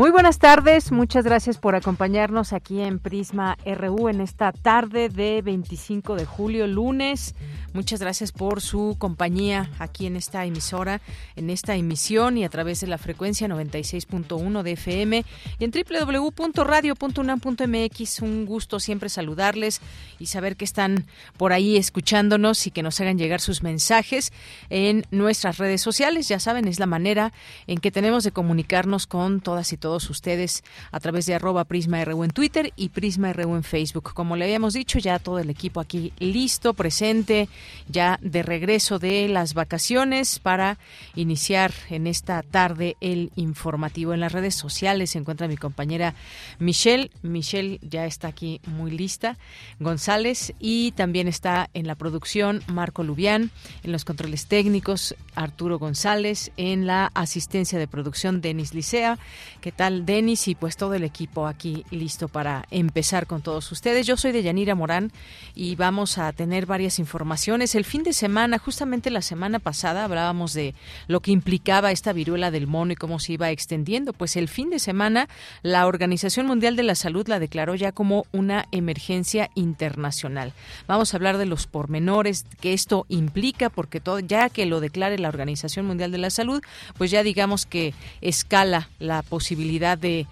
Muy buenas tardes, muchas gracias por acompañarnos aquí en Prisma RU en esta tarde de 25 de julio, lunes. Muchas gracias por su compañía aquí en esta emisora, en esta emisión y a través de la frecuencia 96.1 de FM y en www.radio.unam.mx. Un gusto siempre saludarles y saber que están por ahí escuchándonos y que nos hagan llegar sus mensajes en nuestras redes sociales. Ya saben, es la manera en que tenemos de comunicarnos con todas y todos ustedes a través de arroba Prisma RU en Twitter y Prisma RU en Facebook. Como le habíamos dicho, ya todo el equipo aquí listo, presente ya de regreso de las vacaciones para iniciar en esta tarde el informativo. En las redes sociales se encuentra mi compañera Michelle. Michelle ya está aquí muy lista. González y también está en la producción Marco Lubián, en los controles técnicos Arturo González, en la asistencia de producción Denis Licea. ¿Qué tal Denis? Y pues todo el equipo aquí listo para empezar con todos ustedes. Yo soy de Yanira Morán y vamos a tener varias informaciones el fin de semana, justamente la semana pasada, hablábamos de lo que implicaba esta viruela del mono y cómo se iba extendiendo. Pues el fin de semana, la Organización Mundial de la Salud la declaró ya como una emergencia internacional. Vamos a hablar de los pormenores que esto implica, porque todo, ya que lo declare la Organización Mundial de la Salud, pues ya digamos que escala la posibilidad de,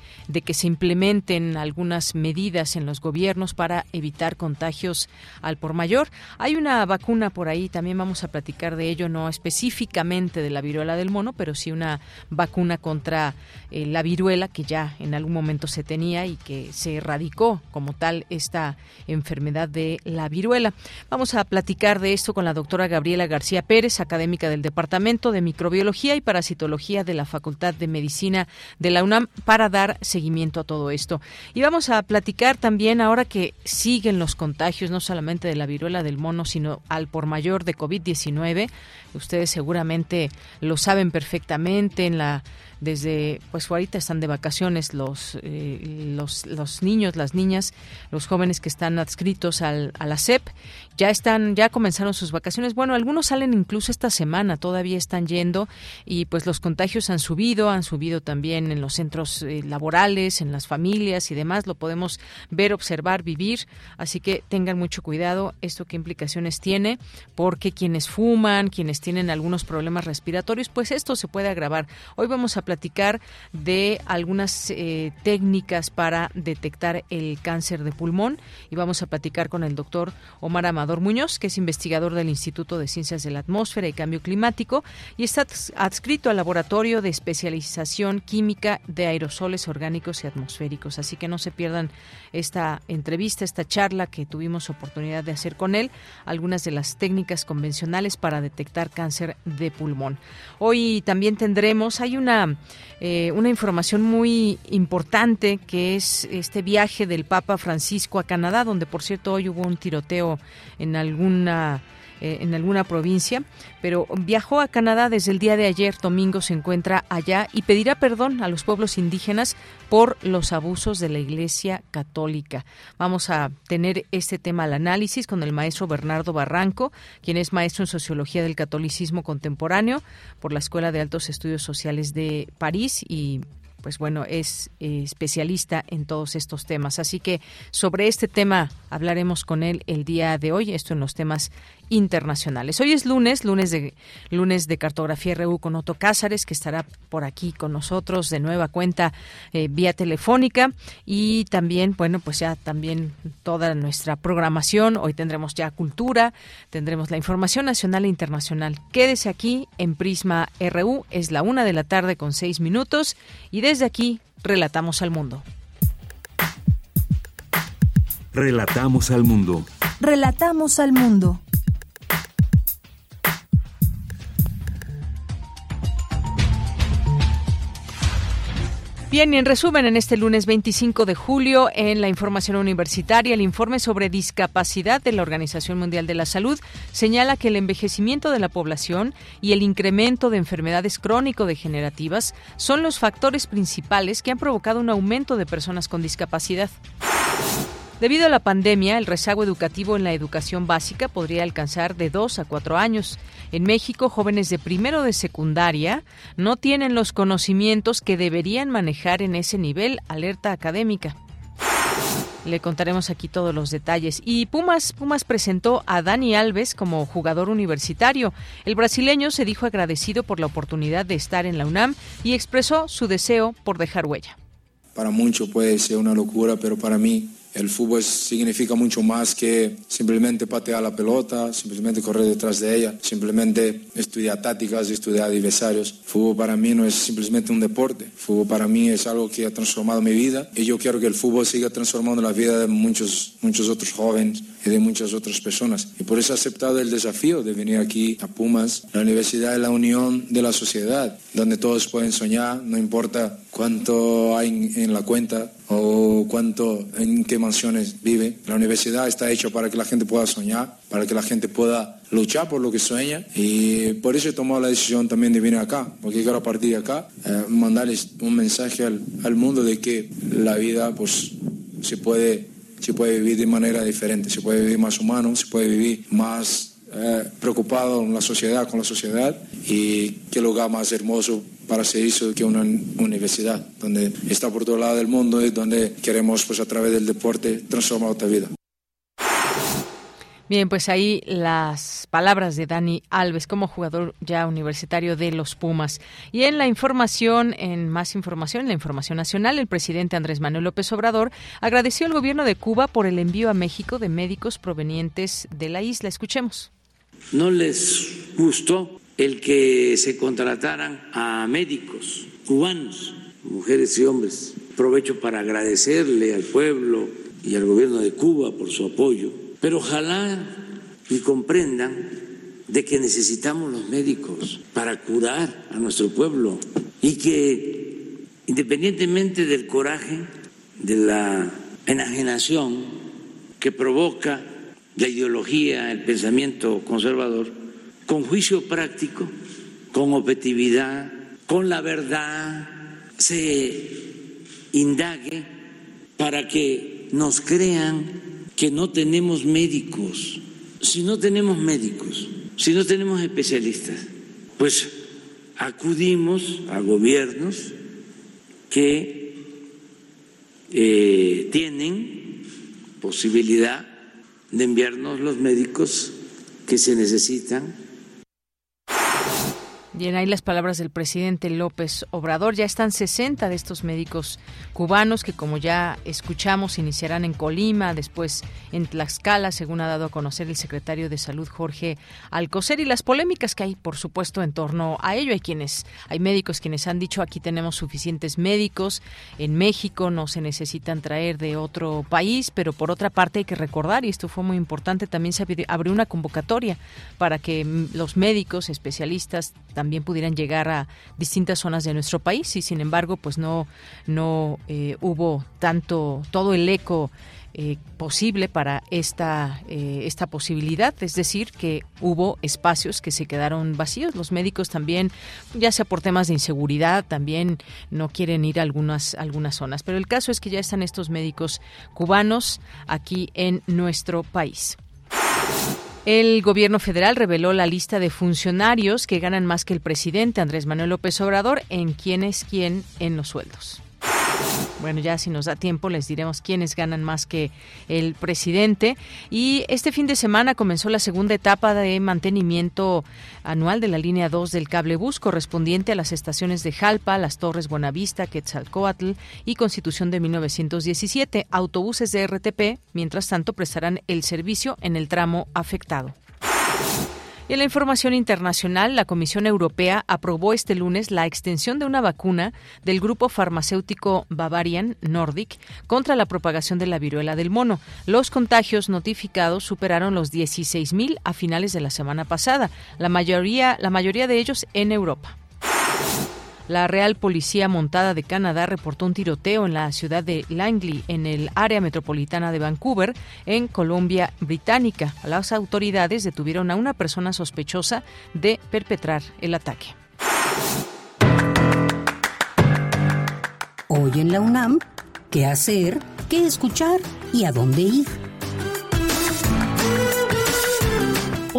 que se implementen algunas medidas en los gobiernos para evitar contagios al por mayor. Hay una vacuna por ahí, también vamos a platicar de ello, no específicamente de la viruela del mono, pero sí una vacuna contra eh, la viruela que ya en algún momento se tenía y que se erradicó como tal esta enfermedad de la viruela. Vamos a platicar de esto con la doctora Gabriela García Pérez, académica del Departamento de Microbiología y Parasitología de la Facultad de Medicina de la UNAM, para dar seguimiento a todo esto. Y vamos a platicar también ahora que siguen los contagios, no solamente de la viruela del mono, sino al por mayor de COVID-19. Ustedes seguramente lo saben perfectamente en la desde pues ahorita están de vacaciones los, eh, los, los niños, las niñas, los jóvenes que están adscritos al, a la SEP, ya están, ya comenzaron sus vacaciones. Bueno, algunos salen incluso esta semana, todavía están yendo y pues los contagios han subido, han subido también en los centros eh, laborales, en las familias y demás, lo podemos ver, observar, vivir, así que tengan mucho cuidado. Esto qué implicaciones tiene, porque quienes fuman, quienes tienen algunos problemas respiratorios, pues esto se puede agravar. Hoy vamos a platicar de algunas eh, técnicas para detectar el cáncer de pulmón y vamos a platicar con el doctor Omar Amador Muñoz, que es investigador del Instituto de Ciencias de la Atmósfera y Cambio Climático y está adscrito al Laboratorio de Especialización Química de Aerosoles Orgánicos y Atmosféricos. Así que no se pierdan esta entrevista, esta charla que tuvimos oportunidad de hacer con él, algunas de las técnicas convencionales para detectar cáncer de pulmón. Hoy también tendremos, hay una eh, una información muy importante que es este viaje del Papa Francisco a Canadá, donde por cierto hoy hubo un tiroteo en alguna eh, en alguna provincia, pero viajó a Canadá desde el día de ayer, domingo se encuentra allá y pedirá perdón a los pueblos indígenas por los abusos de la Iglesia Católica. Vamos a tener este tema al análisis con el maestro Bernardo Barranco, quien es maestro en Sociología del Catolicismo Contemporáneo por la Escuela de Altos Estudios Sociales de París y pues bueno, es eh, especialista en todos estos temas. Así que sobre este tema hablaremos con él el día de hoy, esto en los temas internacionales. Hoy es lunes, lunes de lunes de cartografía RU con Otto Cázares, que estará por aquí con nosotros de nueva cuenta eh, vía telefónica y también, bueno, pues ya también toda nuestra programación. Hoy tendremos ya cultura, tendremos la información nacional e internacional. Quédese aquí en Prisma RU, es la una de la tarde con seis minutos y desde aquí relatamos al mundo. Relatamos al mundo. Relatamos al mundo. Bien, y en resumen, en este lunes 25 de julio, en la información universitaria, el informe sobre discapacidad de la Organización Mundial de la Salud señala que el envejecimiento de la población y el incremento de enfermedades crónico-degenerativas son los factores principales que han provocado un aumento de personas con discapacidad. Debido a la pandemia, el rezago educativo en la educación básica podría alcanzar de dos a cuatro años. En México, jóvenes de primero de secundaria no tienen los conocimientos que deberían manejar en ese nivel, alerta académica. Le contaremos aquí todos los detalles. Y Pumas, Pumas presentó a Dani Alves como jugador universitario. El brasileño se dijo agradecido por la oportunidad de estar en la UNAM y expresó su deseo por dejar huella. Para muchos puede ser una locura, pero para mí el fútbol significa mucho más que simplemente patear la pelota, simplemente correr detrás de ella, simplemente estudiar tácticas, estudiar adversarios. Fútbol para mí no es simplemente un deporte. Fútbol para mí es algo que ha transformado mi vida y yo quiero que el fútbol siga transformando la vida de muchos, muchos otros jóvenes de muchas otras personas. Y por eso he aceptado el desafío de venir aquí a Pumas. La universidad es la unión de la sociedad, donde todos pueden soñar, no importa cuánto hay en la cuenta o cuánto, en qué mansiones vive. La universidad está hecha para que la gente pueda soñar, para que la gente pueda luchar por lo que sueña y por eso he tomado la decisión también de venir acá, porque quiero a partir de acá eh, mandarles un mensaje al, al, mundo de que la vida pues se puede, se puede vivir de manera diferente, se puede vivir más humano, se puede vivir más eh, preocupado en la sociedad, con la sociedad y qué lugar más hermoso para ser eso que una universidad, donde está por todo lado del mundo y donde queremos pues a través del deporte transformar otra vida. Bien, pues ahí las palabras de Dani Alves como jugador ya universitario de los Pumas. Y en la información, en más información, en la información nacional, el presidente Andrés Manuel López Obrador agradeció al gobierno de Cuba por el envío a México de médicos provenientes de la isla. Escuchemos. No les gustó el que se contrataran a médicos cubanos, mujeres y hombres. Aprovecho para agradecerle al pueblo y al gobierno de Cuba por su apoyo, pero ojalá y comprendan de que necesitamos los médicos para curar a nuestro pueblo y que independientemente del coraje, de la enajenación que provoca la ideología, el pensamiento conservador, con juicio práctico, con objetividad, con la verdad, se indague para que nos crean que no tenemos médicos. Si no tenemos médicos, si no tenemos especialistas, pues acudimos a gobiernos que eh, tienen posibilidad de enviarnos los médicos que se necesitan Bien, ahí las palabras del presidente López Obrador. Ya están 60 de estos médicos cubanos que, como ya escuchamos, iniciarán en Colima, después en Tlaxcala, según ha dado a conocer el secretario de Salud Jorge Alcocer, y las polémicas que hay, por supuesto, en torno a ello. Hay quienes, hay médicos quienes han dicho aquí tenemos suficientes médicos, en México no se necesitan traer de otro país, pero por otra parte hay que recordar, y esto fue muy importante, también se abrió una convocatoria para que los médicos especialistas también también pudieran llegar a distintas zonas de nuestro país y sin embargo pues no no eh, hubo tanto todo el eco eh, posible para esta eh, esta posibilidad. Es decir que hubo espacios que se quedaron vacíos. Los médicos también ya sea por temas de inseguridad también no quieren ir a algunas algunas zonas. Pero el caso es que ya están estos médicos cubanos aquí en nuestro país El gobierno federal reveló la lista de funcionarios que ganan más que el presidente Andrés Manuel López Obrador en quién es quién en los sueldos. Bueno, ya si nos da tiempo les diremos quiénes ganan más que el presidente. Y este fin de semana comenzó la segunda etapa de mantenimiento anual de la línea 2 del cablebús correspondiente a las estaciones de Jalpa, Las Torres Buenavista, Quetzalcoatl y Constitución de 1917. Autobuses de RTP, mientras tanto, prestarán el servicio en el tramo afectado. Y en la información internacional, la Comisión Europea aprobó este lunes la extensión de una vacuna del grupo farmacéutico Bavarian Nordic contra la propagación de la viruela del mono. Los contagios notificados superaron los 16.000 a finales de la semana pasada, la mayoría, la mayoría de ellos en Europa. La Real Policía Montada de Canadá reportó un tiroteo en la ciudad de Langley, en el área metropolitana de Vancouver, en Colombia Británica. Las autoridades detuvieron a una persona sospechosa de perpetrar el ataque. Hoy en la UNAM, ¿qué hacer? ¿Qué escuchar? ¿Y a dónde ir?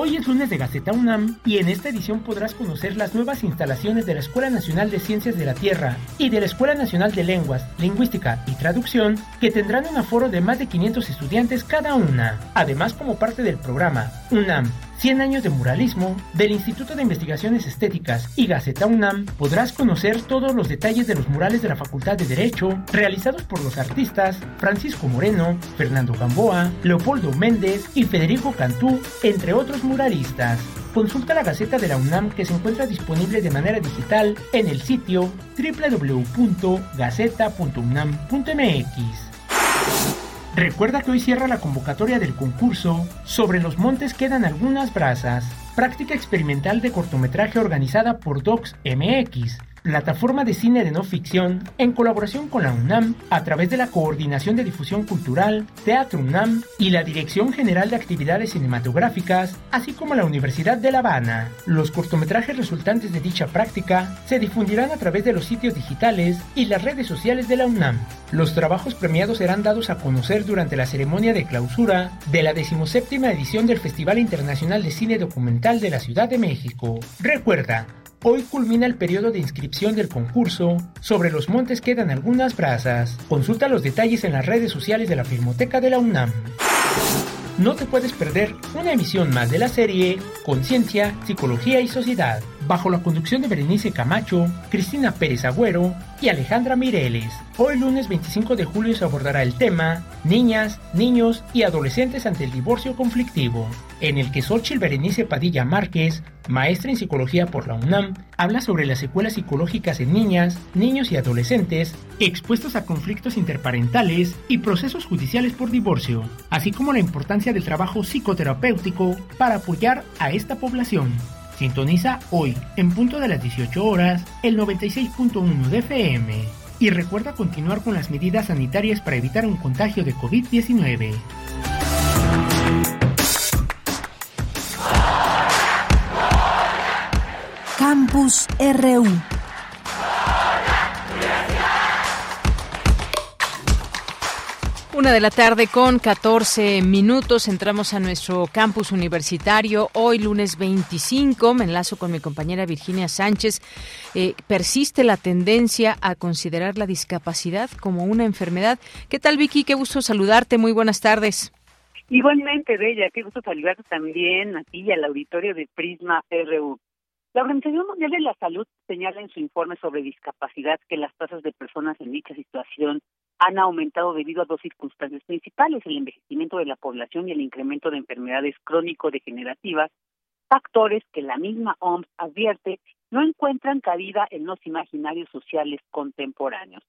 Hoy es lunes de Gaceta UNAM y en esta edición podrás conocer las nuevas instalaciones de la Escuela Nacional de Ciencias de la Tierra y de la Escuela Nacional de Lenguas, Lingüística y Traducción que tendrán un aforo de más de 500 estudiantes cada una. Además, como parte del programa UNAM 100 años de muralismo del Instituto de Investigaciones Estéticas y Gaceta UNAM podrás conocer todos los detalles de los murales de la Facultad de Derecho realizados por los artistas Francisco Moreno, Fernando Gamboa, Leopoldo Méndez y Federico Cantú, entre otros muralistas. Consulta la Gaceta de la UNAM que se encuentra disponible de manera digital en el sitio www.gaceta.unam.mx. Recuerda que hoy cierra la convocatoria del concurso Sobre los montes quedan algunas brasas, práctica experimental de cortometraje organizada por Docs MX plataforma de cine de no ficción, en colaboración con la UNAM, a través de la Coordinación de Difusión Cultural, Teatro UNAM y la Dirección General de Actividades Cinematográficas, así como la Universidad de La Habana. Los cortometrajes resultantes de dicha práctica se difundirán a través de los sitios digitales y las redes sociales de la UNAM. Los trabajos premiados serán dados a conocer durante la ceremonia de clausura de la decimoséptima edición del Festival Internacional de Cine Documental de la Ciudad de México. Recuerda, Hoy culmina el periodo de inscripción del concurso. Sobre los montes quedan algunas brasas. Consulta los detalles en las redes sociales de la Filmoteca de la UNAM. No te puedes perder una emisión más de la serie Conciencia, Psicología y Sociedad, bajo la conducción de Berenice Camacho, Cristina Pérez Agüero y Alejandra Mireles. Hoy lunes 25 de julio se abordará el tema Niñas, niños y adolescentes ante el divorcio conflictivo, en el que Xochitl Berenice Padilla Márquez, maestra en psicología por la UNAM, habla sobre las secuelas psicológicas en niñas, niños y adolescentes expuestos a conflictos interparentales y procesos judiciales por divorcio, así como la importancia del trabajo psicoterapéutico para apoyar a esta población. Sintoniza hoy, en punto de las 18 horas, el 96.1 de FM y recuerda continuar con las medidas sanitarias para evitar un contagio de COVID-19. Campus RU Una de la tarde con 14 minutos entramos a nuestro campus universitario. Hoy lunes 25 me enlazo con mi compañera Virginia Sánchez. Eh, persiste la tendencia a considerar la discapacidad como una enfermedad. ¿Qué tal Vicky? Qué gusto saludarte. Muy buenas tardes. Igualmente, Bella, qué gusto saludarte también a ti y al auditorio de Prisma RU. La Organización Mundial de la Salud señala en su informe sobre discapacidad que las tasas de personas en dicha situación han aumentado debido a dos circunstancias principales, el envejecimiento de la población y el incremento de enfermedades crónico-degenerativas, factores que la misma OMS advierte no encuentran cabida en los imaginarios sociales contemporáneos.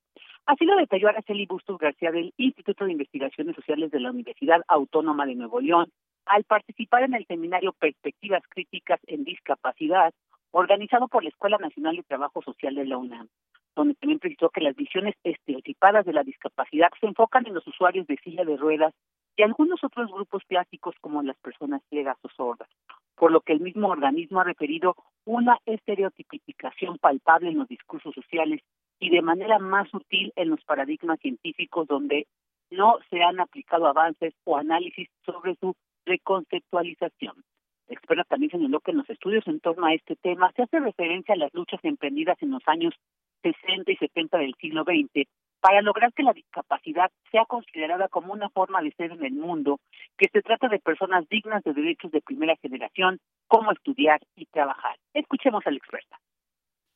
Así lo detalló Araceli Bustos García del Instituto de Investigaciones Sociales de la Universidad Autónoma de Nuevo León al participar en el seminario Perspectivas Críticas en Discapacidad, organizado por la Escuela Nacional de Trabajo Social de la UNAM donde también precisó que las visiones estereotipadas de la discapacidad se enfocan en los usuarios de silla de ruedas y algunos otros grupos clásicos como las personas ciegas o sordas, por lo que el mismo organismo ha referido una estereotipificación palpable en los discursos sociales y de manera más sutil en los paradigmas científicos donde no se han aplicado avances o análisis sobre su reconceptualización. Experta también señaló que en los estudios en torno a este tema se hace referencia a las luchas emprendidas en los años 60 y 70 del siglo XX para lograr que la discapacidad sea considerada como una forma de ser en el mundo, que se trata de personas dignas de derechos de primera generación, como estudiar y trabajar. Escuchemos a la experta.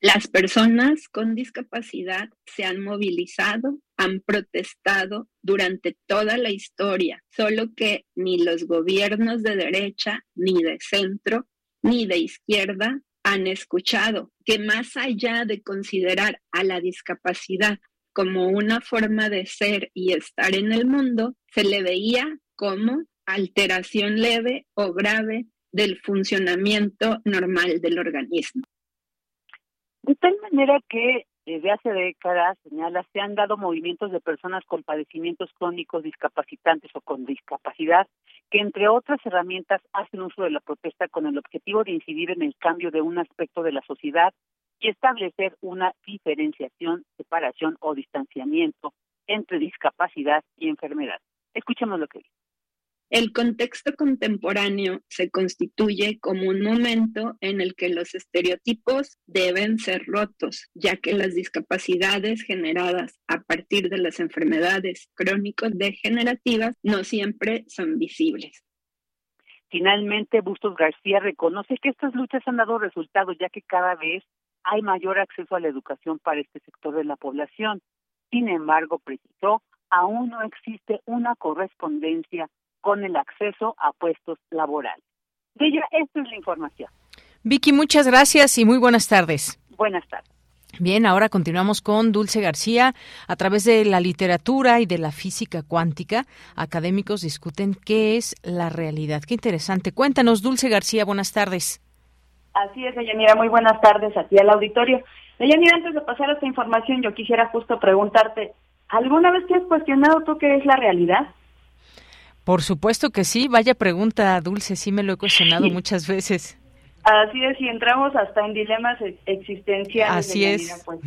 Las personas con discapacidad se han movilizado, han protestado durante toda la historia, solo que ni los gobiernos de derecha, ni de centro, ni de izquierda han escuchado que más allá de considerar a la discapacidad como una forma de ser y estar en el mundo, se le veía como alteración leve o grave del funcionamiento normal del organismo. De tal manera que desde hace décadas, señala, se han dado movimientos de personas con padecimientos crónicos discapacitantes o con discapacidad, que entre otras herramientas hacen uso de la protesta con el objetivo de incidir en el cambio de un aspecto de la sociedad y establecer una diferenciación, separación o distanciamiento entre discapacidad y enfermedad. Escuchemos lo que dice. El contexto contemporáneo se constituye como un momento en el que los estereotipos deben ser rotos, ya que las discapacidades generadas a partir de las enfermedades crónicos degenerativas no siempre son visibles. Finalmente, Bustos García reconoce que estas luchas han dado resultados, ya que cada vez hay mayor acceso a la educación para este sector de la población. Sin embargo, precisó, aún no existe una correspondencia con el acceso a puestos laborales. De ella, esta es la información. Vicky, muchas gracias y muy buenas tardes. Buenas tardes. Bien, ahora continuamos con Dulce García. A través de la literatura y de la física cuántica, académicos discuten qué es la realidad. Qué interesante. Cuéntanos, Dulce García, buenas tardes. Así es, Deyanira, muy buenas tardes a ti al auditorio. Deyanira, antes de pasar a esta información, yo quisiera justo preguntarte, ¿alguna vez te has cuestionado tú qué es la realidad? Por supuesto que sí, vaya pregunta, Dulce, sí me lo he cuestionado muchas veces. Así es, y entramos hasta en dilemas existenciales. Así es. Pues.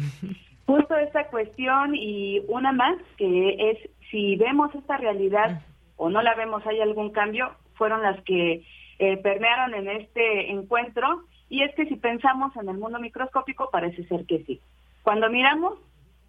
Justo esta cuestión y una más, que es si vemos esta realidad o no la vemos, hay algún cambio, fueron las que eh, permearon en este encuentro y es que si pensamos en el mundo microscópico, parece ser que sí. Cuando miramos,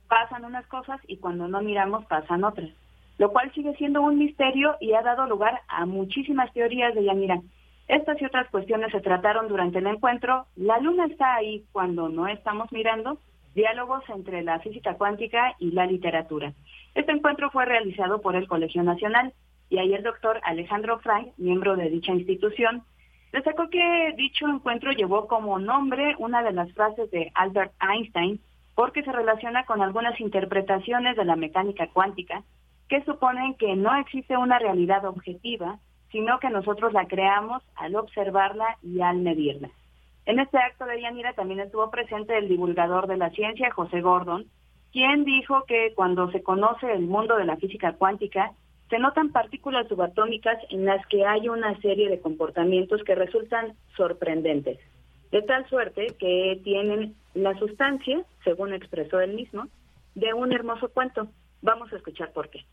pasan unas cosas y cuando no miramos, pasan otras. Lo cual sigue siendo un misterio y ha dado lugar a muchísimas teorías de Yanira. Estas y otras cuestiones se trataron durante el encuentro. La luna está ahí cuando no estamos mirando. Diálogos entre la física cuántica y la literatura. Este encuentro fue realizado por el Colegio Nacional y ahí el doctor Alejandro Frank, miembro de dicha institución, Destacó que dicho encuentro llevó como nombre una de las frases de Albert Einstein porque se relaciona con algunas interpretaciones de la mecánica cuántica que suponen que no existe una realidad objetiva, sino que nosotros la creamos al observarla y al medirla. En este acto de Yanira también estuvo presente el divulgador de la ciencia, José Gordon, quien dijo que cuando se conoce el mundo de la física cuántica, se notan partículas subatómicas en las que hay una serie de comportamientos que resultan sorprendentes, de tal suerte que tienen la sustancia, según expresó él mismo, de un hermoso cuento. Vamos a escuchar por qué.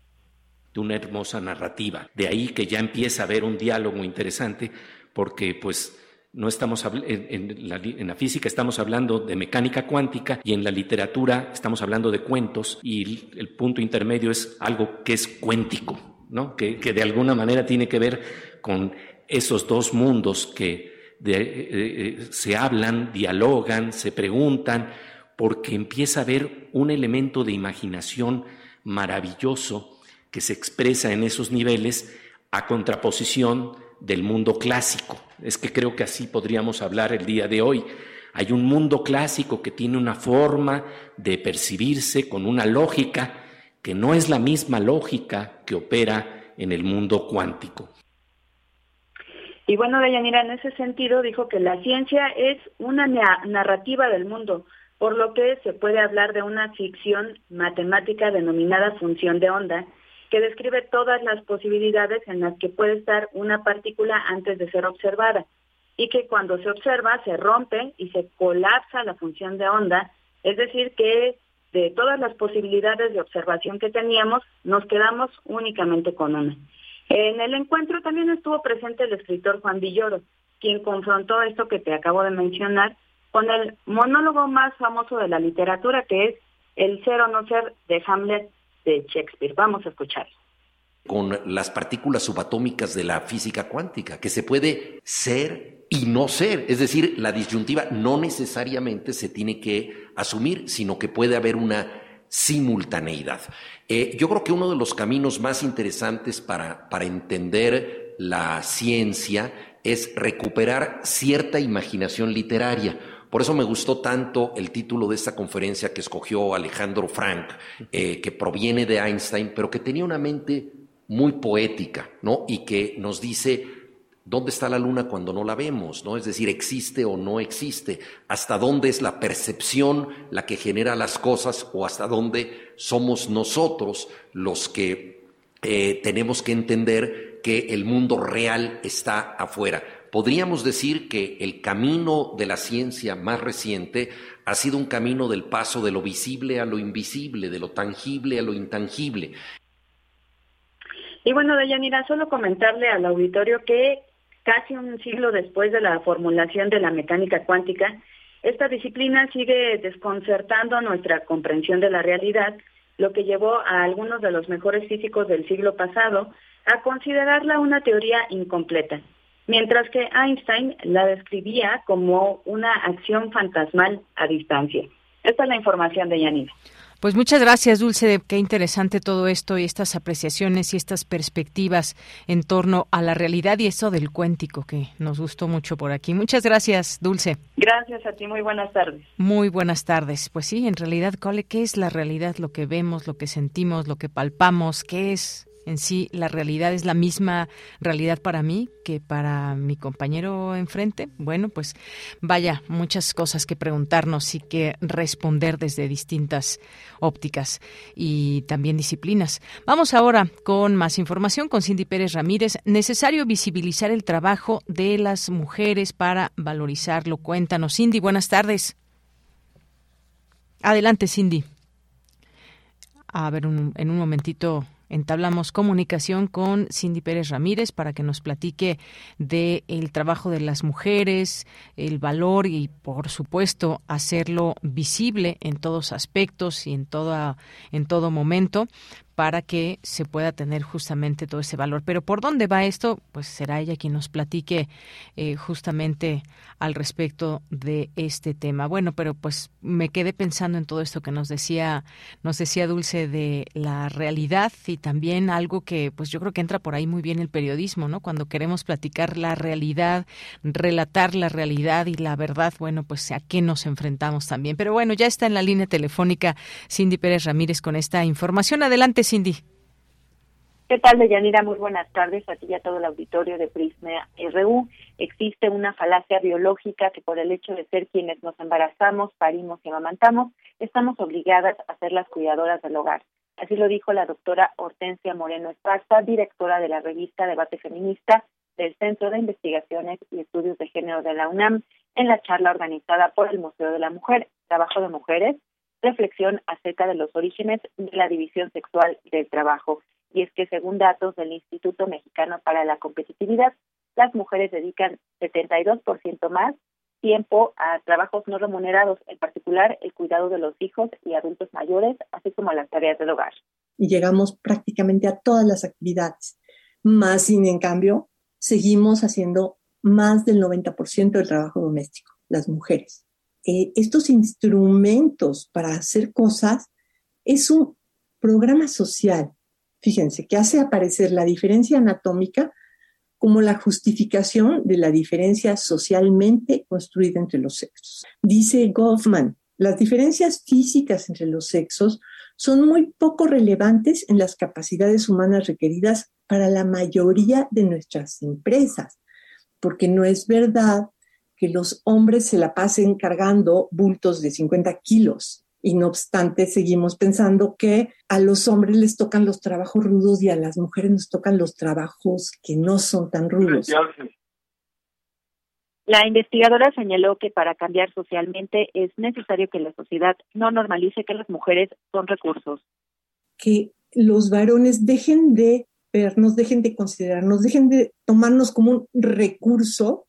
De una hermosa narrativa. De ahí que ya empieza a haber un diálogo interesante, porque pues no estamos en, la, en, la, física estamos hablando de mecánica cuántica y en la literatura estamos hablando de cuentos y el, punto intermedio es algo que es cuéntico, ¿no? que, de alguna manera tiene que ver con esos dos mundos que eh, eh, se hablan, dialogan, se preguntan, porque empieza a haber un elemento de imaginación maravilloso que se expresa en esos niveles a contraposición del mundo clásico. Es que creo que así podríamos hablar el día de hoy. Hay un mundo clásico que tiene una forma de percibirse con una lógica que no es la misma lógica que opera en el mundo cuántico. Y bueno, Deyanira, en ese sentido dijo que la ciencia es una narrativa del mundo, por lo que se puede hablar de una ficción matemática denominada función de onda, que describe todas las posibilidades en las que puede estar una partícula antes de ser observada y que cuando se observa se rompe y se colapsa la función de onda, es decir, que de todas las posibilidades de observación que teníamos, nos quedamos únicamente con una. En el encuentro también estuvo presente el escritor Juan Villoro, quien confrontó esto que te acabo de mencionar con el monólogo más famoso de la literatura, que es El ser o no ser de Hamlet de Shakespeare. Vamos a escucharlo con las partículas subatómicas de la física cuántica, que se puede ser y no ser. Es decir, la disyuntiva no necesariamente se tiene que asumir, sino que puede haber una simultaneidad. Eh, yo creo que uno de los caminos más interesantes para, para entender la ciencia es recuperar cierta imaginación literaria. Por eso me gustó tanto el título de esta conferencia que escogió Alejandro Frank, eh, que proviene de Einstein, pero que tenía una mente muy poética, ¿no? Y que nos dice dónde está la luna cuando no la vemos, ¿no? Es decir, existe o no existe, hasta dónde es la percepción la que genera las cosas o hasta dónde somos nosotros los que eh, tenemos que entender que el mundo real está afuera. Podríamos decir que el camino de la ciencia más reciente ha sido un camino del paso de lo visible a lo invisible, de lo tangible a lo intangible. Y bueno, Deyanira, solo comentarle al auditorio que casi un siglo después de la formulación de la mecánica cuántica, esta disciplina sigue desconcertando nuestra comprensión de la realidad, lo que llevó a algunos de los mejores físicos del siglo pasado a considerarla una teoría incompleta, mientras que Einstein la describía como una acción fantasmal a distancia. Esta es la información de Yanira. Pues muchas gracias, Dulce. Qué interesante todo esto y estas apreciaciones y estas perspectivas en torno a la realidad y eso del cuéntico que nos gustó mucho por aquí. Muchas gracias, Dulce. Gracias a ti. Muy buenas tardes. Muy buenas tardes. Pues sí, en realidad, ¿qué es la realidad? Lo que vemos, lo que sentimos, lo que palpamos, ¿qué es? En sí la realidad es la misma realidad para mí que para mi compañero enfrente? Bueno, pues vaya, muchas cosas que preguntarnos y que responder desde distintas ópticas y también disciplinas. Vamos ahora con más información con Cindy Pérez Ramírez. Necesario visibilizar el trabajo de las mujeres para valorizarlo. Cuéntanos, Cindy, buenas tardes. Adelante, Cindy. A ver, en un momentito entablamos comunicación con Cindy Pérez Ramírez para que nos platique de el trabajo de las mujeres, el valor y por supuesto hacerlo visible en todos aspectos y en toda en todo momento para que se pueda tener justamente todo ese valor. Pero ¿por dónde va esto? Pues será ella quien nos platique eh, justamente al respecto de este tema. Bueno, pero pues me quedé pensando en todo esto que nos decía, nos decía Dulce de la realidad y también algo que pues yo creo que entra por ahí muy bien el periodismo, ¿no? Cuando queremos platicar la realidad, relatar la realidad y la verdad, bueno, pues a qué nos enfrentamos también. Pero bueno, ya está en la línea telefónica Cindy Pérez Ramírez con esta información. Adelante, Cindy. ¿Qué tal, Deyanira? Muy buenas tardes a ti y a todo el auditorio de Prisma RU. Existe una falacia biológica que por el hecho de ser quienes nos embarazamos, parimos y amamantamos, estamos obligadas a ser las cuidadoras del hogar. Así lo dijo la doctora Hortensia Moreno Esparza, directora de la revista Debate Feminista del Centro de Investigaciones y Estudios de Género de la UNAM, en la charla organizada por el Museo de la Mujer, Trabajo de Mujeres, reflexión acerca de los orígenes de la división sexual del trabajo. Y es que según datos del Instituto Mexicano para la Competitividad, las mujeres dedican 72% más tiempo a trabajos no remunerados, en particular el cuidado de los hijos y adultos mayores, así como las tareas del hogar. Y llegamos prácticamente a todas las actividades. Más sin en cambio, seguimos haciendo más del 90% del trabajo doméstico, las mujeres. Eh, estos instrumentos para hacer cosas es un programa social, fíjense, que hace aparecer la diferencia anatómica como la justificación de la diferencia socialmente construida entre los sexos. Dice Goffman, las diferencias físicas entre los sexos son muy poco relevantes en las capacidades humanas requeridas para la mayoría de nuestras empresas, porque no es verdad que los hombres se la pasen cargando bultos de 50 kilos. Y no obstante, seguimos pensando que a los hombres les tocan los trabajos rudos y a las mujeres nos tocan los trabajos que no son tan rudos. La investigadora señaló que para cambiar socialmente es necesario que la sociedad no normalice que las mujeres son recursos. Que los varones dejen de vernos, dejen de considerarnos, dejen de tomarnos como un recurso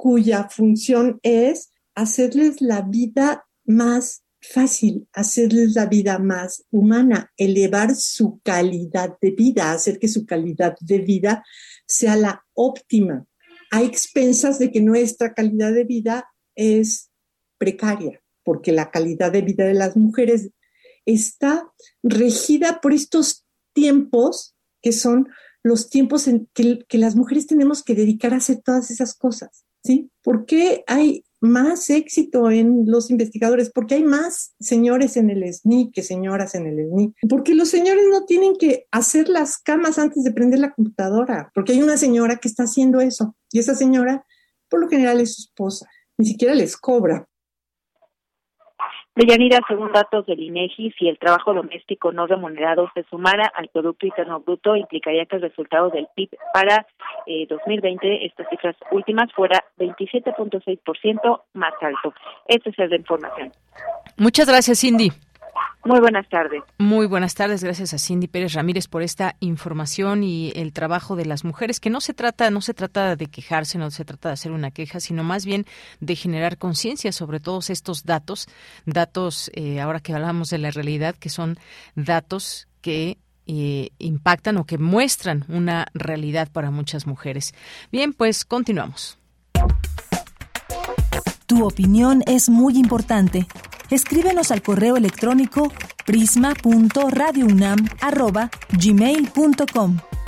cuya función es hacerles la vida más fácil, hacerles la vida más humana, elevar su calidad de vida, hacer que su calidad de vida sea la óptima, a expensas de que nuestra calidad de vida es precaria, porque la calidad de vida de las mujeres está regida por estos tiempos que son los tiempos en que, que las mujeres tenemos que dedicar a hacer todas esas cosas. ¿Sí? ¿Por qué hay más éxito en los investigadores? Porque hay más señores en el SNI que señoras en el SNI. Porque los señores no tienen que hacer las camas antes de prender la computadora, porque hay una señora que está haciendo eso y esa señora por lo general es su esposa, ni siquiera les cobra Deyanira, según datos del INEGI, si el trabajo doméstico no remunerado se sumara al Producto Interno Bruto, implicaría que el resultado del PIB para 2020, eh, estas cifras últimas, fuera 27.6% más alto. Esta es la información. Muchas gracias, Cindy. Muy buenas tardes. Muy buenas tardes. Gracias a Cindy Pérez Ramírez por esta información y el trabajo de las mujeres, que no se trata, no se trata de quejarse, no se trata de hacer una queja, sino más bien de generar conciencia sobre todos estos datos, datos, eh, ahora que hablamos de la realidad, que son datos que eh, impactan o que muestran una realidad para muchas mujeres. Bien, pues continuamos. Tu opinión es muy importante escríbenos al correo electrónico prisma.radiounam@gmail.com.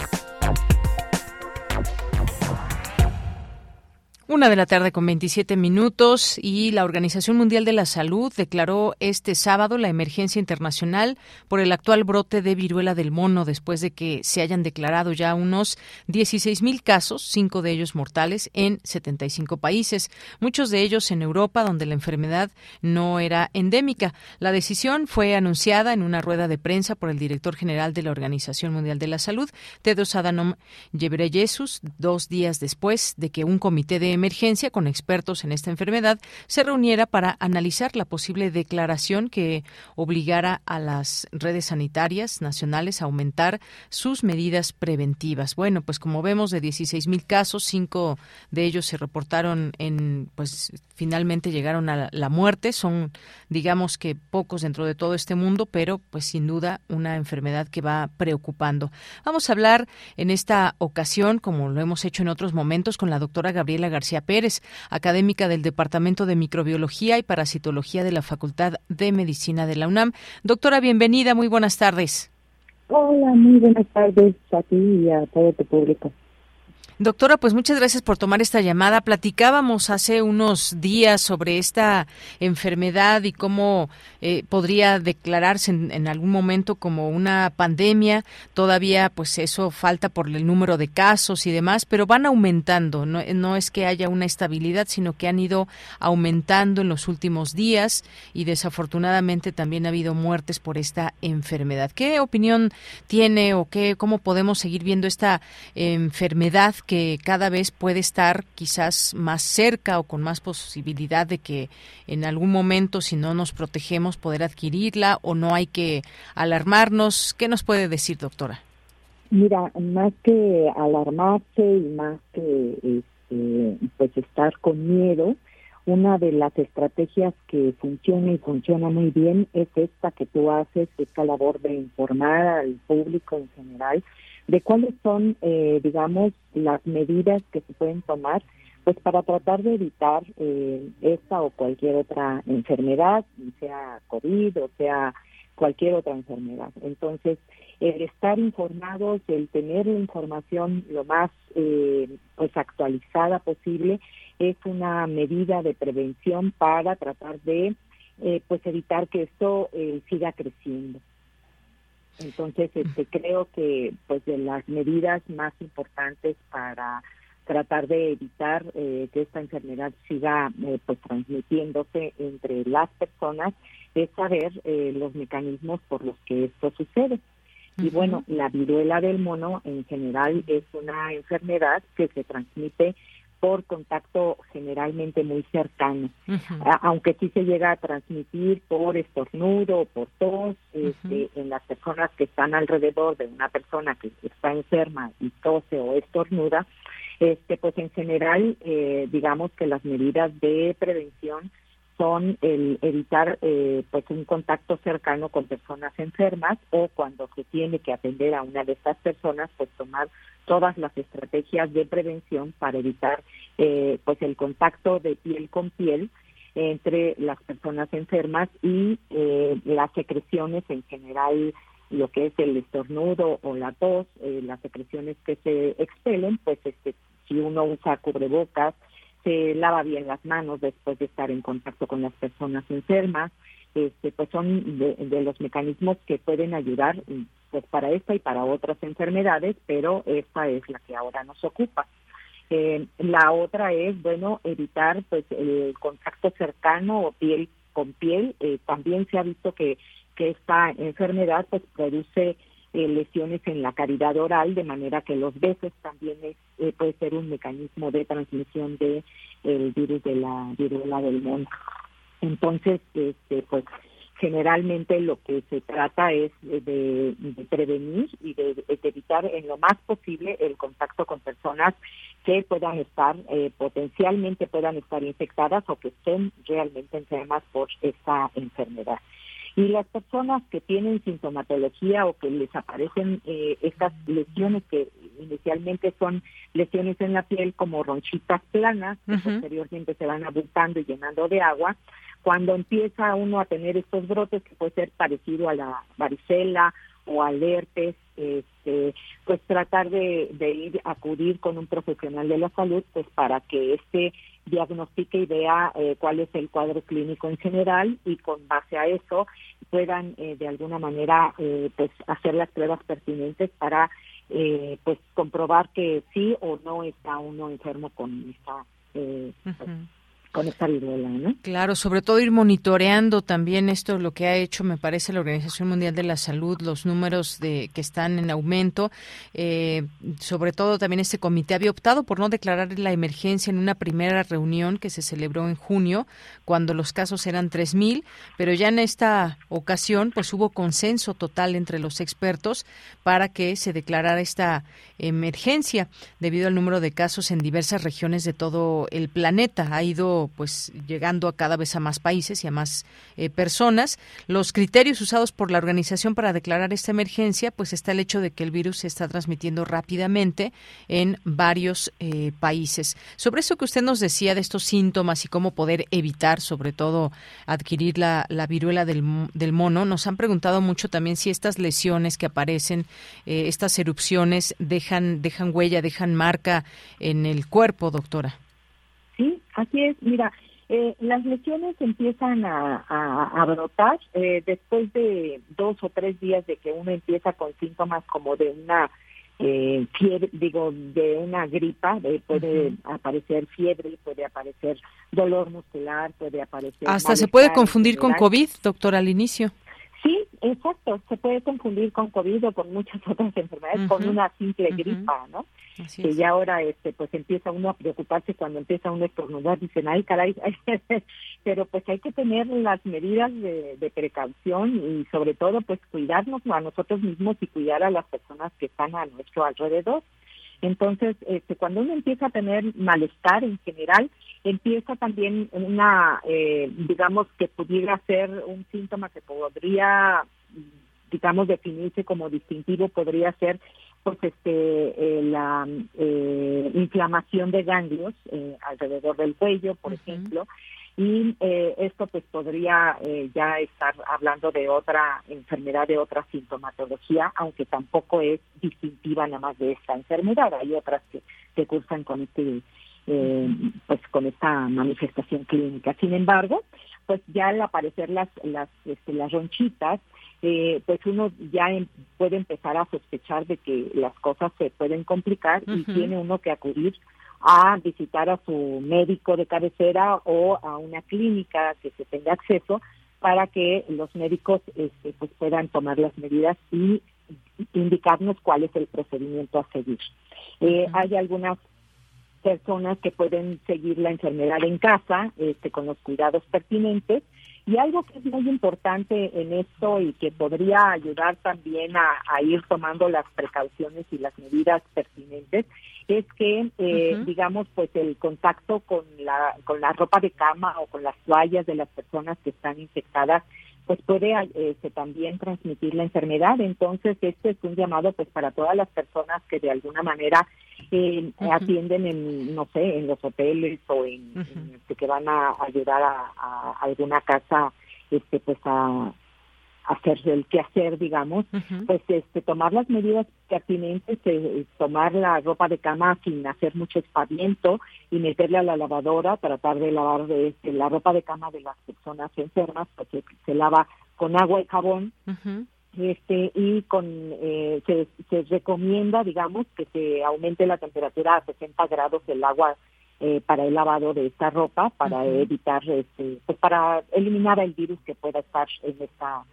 Una de la tarde con 27 minutos y la Organización Mundial de la Salud declaró este sábado la emergencia internacional por el actual brote de viruela del mono después de que se hayan declarado ya unos 16 mil casos, cinco de ellos mortales, en 75 países, muchos de ellos en Europa donde la enfermedad no era endémica. La decisión fue anunciada en una rueda de prensa por el director general de la Organización Mundial de la Salud, Tedros Adhanom Ghebreyesus, dos días después de que un comité de emergencia con expertos en esta enfermedad se reuniera para analizar la posible declaración que obligara a las redes sanitarias nacionales a aumentar sus medidas preventivas. Bueno, pues como vemos de 16 mil casos, cinco de ellos se reportaron en, pues finalmente llegaron a la muerte. Son, digamos que pocos dentro de todo este mundo, pero pues sin duda una enfermedad que va preocupando. Vamos a hablar en esta ocasión, como lo hemos hecho en otros momentos, con la doctora Gabriela García Pérez, académica del Departamento de Microbiología y Parasitología de la Facultad de Medicina de la UNAM. Doctora, bienvenida, muy buenas tardes. Hola, muy buenas tardes a ti y a todo tu público. Doctora, pues muchas gracias por tomar esta llamada. Platicábamos hace unos días sobre esta enfermedad y cómo eh, podría declararse en, algún momento como una pandemia. Todavía, pues eso falta por el número de casos y demás, pero van aumentando. No, no es que haya una estabilidad, sino que han ido aumentando en los últimos días y desafortunadamente también ha habido muertes por esta enfermedad. ¿Qué opinión tiene o qué, cómo podemos seguir viendo esta enfermedad? Que cada vez puede estar quizás más cerca o con más posibilidad de que en algún momento, si no nos protegemos, poder adquirirla o no hay que alarmarnos. ¿Qué nos puede decir, doctora? Mira, más que alarmarse y más que este, pues estar con miedo, una de las estrategias que funciona y funciona muy bien es esta que tú haces, esta labor de informar al público en general de cuáles son, eh, digamos, las medidas que se pueden tomar pues para tratar de evitar eh, esta o cualquier otra enfermedad, sea COVID o sea cualquier otra enfermedad. Entonces, el estar informados, el tener la información lo más eh, pues actualizada posible es una medida de prevención para tratar de pues evitar que esto siga creciendo. Entonces, este, creo que pues de las medidas más importantes para tratar de evitar eh, que esta enfermedad siga eh, pues transmitiéndose entre las personas es saber eh, los mecanismos por los que esto sucede. Y bueno, la viruela del mono en general es una enfermedad que se transmite por contacto generalmente muy cercano, aunque sí se llega a transmitir por estornudo o por tos este, en las personas que están alrededor de una persona que está enferma y tose o estornuda, este, pues en general, eh, digamos que las medidas de prevención son el evitar eh, pues un contacto cercano con personas enfermas o cuando se tiene que atender a una de estas personas pues tomar todas las estrategias de prevención para evitar eh, pues el contacto de piel con piel entre las personas enfermas y eh, las secreciones en general lo que es el estornudo o la tos las secreciones que se expelen pues este si uno usa cubrebocas se lava bien las manos después de estar en contacto con las personas enfermas, este, pues son de, los mecanismos que pueden ayudar pues para esta y para otras enfermedades, pero esta es la que ahora nos ocupa. Eh, la otra es, bueno, evitar pues el contacto cercano o piel con piel. Eh, también se ha visto que, que esta enfermedad pues produce eh, lesiones en la cavidad oral, de manera que los besos también es, eh, puede ser un mecanismo de transmisión de el virus de la viruela del mono. Entonces, este, pues generalmente lo que se trata es de, prevenir y de, evitar en lo más posible el contacto con personas que puedan estar eh, potencialmente puedan estar infectadas o que estén realmente enfermas por esta enfermedad. Y las personas que tienen sintomatología o que les aparecen eh, estas lesiones que inicialmente son lesiones en la piel como ronchitas planas, que posteriormente se van abultando y llenando de agua, cuando empieza uno a tener estos brotes que puede ser parecido a la varicela o al herpes, este, pues tratar de, de ir a acudir con un profesional de la salud, pues para que este diagnostique y vea eh, cuál es el cuadro clínico en general y con base a eso puedan eh, de alguna manera eh, pues hacer las pruebas pertinentes para pues comprobar que sí o no está uno enfermo con esta con esta viruela, ¿no? Claro, sobre todo ir monitoreando también esto, lo que ha hecho, me parece, la Organización Mundial de la Salud, los números de que están en aumento. Eh, sobre todo también este comité había optado por no declarar la emergencia en una primera reunión que se celebró en junio, cuando los casos eran 3.000, pero ya en esta ocasión pues hubo consenso total entre los expertos para que se declarara esta emergencia debido al número de casos en diversas regiones de todo el planeta. Ha ido pues llegando a cada vez a más países y a más eh, personas. Los criterios usados por la organización para declarar esta emergencia, pues está el hecho de que el virus se está transmitiendo rápidamente en varios eh, países. Sobre eso que usted nos decía de estos síntomas y cómo poder evitar, sobre todo, adquirir la, viruela del, mono, nos han preguntado mucho también si estas lesiones que aparecen, eh, estas erupciones, dejan, dejan huella, dejan marca en el cuerpo, doctora. Sí, así es. Mira, eh, las lesiones empiezan a, brotar eh, después de dos o tres días de que uno empieza con síntomas como de una eh, fiebre, digo, de una gripa, puede aparecer fiebre, puede aparecer dolor muscular, puede aparecer... Hasta se puede confundir con COVID, doctor, al inicio. Sí, exacto, se puede confundir con COVID o con muchas otras enfermedades, con una simple gripa, ¿no? que ya ahora este pues empieza uno a preocuparse cuando empieza uno a estornudar, dicen, ay caray, pero pues hay que tener las medidas de, de, precaución y sobre todo pues cuidarnos a nosotros mismos y cuidar a las personas que están a nuestro alrededor. Entonces, este, cuando uno empieza a tener malestar en general, empieza también una, eh, digamos, que pudiera ser un síntoma que podría, digamos, definirse como distintivo, podría ser pues este eh, la eh, inflamación de ganglios eh, alrededor del cuello, por ejemplo, y esto pues podría ya estar hablando de otra enfermedad, de otra sintomatología, aunque tampoco es distintiva nada más de esta enfermedad. Hay otras que, que cursan con este pues con esta manifestación clínica. Sin embargo, pues ya al aparecer las las este, las ronchitas eh, pues uno ya em, puede empezar a sospechar de que las cosas se pueden complicar y tiene uno que acudir a visitar a su médico de cabecera o a una clínica que se tenga acceso para que los médicos este, pues puedan tomar las medidas y indicarnos cuál es el procedimiento a seguir. Eh, hay algunas personas que pueden seguir la enfermedad en casa este, con los cuidados pertinentes. Y algo que es muy importante en esto y que podría ayudar también a, ir tomando las precauciones y las medidas pertinentes es que, eh, digamos, pues el contacto con la, con la ropa de cama o con las toallas de las personas que están infectadas pues puede este, también transmitir la enfermedad. Entonces, este es un llamado pues para todas las personas que de alguna manera eh, atienden en, no sé, en los hoteles o en, este, que van a ayudar a, alguna casa, este, pues a, hacer el hacer digamos, pues este, tomar las medidas pertinentes, eh, tomar la ropa de cama sin hacer mucho espaviento y meterle a la lavadora, tratar de lavar este, la ropa de cama de las personas enfermas, porque se lava con agua y jabón. Este, y con eh, se, se recomienda digamos que se aumente la temperatura a 60 grados el agua eh, para el lavado de esta ropa para evitar este pues para eliminar el virus que pueda estar en esta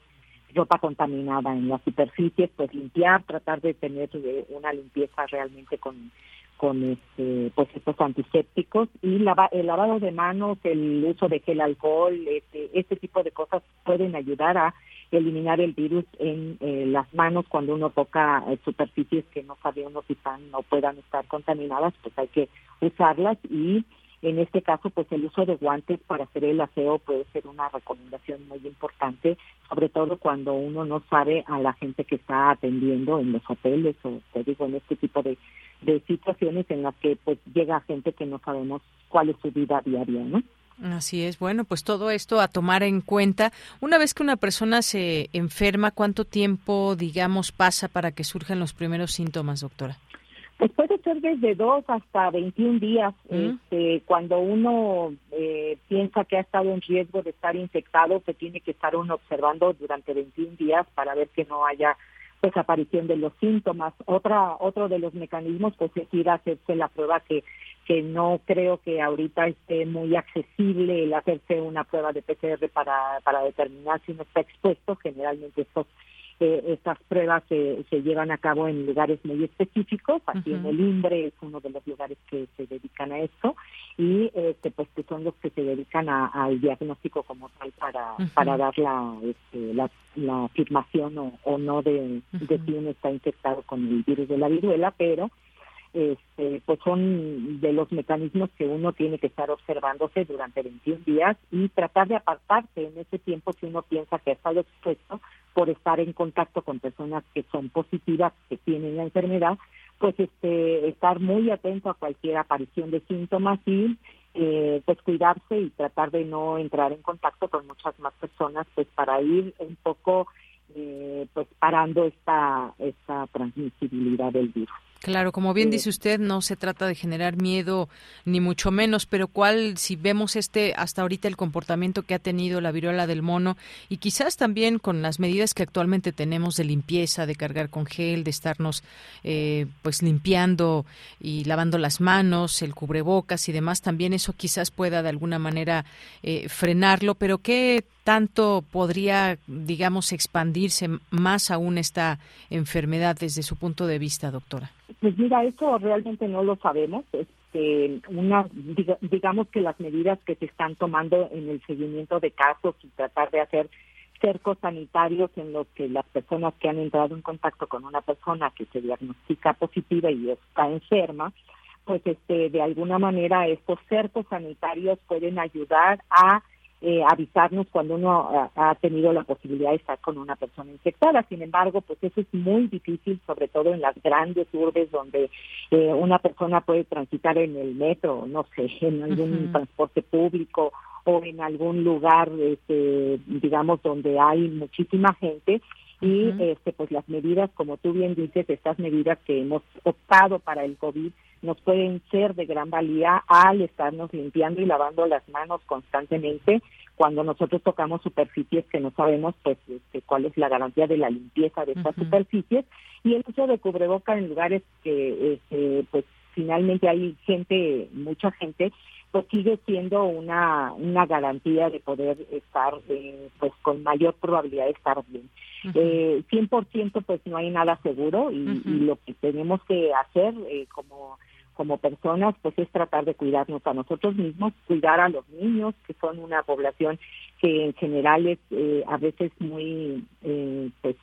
ropa contaminada en las superficies, pues limpiar, tratar de tener eh, una limpieza realmente con con este, pues estos antisépticos y el lavado de manos, el uso de gel alcohol, este, este tipo de cosas pueden ayudar a eliminar el virus en eh, las manos cuando uno toca eh, superficies que no sabe uno si están o puedan estar contaminadas, pues hay que usarlas y en este caso, pues el uso de guantes para hacer el aseo puede ser una recomendación muy importante, sobre todo cuando uno no sabe a la gente que está atendiendo en los hoteles o, te digo, en este tipo de, de situaciones en las que pues llega gente que no sabemos cuál es su vida diaria, ¿no? Así es. Bueno, pues todo esto a tomar en cuenta. Una vez que una persona se enferma, ¿cuánto tiempo, digamos, pasa para que surjan los primeros síntomas, doctora? Pues puede ser desde dos hasta 21 días. Este, cuando uno eh, piensa que ha estado en riesgo de estar infectado, se tiene que estar uno observando durante 21 días para ver que no haya pues aparición de los síntomas. Otra otro de los mecanismos pues es ir a hacerse la prueba que que no creo que ahorita esté muy accesible el hacerse una prueba de PCR para para determinar si uno está expuesto. Generalmente estos estas pruebas se, se, llevan a cabo en lugares muy específicos, aquí en el INDRE es uno de los lugares que se dedican a esto y este, pues que son los que se dedican al diagnóstico como tal para, para dar la, este, la, afirmación o, no de, de si uno está infectado con el virus de la viruela, pero este, pues son de los mecanismos que uno tiene que estar observándose durante 21 días y tratar de apartarse en ese tiempo si uno piensa que ha estado expuesto por estar en contacto con personas que son positivas, que tienen la enfermedad, pues este, estar muy atento a cualquier aparición de síntomas y eh, pues cuidarse y tratar de no entrar en contacto con muchas más personas, pues para ir un poco eh, pues parando esta, esta transmisibilidad del virus. Claro, como bien dice usted, no se trata de generar miedo ni mucho menos, pero cuál, si vemos este hasta ahorita el comportamiento que ha tenido la viruela del mono y quizás también con las medidas que actualmente tenemos de limpieza, de cargar con gel, de estarnos eh, pues limpiando y lavando las manos, el cubrebocas y demás, también eso quizás pueda de alguna manera eh, frenarlo, pero qué tanto podría, digamos, expandirse más aún esta enfermedad desde su punto de vista, doctora? Pues mira, eso realmente no lo sabemos. Este, una, digamos que las medidas que se están tomando en el seguimiento de casos y tratar de hacer cercos sanitarios en los que las personas que han entrado en contacto con una persona que se diagnostica positiva y está enferma, pues este, de alguna manera estos cercos sanitarios pueden ayudar a eh, avisarnos cuando uno ha, tenido la posibilidad de estar con una persona infectada. Sin embargo, pues eso es muy difícil, sobre todo en las grandes urbes donde eh, una persona puede transitar en el metro, no sé, en algún transporte público o en algún lugar, este, digamos, donde hay muchísima gente y este pues las medidas como tú bien dices estas medidas que hemos optado para el covid nos pueden ser de gran valía al estarnos limpiando y lavando las manos constantemente. Cuando nosotros tocamos superficies que no sabemos pues este, cuál es la garantía de la limpieza de estas superficies. Y el uso de cubreboca en lugares que este, pues finalmente hay gente mucha gente pues sigue siendo una una garantía de poder estar eh, pues con mayor probabilidad de estar bien. Eh, 100% pues no hay nada seguro y, y, lo que tenemos que hacer eh, como como personas, pues es tratar de cuidarnos a nosotros mismos, cuidar a los niños, que son una población que en general es eh, a veces muy, eh, pues,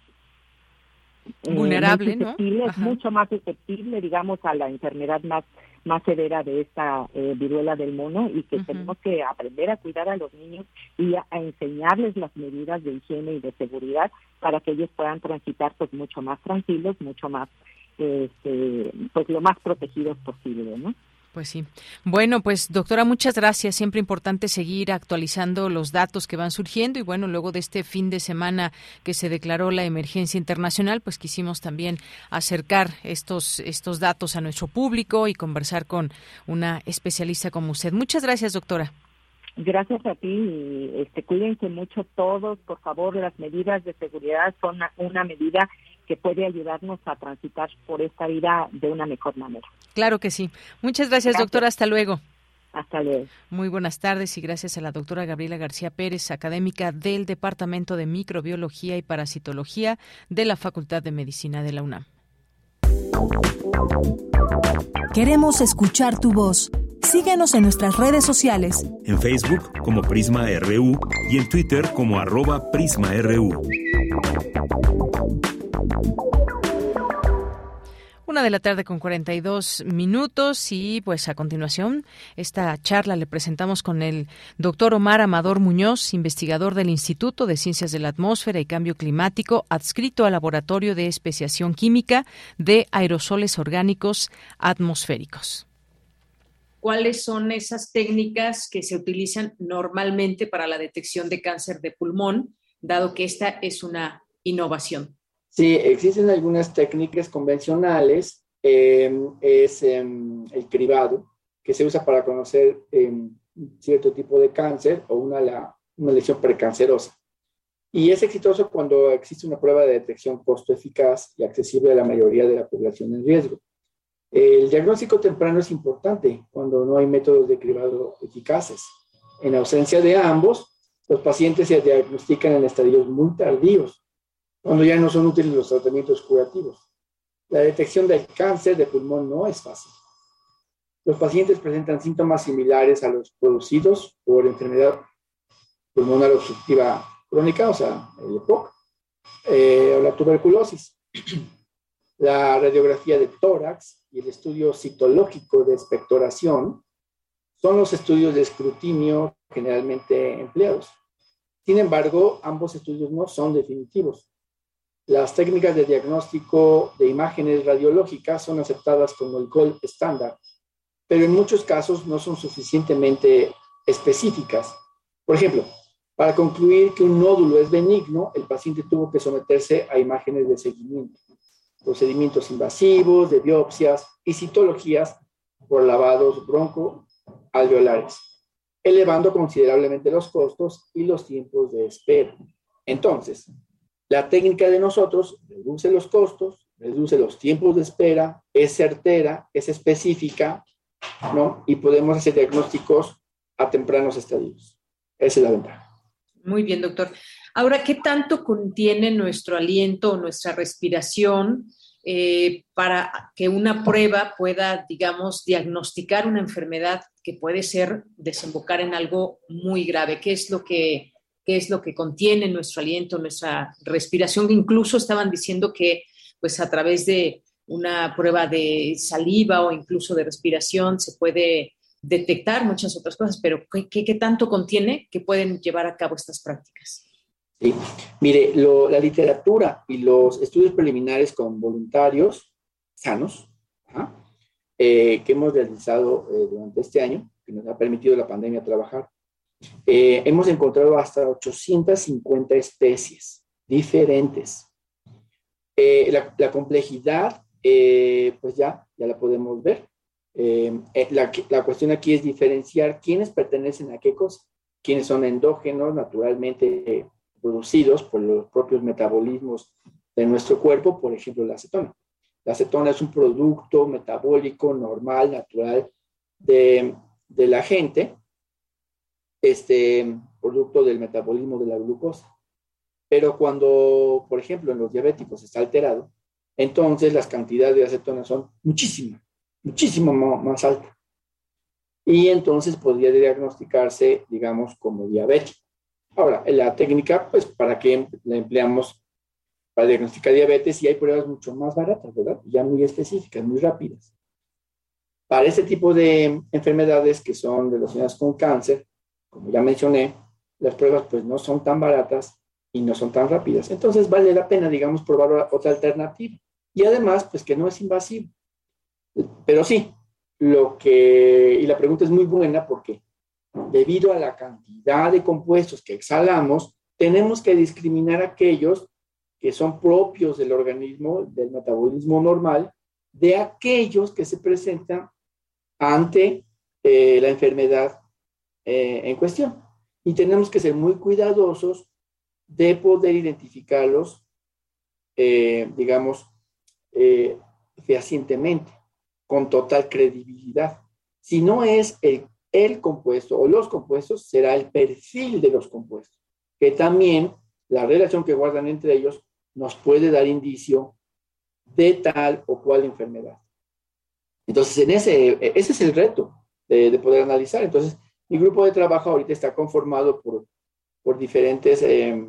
eh, vulnerable, ¿no? Es mucho más susceptible, digamos, a la enfermedad más más severa de esta viruela del mono y que tenemos que aprender a cuidar a los niños y a, enseñarles las medidas de higiene y de seguridad para que ellos puedan transitar pues mucho más tranquilos, mucho más este, pues lo más protegidos posible, ¿no? Pues sí. Bueno, pues doctora, muchas gracias. Siempre importante seguir actualizando los datos que van surgiendo y bueno, luego de este fin de semana que se declaró la emergencia internacional, pues quisimos también acercar estos estos datos a nuestro público y conversar con una especialista como usted. Muchas gracias, doctora. Gracias a ti. Este, cuídense mucho todos, por favor. Las medidas de seguridad son una medida que puede ayudarnos a transitar por esta vida de una mejor manera. Claro que sí. Muchas gracias, doctora. Hasta luego. Hasta luego. Muy buenas tardes y gracias a la doctora Gabriela García Pérez, académica del Departamento de Microbiología y Parasitología de la Facultad de Medicina de la UNAM. Queremos escuchar tu voz. Síguenos en nuestras redes sociales. En Facebook como Prisma RU y en Twitter como arroba PrismaRU. Una de la tarde con 42 minutos y pues a continuación esta charla le presentamos con el doctor Omar Amador Muñoz, investigador del Instituto de Ciencias de la Atmósfera y Cambio Climático, adscrito al Laboratorio de Especiación Química de Aerosoles Orgánicos Atmosféricos. ¿Cuáles son esas técnicas que se utilizan normalmente para la detección de cáncer de pulmón, dado que esta es una innovación? Sí, existen algunas técnicas convencionales. Em, es em, el cribado, que se usa para conocer em, cierto tipo de cáncer o una, una lesión precancerosa. Y es exitoso cuando existe una prueba de detección costo eficaz y accesible a la mayoría de la población en riesgo. El diagnóstico temprano es importante cuando no hay métodos de cribado eficaces. En ausencia de ambos, los pacientes se diagnostican en estadios muy tardíos, cuando ya no son útiles los tratamientos curativos. La detección del cáncer de pulmón no es fácil. Los pacientes presentan síntomas similares a los producidos por enfermedad pulmonar obstructiva crónica, o sea, el EPOC, eh, o la tuberculosis. La radiografía de tórax y el estudio citológico de expectoración son los estudios de escrutinio generalmente empleados. Sin embargo, ambos estudios no son definitivos. Las técnicas de diagnóstico de imágenes radiológicas son aceptadas como el gold estándar, pero en muchos casos no son suficientemente específicas. Por ejemplo, para concluir que un nódulo es benigno, el paciente tuvo que someterse a imágenes de seguimiento, procedimientos invasivos, de biopsias y citologías por lavados broncoalveolares, elevando considerablemente los costos y los tiempos de espera. Entonces, la técnica de nosotros reduce los costos, reduce los tiempos de espera, es certera, es específica, ¿no? Y podemos hacer diagnósticos a tempranos estadios. Esa es la ventaja. Muy bien, doctor. Ahora, ¿qué tanto contiene nuestro aliento o nuestra respiración eh, para que una prueba pueda, digamos, diagnosticar una enfermedad que puede ser desembocar en algo muy grave? ¿Qué es lo que qué es lo que contiene nuestro aliento, nuestra respiración. Incluso estaban diciendo que pues a través de una prueba de saliva o incluso de respiración se puede detectar muchas otras cosas, pero ¿qué, qué, tanto contiene que pueden llevar a cabo estas prácticas? Sí, mire, la literatura y los estudios preliminares con voluntarios sanos eh, que hemos realizado eh, durante este año, que nos ha permitido la pandemia trabajar, eh, hemos encontrado hasta 850 especies diferentes. Eh, la, complejidad, eh, pues ya, ya la podemos ver. La, la, cuestión aquí es diferenciar quiénes pertenecen a qué cosa, quiénes son endógenos, naturalmente producidos por los propios metabolismos de nuestro cuerpo, por ejemplo, la acetona. La acetona es un producto metabólico normal, natural de, de la gente, este producto del metabolismo de la glucosa. Pero cuando, por ejemplo, en los diabéticos está alterado, entonces las cantidades de acetona son muchísimas, muchísimo más alta. Y entonces podría diagnosticarse, digamos, como diabetes. Ahora, la técnica, pues, ¿para qué la empleamos para diagnosticar diabetes? Y hay pruebas mucho más baratas, ¿verdad? Ya muy específicas, muy rápidas. Para este tipo de enfermedades que son relacionadas con cáncer, como ya mencioné, las pruebas pues no son tan baratas y no son tan rápidas. Entonces vale la pena, digamos, probar otra alternativa. Y además, pues que no es invasivo. Pero sí, lo que, y la pregunta es muy buena porque debido a la cantidad de compuestos que exhalamos, tenemos que discriminar aquellos que son propios del organismo, del metabolismo normal, de aquellos que se presentan ante eh, la enfermedad eh, en cuestión. Y tenemos que ser muy cuidadosos de poder identificarlos, eh, digamos, fehacientemente, con total credibilidad. Si no es el, el compuesto o los compuestos, será el perfil de los compuestos, que también la relación que guardan entre ellos nos puede dar indicio de tal o cual enfermedad. Entonces, en ese, ese es el reto de, poder analizar. Entonces, mi grupo de trabajo ahorita está conformado por, por diferentes eh,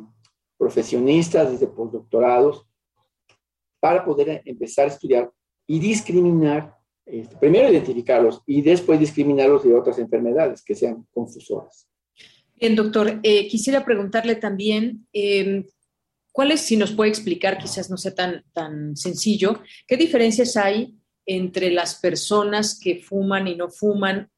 profesionistas, desde postdoctorados, para poder empezar a estudiar y discriminar, este, primero identificarlos y después discriminarlos de otras enfermedades que sean confusoras. Bien, doctor, eh, quisiera preguntarle también, eh, ¿cuáles, si nos puede explicar, quizás no sea tan, tan sencillo, qué diferencias hay entre las personas que fuman y no fuman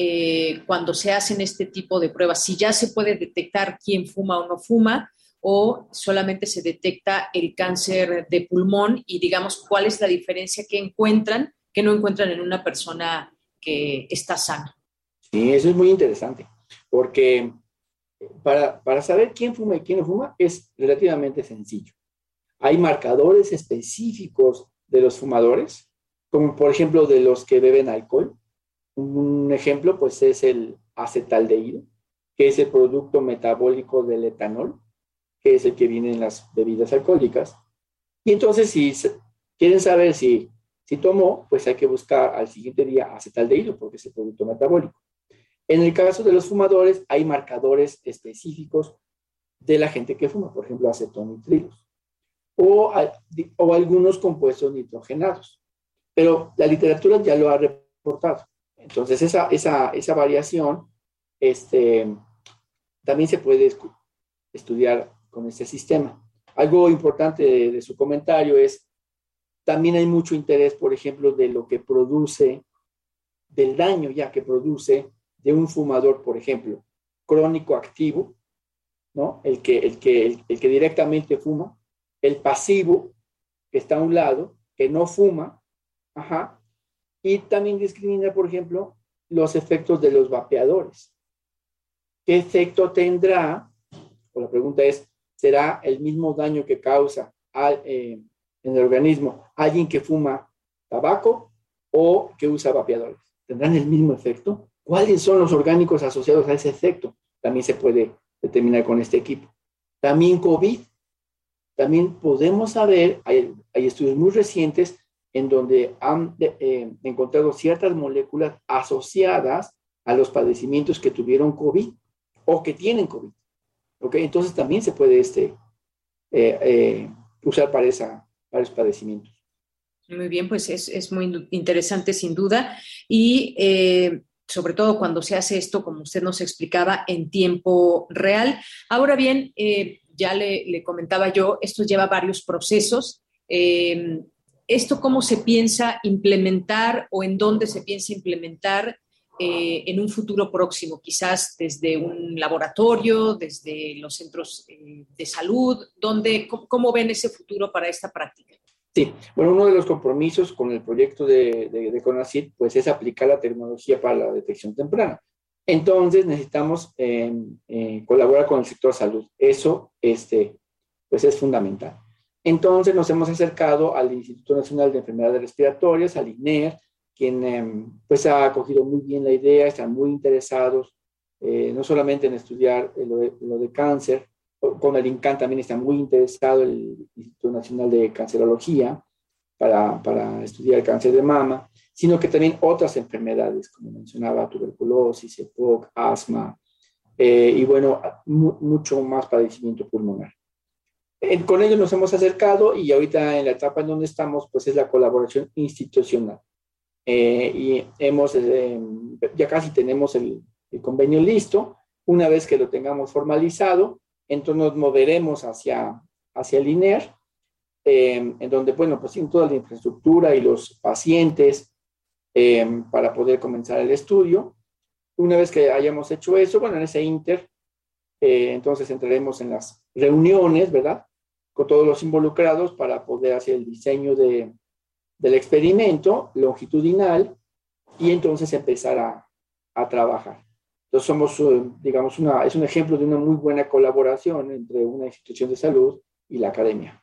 eh, cuando se hacen este tipo de pruebas? Si ya se puede detectar quién fuma o no fuma o solamente se detecta el cáncer de pulmón y digamos cuál es la diferencia que encuentran que no encuentran en una persona que está sana. Sí, eso es muy interesante, porque para, para saber quién fuma y quién no fuma es relativamente sencillo. Hay marcadores específicos de los fumadores como por ejemplo de los que beben alcohol. Un ejemplo pues es el acetaldehído, que es el producto metabólico del etanol, que es el que viene en las bebidas alcohólicas. Y entonces si quieren saber si, si tomó, pues hay que buscar al siguiente día acetaldehído, porque es el producto metabólico. En el caso de los fumadores, hay marcadores específicos de la gente que fuma, por ejemplo, acetonitrilos, o, o algunos compuestos nitrogenados pero la literatura ya lo ha reportado. Entonces, esa, esa, esa variación este, también se puede estudiar con este sistema. Algo importante de, su comentario es, también hay mucho interés, por ejemplo, de lo que produce, del daño ya que produce de un fumador, por ejemplo, crónico activo, ¿no? El que, el que, el, que directamente fuma, el pasivo, que está a un lado, que no fuma, Ajá. Y también discrimina, por ejemplo, los efectos de los vapeadores. ¿Qué efecto tendrá? O la pregunta es, ¿será el mismo daño que causa eh, en el organismo alguien que fuma tabaco o que usa vapeadores? ¿Tendrán el mismo efecto? ¿Cuáles son los orgánicos asociados a ese efecto? También se puede determinar con este equipo. También COVID. También podemos saber, hay estudios muy recientes en donde han eh, encontrado ciertas moléculas asociadas a los padecimientos que tuvieron COVID o que tienen COVID. ¿Ok? Entonces también se puede este, eh, eh, usar para, esa, para esos padecimientos. Muy bien, pues es, es muy interesante sin duda. Y sobre todo cuando se hace esto, como usted nos explicaba, en tiempo real. Ahora bien, ya le, le, comentaba yo, esto lleva varios procesos. ¿Esto cómo se piensa implementar o en dónde se piensa implementar eh, en un futuro próximo? Quizás desde un laboratorio, desde los centros eh, de salud, ¿dónde, cómo, ven ese futuro para esta práctica? Sí, bueno, uno de los compromisos con el proyecto de, de, pues es aplicar la tecnología para la detección temprana. Entonces necesitamos em, eh, colaborar con el sector salud. Eso, este, pues es fundamental. Entonces nos hemos acercado al Instituto Nacional de Enfermedades Respiratorias, al INER, quien em, pues ha acogido muy bien la idea, están muy interesados eh, no solamente en estudiar lo de, cáncer, con el INCAN también está muy interesado el Instituto Nacional de Cancerología, para, para estudiar el cáncer de mama, sino que también otras enfermedades, como mencionaba, tuberculosis, EPOC, asma, eh, y bueno, mucho más padecimiento pulmonar. Eh, con ellos nos hemos acercado y ahorita en la etapa en donde estamos, pues es la colaboración institucional. Eh, y hemos, ya casi tenemos el, el, convenio listo. Una vez que lo tengamos formalizado, entonces nos moveremos hacia, hacia el INER, en donde, bueno, pues tienen toda la infraestructura y los pacientes para poder comenzar el estudio. Una vez que hayamos hecho eso, bueno, en ese inter, eh, entonces entraremos en las reuniones, ¿verdad? Todos los involucrados para poder hacer el diseño de, del experimento longitudinal y entonces empezar a, a trabajar. Entonces somos, eh, digamos, una, es un ejemplo de una muy buena colaboración entre una institución de salud y la academia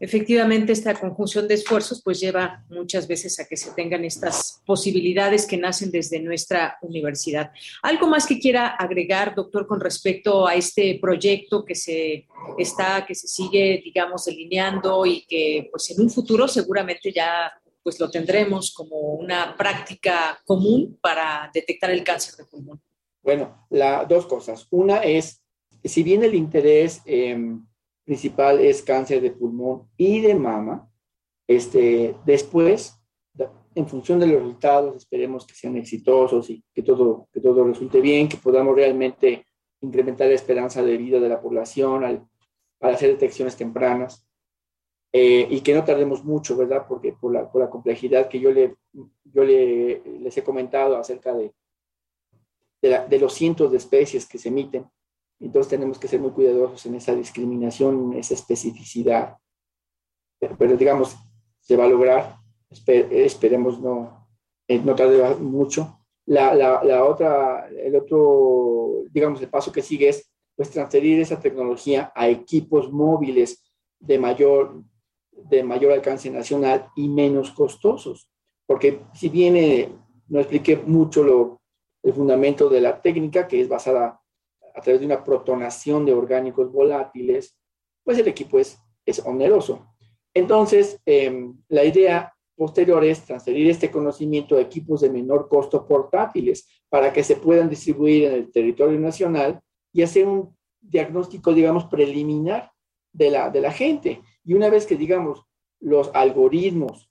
efectivamente esta conjunción de esfuerzos pues lleva muchas veces a que se tengan estas posibilidades que nacen desde nuestra universidad. ¿Algo más que quiera agregar, doctor, con respecto a este proyecto que se está, que se sigue, digamos, delineando y que pues en un futuro seguramente ya pues lo tendremos como una práctica común para detectar el cáncer de pulmón? Bueno, la, dos cosas. Una es, si bien el interés... Eh, principal es cáncer de pulmón y de mama. Este, después, en función de los resultados, esperemos que sean exitosos y que todo, que todo resulte bien, que podamos realmente incrementar la esperanza de vida de la población al, para hacer detecciones tempranas eh, y que no tardemos mucho, ¿verdad? Porque por la, por la complejidad que yo, le, yo le, les he comentado acerca de, de, de los cientos de especies que se emiten, entonces tenemos que ser muy cuidadosos en esa discriminación, en esa especificidad. Pero, digamos, se va a lograr, esperemos no, eh, no tarde mucho. La, la, la, otra, el otro, digamos, el paso que sigue es pues transferir esa tecnología a equipos móviles de mayor, de mayor alcance nacional y menos costosos. Porque si bien no expliqué mucho lo, el fundamento de la técnica, que es basada a través de una protonación de orgánicos volátiles, pues el equipo es, es oneroso. Entonces, em, la idea posterior es transferir este conocimiento a equipos de menor costo portátiles para que se puedan distribuir en el territorio nacional y hacer un diagnóstico, digamos, preliminar de la, de la gente. Y una vez que, digamos, los algoritmos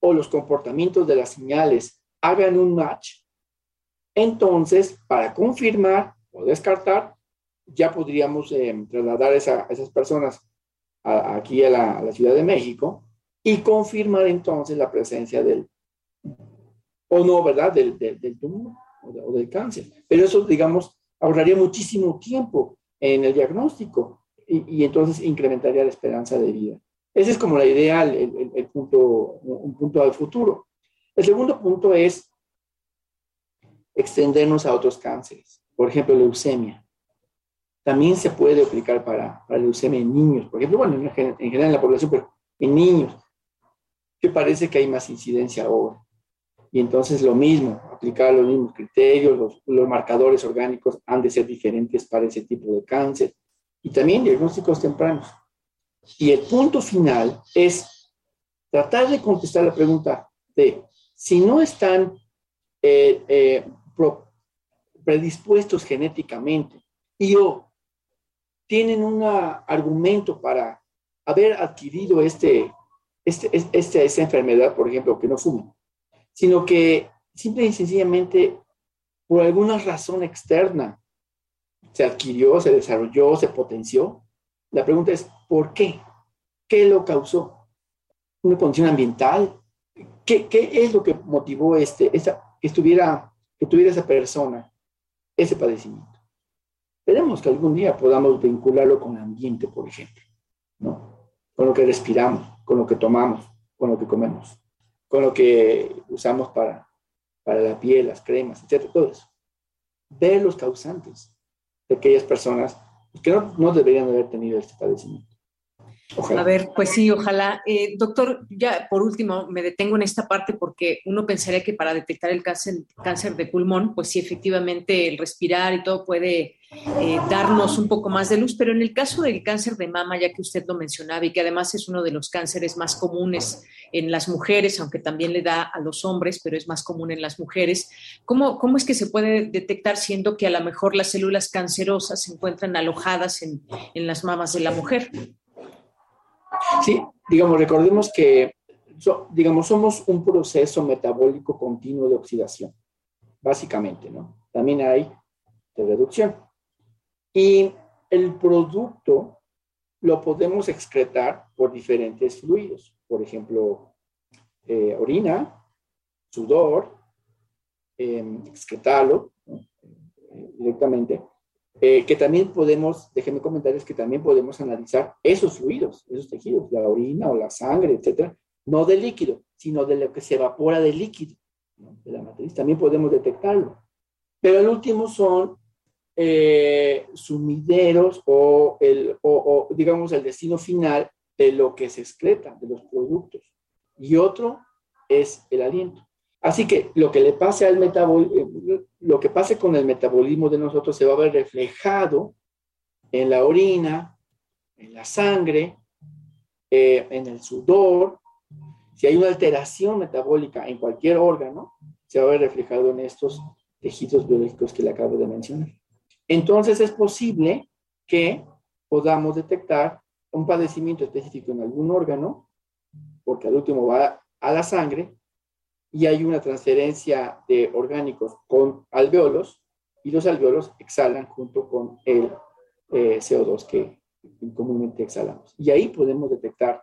o los comportamientos de las señales hagan un match, entonces, para confirmar, o descartar, ya podríamos eh, trasladar esa, a esas personas aquí a la, Ciudad de México y confirmar entonces la presencia del, o no, ¿verdad?, del, del, tumor o, del cáncer. Pero eso, digamos, ahorraría muchísimo tiempo en el diagnóstico y, y entonces incrementaría la esperanza de vida. Esa es como la idea, el, el, punto, un punto al futuro. El segundo punto es extendernos a otros cánceres por ejemplo, leucemia. También se puede aplicar para, para leucemia en niños, por ejemplo, bueno, en, general en la población, pero en niños, que parece que hay más incidencia ahora. Y entonces lo mismo, aplicar los mismos criterios, los, los marcadores orgánicos han de ser diferentes para ese tipo de cáncer. Y también diagnósticos tempranos. Y el punto final es tratar de contestar la pregunta de si no están eh, eh, predispuestos genéticamente y o tienen un argumento para haber adquirido este, este, este, esta enfermedad, por ejemplo, que no fumen, sino que simple y sencillamente por alguna razón externa se adquirió, se desarrolló, se potenció. La pregunta es, ¿por qué? ¿Qué lo causó? ¿Una condición ambiental? ¿Qué, qué es lo que motivó este, esa, que, estuviera, que tuviera esa persona ese padecimiento. Esperemos que algún día podamos vincularlo con el ambiente, por ejemplo, ¿no? Con lo que respiramos, con lo que tomamos, con lo que comemos, con lo que usamos para, para la piel, las cremas, etcétera, todo eso. Ver los causantes de aquellas personas que no, no deberían haber tenido este padecimiento. A ver, pues sí, ojalá. Eh, doctor, ya por último, me detengo en esta parte porque uno pensaría que para detectar el cáncer, de pulmón, pues sí, efectivamente el respirar y todo puede eh, darnos un poco más de luz, pero en el caso del cáncer de mama, ya que usted lo mencionaba y que además es uno de los cánceres más comunes en las mujeres, aunque también le da a los hombres, pero es más común en las mujeres, ¿cómo, cómo es que se puede detectar siendo que a lo mejor las células cancerosas se encuentran alojadas en, en las mamas de la mujer? Sí, digamos, recordemos que digamos, somos un proceso metabólico continuo de oxidación, básicamente, ¿no? También hay de reducción. Y el producto lo podemos excretar por diferentes fluidos, por ejemplo, eh, orina, sudor, eh, excretarlo directamente, eh, que también podemos, déjenme comentarios, que también podemos analizar esos fluidos, esos tejidos, la orina o la sangre, etcétera, no del líquido, sino de lo que se evapora del líquido, de la matriz, también podemos detectarlo. Pero el último son eh, sumideros o, el, o, digamos, el destino final de lo que se excreta, de los productos. Y otro es el aliento. Así que lo que le pase al metabolismo, lo que pase con el metabolismo de nosotros se va a ver reflejado en la orina, en la sangre, eh, en el sudor. Si hay una alteración metabólica en cualquier órgano, se va a ver reflejado en estos tejidos biológicos que le acabo de mencionar. Entonces es posible que podamos detectar un padecimiento específico en algún órgano, porque al último va a la sangre, y hay una transferencia de orgánicos con alveolos y los alveolos exhalan junto con el eh, CO2 que comúnmente exhalamos. Y ahí podemos detectar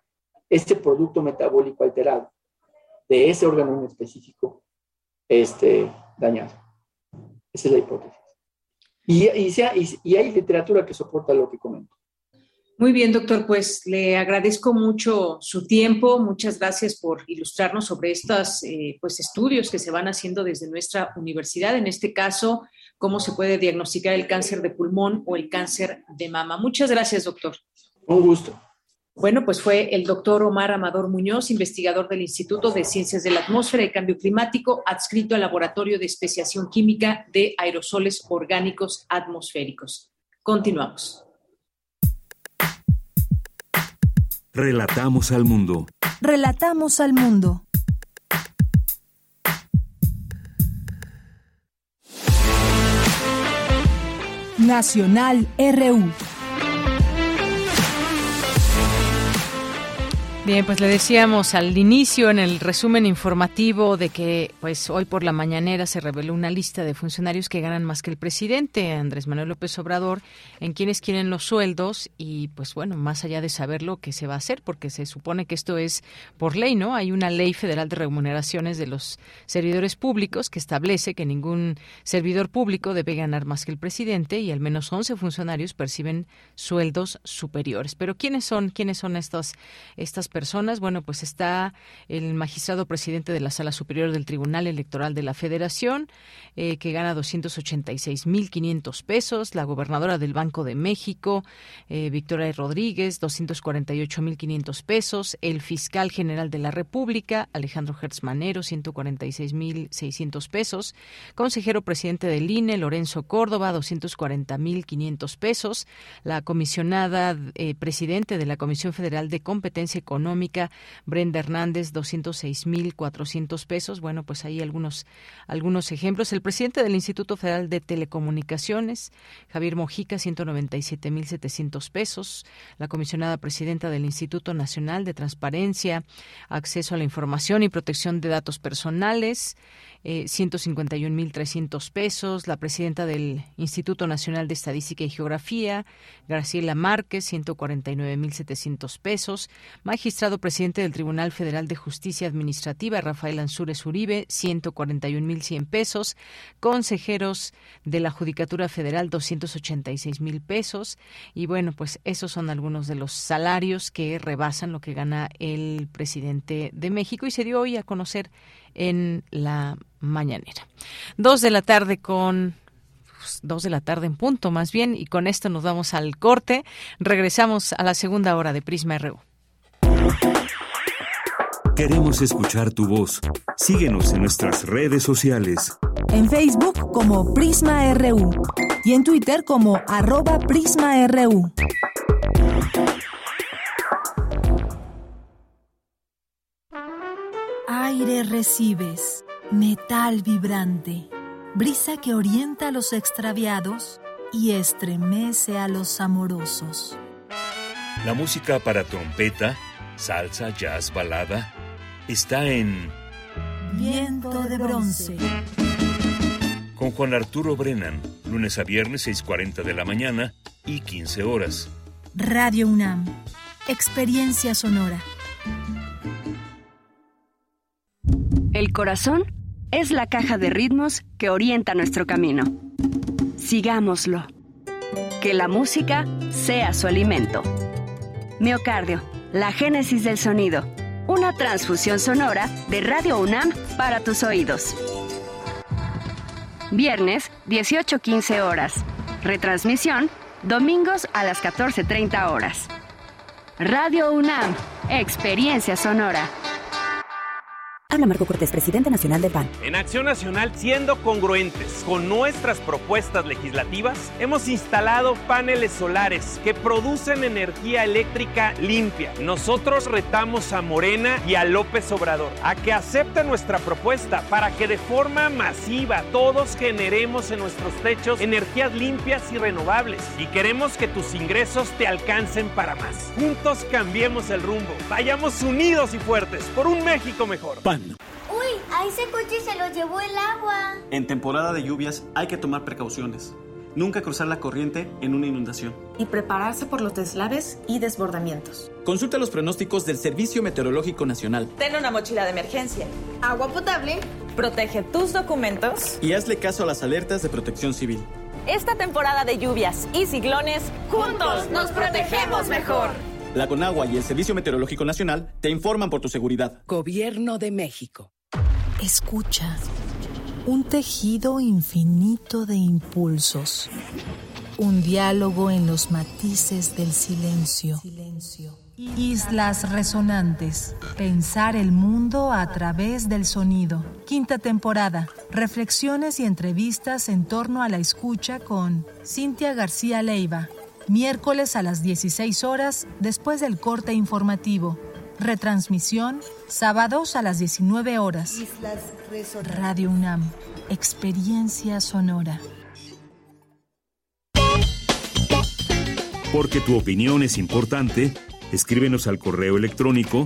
este producto metabólico alterado de ese órgano específico este, dañado. Esa es la hipótesis. Y, y, y hay literatura que soporta lo que comento. Muy bien, doctor, pues le agradezco mucho su tiempo. Muchas gracias por ilustrarnos sobre estos eh, pues, estudios que se van haciendo desde nuestra universidad. En este caso, cómo se puede diagnosticar el cáncer de pulmón o el cáncer de mama. Muchas gracias, doctor. Un gusto. Bueno, pues fue el doctor Omar Amador Muñoz, investigador del Instituto de Ciencias de la Atmósfera y Cambio Climático, adscrito al Laboratorio de Especiación Química de Aerosoles Orgánicos Atmosféricos. Continuamos. Relatamos al mundo. Relatamos al mundo. Nacional RU. Bien, pues le decíamos al inicio en el resumen informativo de que pues hoy por la mañanera se reveló una lista de funcionarios que ganan más que el presidente Andrés Manuel López Obrador, en quienes quieren los sueldos y pues bueno, más allá de saber lo que se va a hacer porque se supone que esto es por ley, ¿no? Hay una ley federal de remuneraciones de los servidores públicos que establece que ningún servidor público debe ganar más que el presidente y al menos 11 funcionarios perciben sueldos superiores. Pero ¿quiénes son quiénes son estas estas personas personas. Bueno, pues está el magistrado presidente de la Sala Superior del Tribunal Electoral de la Federación, eh, que gana 286.500 pesos. La gobernadora del Banco de México, eh, Victoria Rodríguez, 248.500 pesos. El fiscal general de la República, Alejandro Hertzmanero, 146.600 pesos. Consejero presidente del INE, Lorenzo Córdoba, 240.500 pesos. La comisionada eh, presidente de la Comisión Federal de Competencia Brenda Hernández, 206.400 pesos. Bueno, pues ahí algunos, algunos ejemplos. El presidente del Instituto Federal de Telecomunicaciones, Javier Mojica, 197.700 pesos. La comisionada presidenta del Instituto Nacional de Transparencia, Acceso a la Información y Protección de Datos Personales, eh, 151.300 pesos. La presidenta del Instituto Nacional de Estadística y Geografía, Graciela Márquez, 149.700 pesos. Magistrado presidente del Tribunal Federal de Justicia Administrativa, Rafael Ansúrez Uribe, 141.100 pesos. Consejeros de la Judicatura Federal, 286.000 pesos. Y bueno, pues esos son algunos de los salarios que rebasan lo que gana el presidente de México y se dio hoy a conocer en la mañanera. Dos de la tarde con pues, dos de la tarde en punto, más bien, y con esto nos vamos al corte. Regresamos a la segunda hora de Prisma RU. Queremos escuchar tu voz. Síguenos en nuestras redes sociales. En Facebook como Prisma RU y en Twitter como arroba PrismaRU. Aire recibes, metal vibrante, brisa que orienta a los extraviados y estremece a los amorosos. La música para trompeta, salsa, jazz, balada, está en Viento de bronce. con Juan Arturo Brennan, lunes a viernes 6.40 de la mañana y 15 horas. Radio UNAM. Experiencia sonora. El corazón es la caja de ritmos que orienta nuestro camino. Sigámoslo. Que la música sea su alimento. Miocardio, la génesis del sonido. Una transfusión sonora de Radio UNAM para tus oídos. Viernes, 18-15 horas. Retransmisión, domingos a las 14.30 horas. Radio UNAM, experiencia sonora. Habla Marco Cortés, presidente nacional del PAN. En Acción Nacional, siendo congruentes con nuestras propuestas legislativas, hemos instalado paneles solares que producen energía eléctrica limpia. Nosotros retamos a Morena y a López Obrador a que acepten nuestra propuesta para que de forma masiva todos generemos en nuestros techos energías limpias y renovables. Y queremos que tus ingresos te alcancen para más. Juntos cambiemos el rumbo. Vayamos unidos y fuertes por un México mejor. Uy, a ese coche se lo llevó el agua. En temporada de lluvias hay que tomar precauciones. Nunca cruzar la corriente en una inundación. Y prepararse por los deslaves y desbordamientos. Consulta los pronósticos del Servicio Meteorológico Nacional Ten una mochila de emergencia. Agua potable. Protege tus documentos. y hazle caso a las alertas de protección civil. Esta temporada de lluvias y ciclones, juntos nos protegemos mejor. La Conagua y el Servicio Meteorológico Nacional te informan por tu seguridad. Gobierno de México. Escucha. Un tejido infinito de impulsos. Un diálogo en los matices del silencio. Islas resonantes. Pensar el mundo a través del sonido. Quinta temporada. Reflexiones y entrevistas en torno a la escucha con Cintia García Leiva. Miércoles a las 16 horas después del corte informativo. Retransmisión sábados a las 19 horas. Radio UNAM. Experiencia sonora. Porque tu opinión es importante, escríbenos al correo electrónico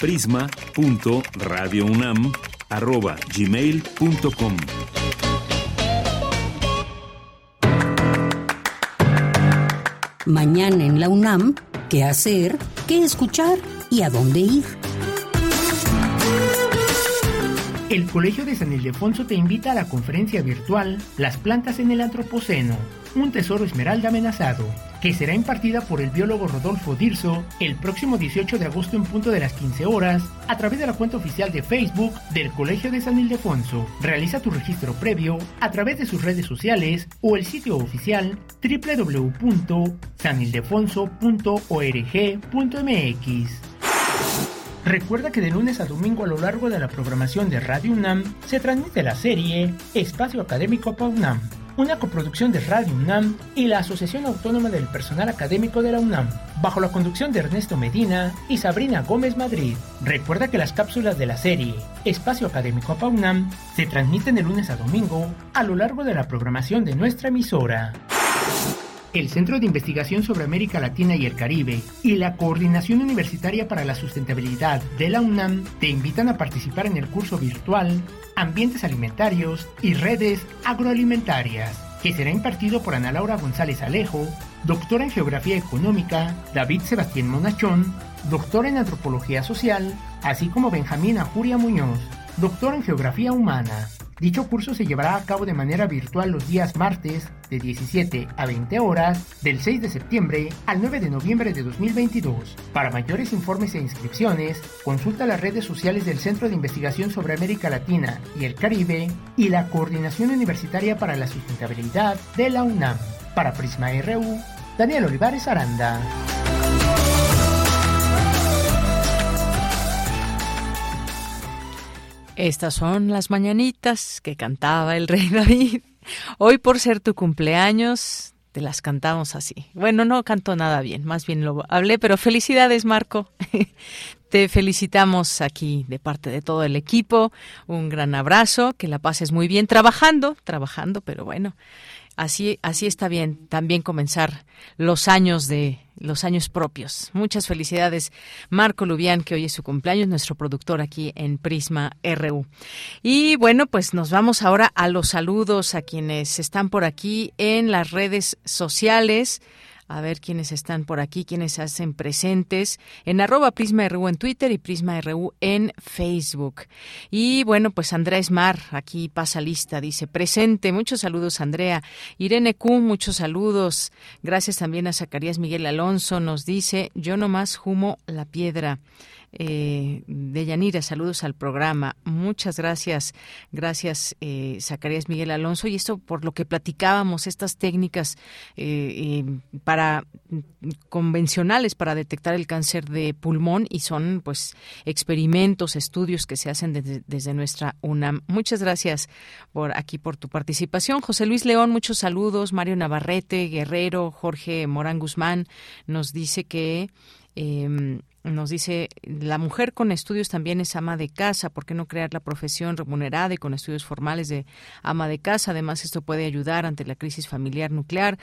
prisma.radiounam@gmail.com. Mañana en la UNAM, ¿qué hacer? ¿Qué escuchar? ¿Y a dónde ir? El Colegio de San Ildefonso te invita a la conferencia virtual Las plantas en el Antropoceno, un tesoro esmeralda amenazado, que será impartida por el biólogo Rodolfo Dirso el próximo 18 de agosto en punto de las 15 horas a través de la cuenta oficial de Facebook del Colegio de San Ildefonso. Realiza tu registro previo a través de sus redes sociales o el sitio oficial www.sanildefonso.org.mx. Recuerda que de lunes a domingo a lo largo de la programación de Radio UNAM se transmite la serie Espacio Académico PAUNAM, una coproducción de Radio UNAM y la Asociación Autónoma del Personal Académico de la UNAM, bajo la conducción de Ernesto Medina y Sabrina Gómez Madrid. Recuerda que las cápsulas de la serie Espacio Académico PAUNAM se transmiten de lunes a domingo a lo largo de la programación de nuestra emisora. El Centro de Investigación sobre América Latina y el Caribe y la Coordinación Universitaria para la Sustentabilidad de la UNAM te invitan a participar en el curso virtual Ambientes Alimentarios y Redes Agroalimentarias, que será impartido por Ana Laura González Alejo, doctora en Geografía Económica, David Sebastián Monachón, doctor en Antropología Social, así como Benjamín Ajuria Muñoz, doctor en Geografía Humana. Dicho curso se llevará a cabo de manera virtual los días martes de 17 a 20 horas del 6 de septiembre al 9 de noviembre de 2022. Para mayores informes e inscripciones, consulta las redes sociales del Centro de Investigación sobre América Latina y el Caribe y la Coordinación Universitaria para la Sustentabilidad de la UNAM. Para Prisma RU, Daniel Olivares Aranda. Estas son las mañanitas que cantaba el rey David. Hoy por ser tu cumpleaños, te las cantamos así. Bueno, no canto nada bien, más bien lo hablé, pero felicidades Marco. Te felicitamos aquí de parte de todo el equipo. Un gran abrazo, que la pases muy bien trabajando, trabajando, pero bueno, así así está bien también comenzar los años de los años propios. Muchas felicidades, Marco Lubián, que hoy es su cumpleaños, nuestro productor aquí en Prisma RU. Y bueno, pues nos vamos ahora a los saludos a quienes están por aquí en las redes sociales a ver quiénes están por aquí, quiénes hacen presentes en arroba Prisma RU en Twitter y Prisma RU en Facebook. Y bueno, pues Andrea Esmar, aquí pasa lista, dice presente. Muchos saludos, Andrea. Irene Q, muchos saludos. Gracias también a Zacarías Miguel Alonso, nos dice, yo nomás humo la piedra eh, de Yanira, saludos al programa. Muchas gracias, gracias eh, Zacarías Miguel Alonso. Y esto por lo que platicábamos, estas técnicas eh, eh, para convencionales para detectar el cáncer de pulmón y son pues experimentos, estudios que se hacen desde, desde nuestra UNAM. Muchas gracias por aquí por tu participación. José Luis León, muchos saludos. Mario Navarrete, Guerrero, Jorge Morán Guzmán nos dice que eh, nos dice, la mujer con estudios también es ama de casa, ¿por qué no crear la profesión remunerada y con estudios formales de ama de casa? Además, esto puede ayudar ante la crisis familiar nuclear.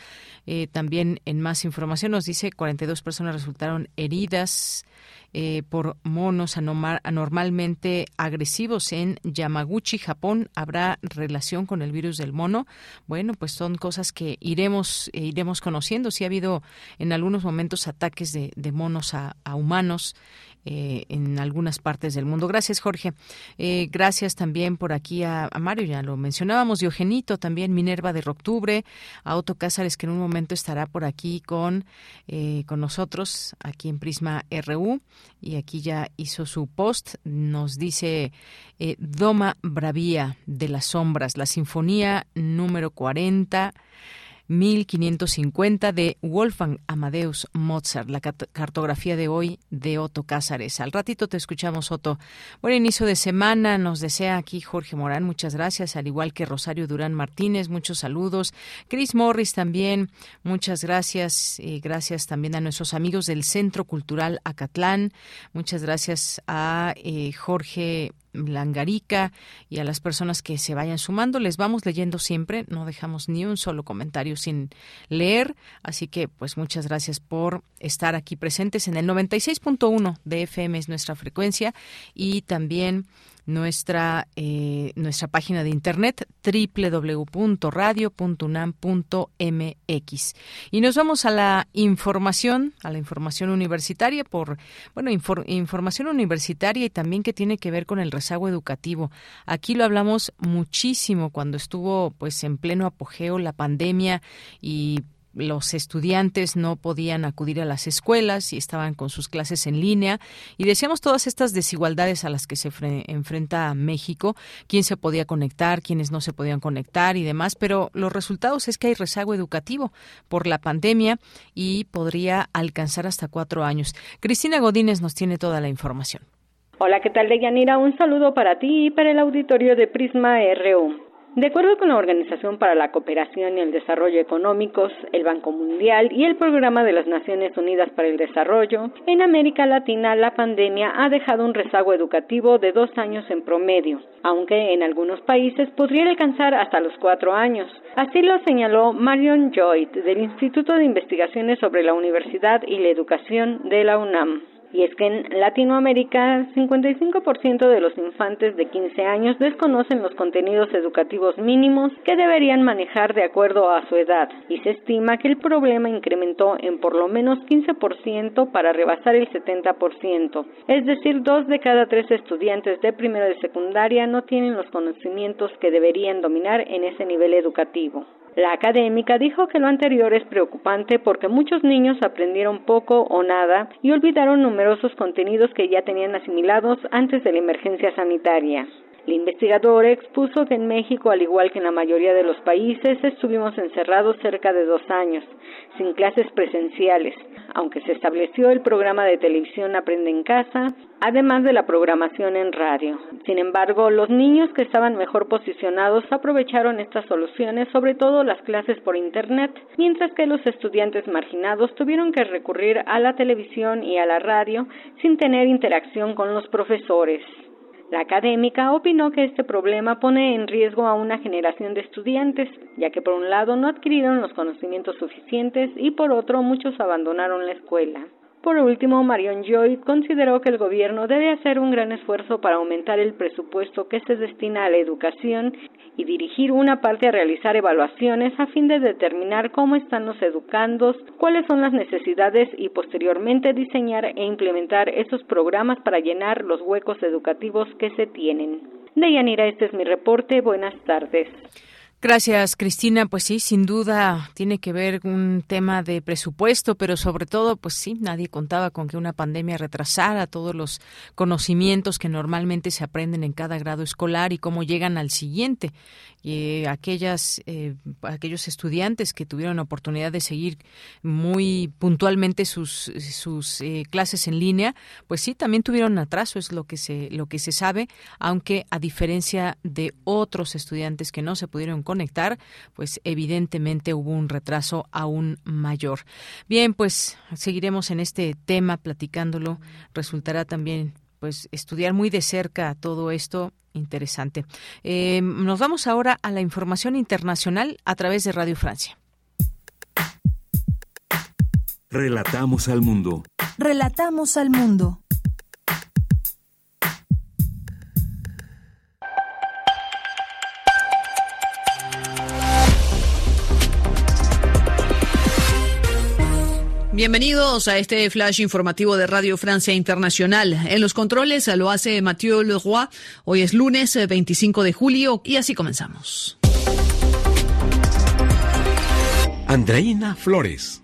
Eh, también en más información nos dice, 42 personas resultaron heridas eh, por monos anormalmente agresivos en Yamaguchi, Japón. ¿Habrá relación con el virus del mono? Bueno, pues son cosas que iremos, eh, iremos conociendo. Sí ha habido en algunos momentos ataques de, de monos a, a humanos eh, en algunas partes del mundo. Gracias, Jorge. Eh, gracias también por aquí a, Mario, ya lo mencionábamos, Diogenito, también Minerva de Octubre, a Otto Cázares, que en un momento estará por aquí con, eh, con nosotros, aquí en Prisma RU, y aquí ya hizo su post. Nos dice Doma Bravía de las Sombras, la Sinfonía número 40 1550 de Wolfgang Amadeus Mozart, la cartografía de hoy de Otto Cázares. Al ratito te escuchamos, Otto. Buen inicio de semana, nos desea aquí Jorge Morán, muchas gracias, al igual que Rosario Durán Martínez, muchos saludos. Chris Morris también, muchas gracias. y gracias también a nuestros amigos del Centro Cultural Acatlán. Muchas gracias a eh, Jorge Langarica y a las personas que se vayan sumando. Les vamos leyendo siempre, no dejamos ni un solo comentario sin leer. Así que, pues muchas gracias por estar aquí presentes en el 96.1 de FM es nuestra frecuencia y también nuestra, eh, nuestra página de internet www.radio.unam.mx. Y nos vamos a la información, a la información universitaria por, bueno, información universitaria y también que tiene que ver con el rezago educativo. Aquí lo hablamos muchísimo cuando estuvo pues en pleno apogeo la pandemia y los estudiantes no podían acudir a las escuelas y estaban con sus clases en línea y decíamos todas estas desigualdades a las que se enfrenta México, quién se podía conectar, quiénes no se podían conectar y demás, pero los resultados es que hay rezago educativo por la pandemia y podría alcanzar hasta cuatro años. Cristina Godínez nos tiene toda la información. Hola, ¿qué tal, Deyanira? Un saludo para ti y para el auditorio de Prisma RU. De acuerdo con la Organización para la Cooperación y el Desarrollo Económicos, el Banco Mundial y el Programa de las Naciones Unidas para el Desarrollo, en América Latina la pandemia ha dejado un rezago educativo de dos años en promedio, aunque en algunos países podría alcanzar hasta los cuatro años. Así lo señaló Marion Joyd del Instituto de Investigaciones sobre la Universidad y la Educación de la UNAM. Y es que en Latinoamérica, 55% de los infantes de 15 años desconocen los contenidos educativos mínimos que deberían manejar de acuerdo a su edad, y se estima que el problema incrementó en por lo menos 15% para rebasar el 70%. Es decir, dos de cada tres estudiantes de primero de secundaria no tienen los conocimientos que deberían dominar en ese nivel educativo. La académica dijo que lo anterior es preocupante porque muchos niños aprendieron poco o nada y olvidaron numerosos contenidos que ya tenían asimilados antes de la emergencia sanitaria. El investigador expuso que en México, al igual que en la mayoría de los países, estuvimos encerrados cerca de dos años, sin clases presenciales, aunque se estableció el programa de televisión Aprende en Casa, además de la programación en radio. Sin embargo, los niños que estaban mejor posicionados aprovecharon estas soluciones, sobre todo las clases por Internet, mientras que los estudiantes marginados tuvieron que recurrir a la televisión y a la radio sin tener interacción con los profesores. La académica opinó que este problema pone en riesgo a una generación de estudiantes, ya que por un lado no adquirieron los conocimientos suficientes y por otro muchos abandonaron la escuela. Por último, Marion Joy consideró que el gobierno debe hacer un gran esfuerzo para aumentar el presupuesto que se destina a la educación y dirigir una parte a realizar evaluaciones a fin de determinar cómo están los educandos, cuáles son las necesidades y posteriormente diseñar e implementar esos programas para llenar los huecos educativos que se tienen. Deyanira, este es mi reporte. Buenas tardes. Gracias, Cristina. Pues sí, sin duda tiene que ver un tema de presupuesto, pero sobre todo, pues sí, nadie contaba con que una pandemia retrasara todos los conocimientos que normalmente se aprenden en cada grado escolar y cómo llegan al siguiente. Y aquellas, eh, aquellos estudiantes que tuvieron oportunidad de seguir muy puntualmente sus, sus eh, clases en línea, pues sí, también tuvieron atraso, es lo que se, lo que se sabe, aunque a diferencia de otros estudiantes que no se pudieron conectar, pues evidentemente hubo un retraso aún mayor. Bien, pues seguiremos en este tema platicándolo. Resultará también pues estudiar muy de cerca todo esto interesante. Eh, nos vamos ahora a la información internacional a través de Radio Francia. Relatamos al mundo. Relatamos al mundo. Bienvenidos a este flash informativo de Radio Francia Internacional. En los controles lo hace Mathieu Leroy. Hoy es lunes 25 de julio y así comenzamos. Andreina Flores.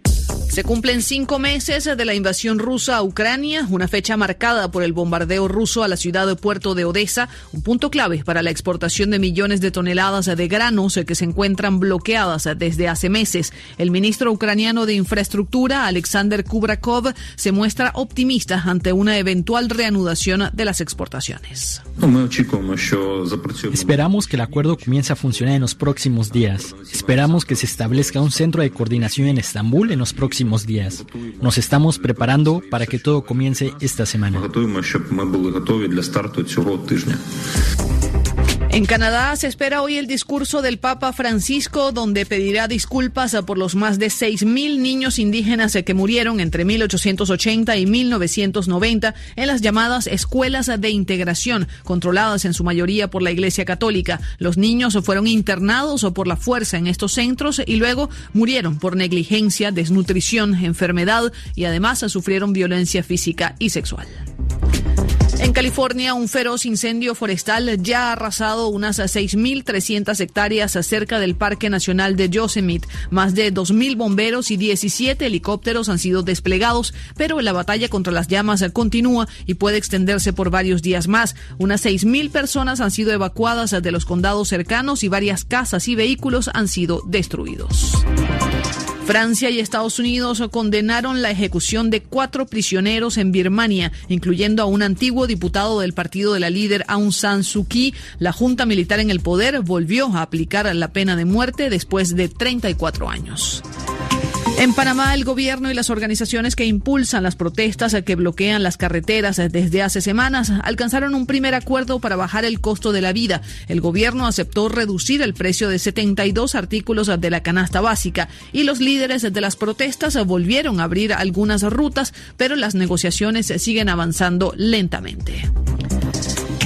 Se cumplen cinco meses de la invasión rusa a Ucrania, una fecha marcada por el bombardeo ruso a la ciudad de puerto de Odessa, un punto clave para la exportación de millones de toneladas de granos que se encuentran bloqueadas desde hace meses. El ministro ucraniano de Infraestructura, Alexander Kubrakov, se muestra optimista ante una eventual reanudación de las exportaciones. Esperamos que el acuerdo comience a funcionar en los próximos días. Esperamos que se establezca un centro de coordinación en Estambul en los próximos días. Nos estamos preparando para que todo comience esta semana. En Canadá se espera hoy el discurso del Papa Francisco, donde pedirá disculpas por los más de 6.000 niños indígenas que murieron entre 1880 y 1990 en las llamadas escuelas de integración, controladas en su mayoría por la Iglesia Católica. Los niños fueron internados o por la fuerza en estos centros y luego murieron por negligencia, desnutrición, enfermedad y además sufrieron violencia física y sexual. En California, un feroz incendio forestal ya ha arrasado unas 6.300 hectáreas cerca del Parque Nacional de Yosemite. Más de 2.000 bomberos y 17 helicópteros han sido desplegados, pero la batalla contra las llamas continúa y puede extenderse por varios días más. Unas 6.000 personas han sido evacuadas de los condados cercanos y varias casas y vehículos han sido destruidos. Francia y Estados Unidos condenaron la ejecución de cuatro prisioneros en Birmania, incluyendo a un antiguo diputado del partido de la líder Aung San Suu Kyi. La junta militar en el poder volvió a aplicar la pena de muerte después de 34 años. En Panamá, el gobierno y las organizaciones que impulsan las protestas que bloquean las carreteras desde hace semanas alcanzaron un primer acuerdo para bajar el costo de la vida. El gobierno aceptó reducir el precio de 72 artículos de la canasta básica y los líderes de las protestas volvieron a abrir algunas rutas, pero las negociaciones siguen avanzando lentamente.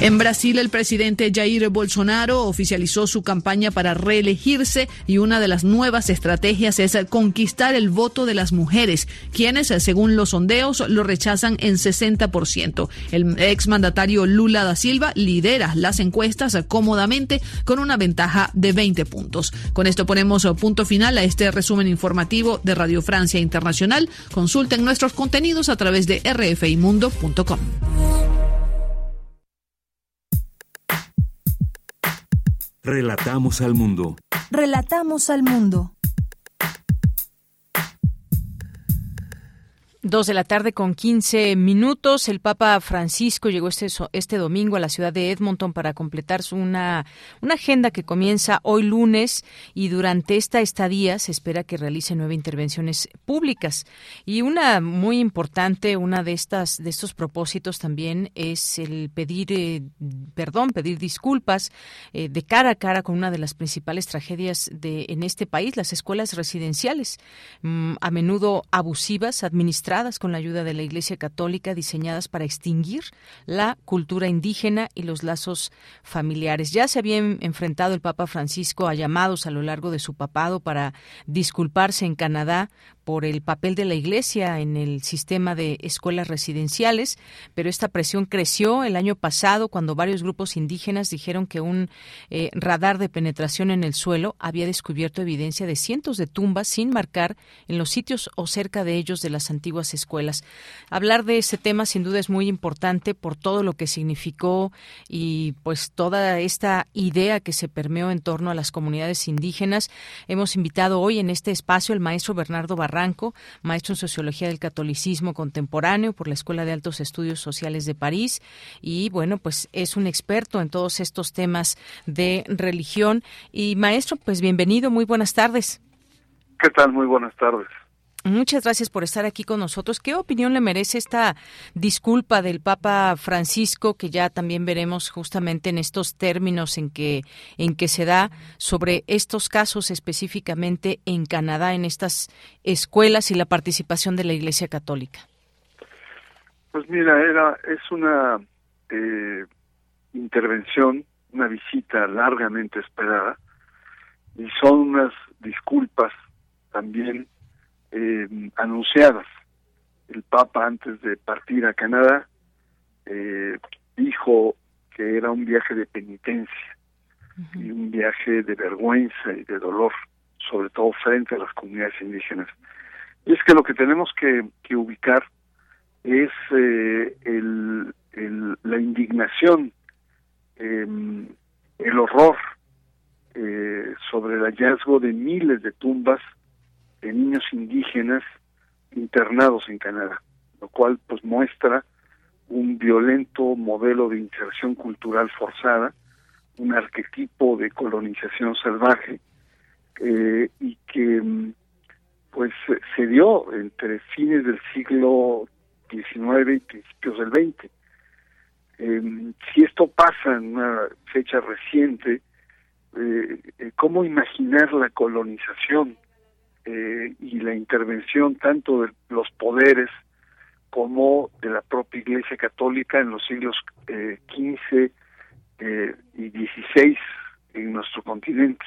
En Brasil, el presidente Jair Bolsonaro oficializó su campaña para reelegirse y una de las nuevas estrategias es conquistar el voto de las mujeres, quienes, según los sondeos, lo rechazan en 60%. El exmandatario Lula da Silva lidera las encuestas cómodamente con una ventaja de 20 puntos. Con esto ponemos punto final a este resumen informativo de Radio Francia Internacional. Consulten nuestros contenidos a través de rfimundo.com. Relatamos al mundo. Relatamos al mundo. Dos de la tarde con 15 minutos. El Papa Francisco llegó este, este domingo a la ciudad de Edmonton para completar una, una agenda que comienza hoy lunes y durante esta estadía se espera que realice nueve intervenciones públicas. Y una muy importante, una de estas de estos propósitos también es el pedir eh, perdón, pedir disculpas eh, de cara a cara con una de las principales tragedias de en este país, las escuelas residenciales, mm, a menudo abusivas, administrativas con la ayuda de la Iglesia Católica diseñadas para extinguir la cultura indígena y los lazos familiares. Ya se había enfrentado el Papa Francisco a llamados a lo largo de su papado para disculparse en Canadá por el papel de la Iglesia en el sistema de escuelas residenciales, pero esta presión creció el año pasado cuando varios grupos indígenas dijeron que un eh, radar de penetración en el suelo había descubierto evidencia de cientos de tumbas sin marcar en los sitios o cerca de ellos de las antiguas escuelas. Hablar de ese tema sin duda es muy importante por todo lo que significó y pues toda esta idea que se permeó en torno a las comunidades indígenas. Hemos invitado hoy en este espacio al maestro Bernardo Barra maestro en Sociología del Catolicismo Contemporáneo por la Escuela de Altos Estudios Sociales de París y bueno, pues es un experto en todos estos temas de religión. Y maestro, pues bienvenido, muy buenas tardes. ¿Qué tal? Muy buenas tardes. Muchas gracias por estar aquí con nosotros. ¿Qué opinión le merece esta disculpa del Papa Francisco, que ya también veremos justamente en estos términos en que, en que se da sobre estos casos específicamente en Canadá, en estas escuelas y la participación de la Iglesia Católica? Pues mira, era es una eh, intervención, una visita largamente esperada y son unas disculpas también eh, anunciadas. El Papa antes de partir a Canadá eh, dijo que era un viaje de penitencia y un viaje de vergüenza y de dolor, sobre todo frente a las comunidades indígenas. Y es que lo que tenemos que, que ubicar es eh, el, el, la indignación, em, el horror eh, sobre el hallazgo de miles de tumbas de niños indígenas internados en Canadá, lo cual pues muestra un violento modelo de inserción cultural forzada, un arquetipo de colonización salvaje eh, y que mm, pues se dio entre fines del siglo XIX y principios del XX. Eh, si esto pasa en una fecha reciente, eh, eh ¿cómo imaginar la colonización eh, y la intervención tanto de los poderes como de la propia Iglesia Católica en los siglos XV eh, y XVI en nuestro continente.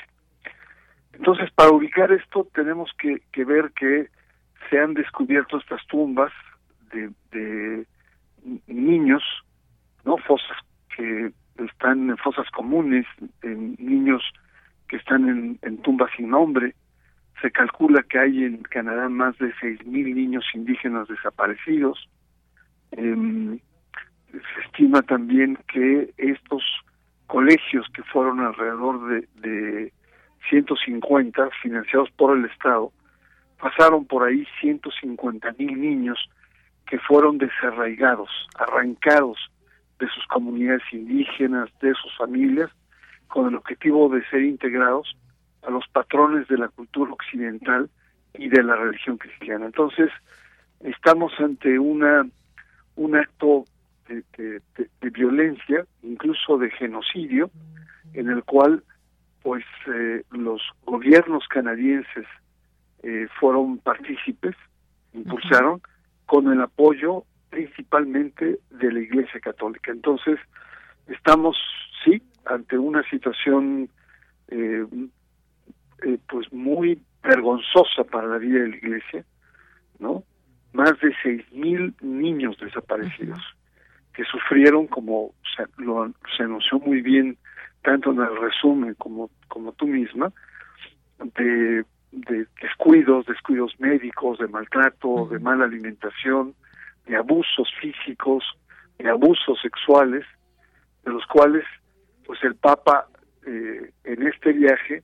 Entonces, para ubicar esto tenemos que, que ver que se han descubierto estas tumbas de, de niños, no fosas que están en fosas comunes, en niños que están en tumbas sin nombre, se calcula que hay en Canadá más de 6.000 niños indígenas desaparecidos. Em, se estima también que estos colegios, que fueron alrededor de, de 150, financiados por el Estado, pasaron por ahí 150.000 niños que fueron desarraigados, arrancados de sus comunidades indígenas, de sus familias, con el objetivo de ser integrados a los patrones de la cultura occidental y de la religión cristiana. Entonces, estamos ante una un acto de, violencia, incluso de genocidio, en el cual pues eh, los gobiernos canadienses eh, fueron partícipes, impulsaron, con el apoyo principalmente de la Iglesia Católica. Entonces, estamos, sí, ante una situación eh, eh, pues muy vergonzosa para la vida de la Iglesia, ¿no? Más de seis mil niños desaparecidos que sufrieron, como se, lo, se anunció muy bien tanto en el resumen como, como tú misma, de, de descuidos, descuidos médicos, de maltrato, de mala alimentación, de abusos físicos, de abusos sexuales, de los cuales pues el Papa eh, en este viaje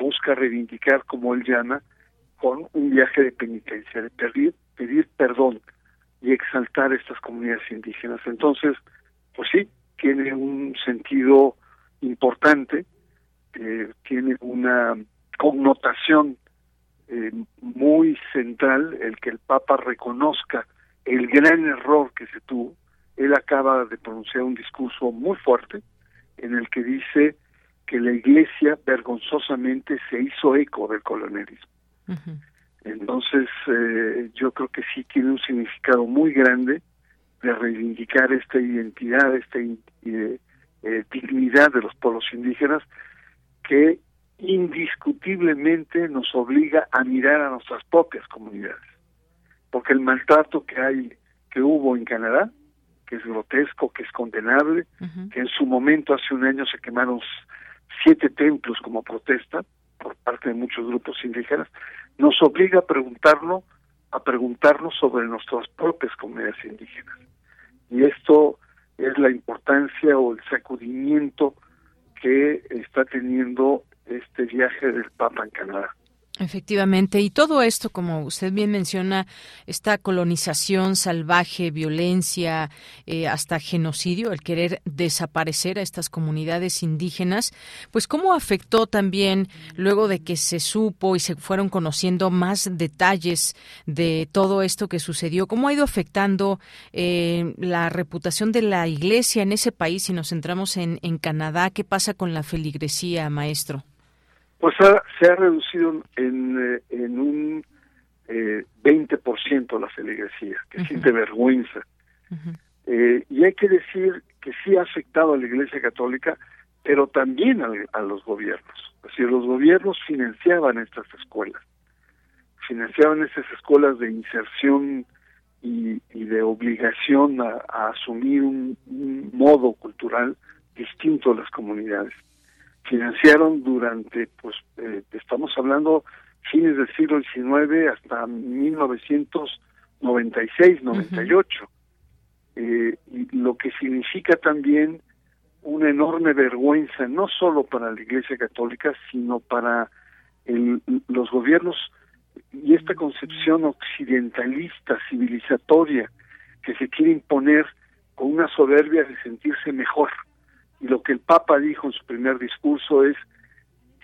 busca reivindicar, como él llama, con un viaje de penitencia, de pedir, perdón y exaltar estas comunidades indígenas. Entonces, pues sí, tiene un sentido importante, eh, tiene una connotación eh, muy central el que el Papa reconozca el gran error que se tuvo. Él acaba de pronunciar un discurso muy fuerte en el que dice que la Iglesia vergonzosamente se hizo eco del colonialismo. Entonces, eh, yo creo que sí tiene un significado muy grande de reivindicar esta identidad, esta eh, eh, dignidad de los pueblos indígenas que indiscutiblemente nos obliga a mirar a nuestras propias comunidades. Porque el maltrato que hay, que hubo en Canadá, que es grotesco, que es condenable, que en su momento hace un año se quemaron siete templos como protesta por parte de muchos grupos indígenas, nos obliga a preguntarlo, a preguntarnos sobre nuestras propias comunidades indígenas. Y esto es la importancia o el sacudimiento que está teniendo este viaje del Papa en Canadá. Efectivamente, y todo esto, como usted bien menciona, esta colonización salvaje, violencia, eh, hasta genocidio, el querer desaparecer a estas comunidades indígenas, pues cómo afectó también luego de que se supo y se fueron conociendo más detalles de todo esto que sucedió, cómo ha ido afectando eh, la reputación de la Iglesia en ese país, si nos centramos en, en Canadá, ¿qué pasa con la feligresía, maestro? Pues se ha reducido en, eh, en un eh, 20% la feligresía, que siente vergüenza. eh, y hay que decir que sí ha afectado a la Iglesia Católica, pero también a, los gobiernos. Es decir, los gobiernos financiaban estas escuelas, financiaban estas escuelas de inserción y, y de obligación a, a asumir un, un modo cultural distinto a las comunidades financiaron durante, pues, eh, estamos hablando fines del siglo XIX hasta 1996, 98, eh, y lo que significa también una enorme vergüenza, no solo para la Iglesia Católica, sino para el, los gobiernos y esta concepción occidentalista, civilizatoria, que se quiere imponer con una soberbia de sentirse mejor y lo que el Papa dijo en su primer discurso es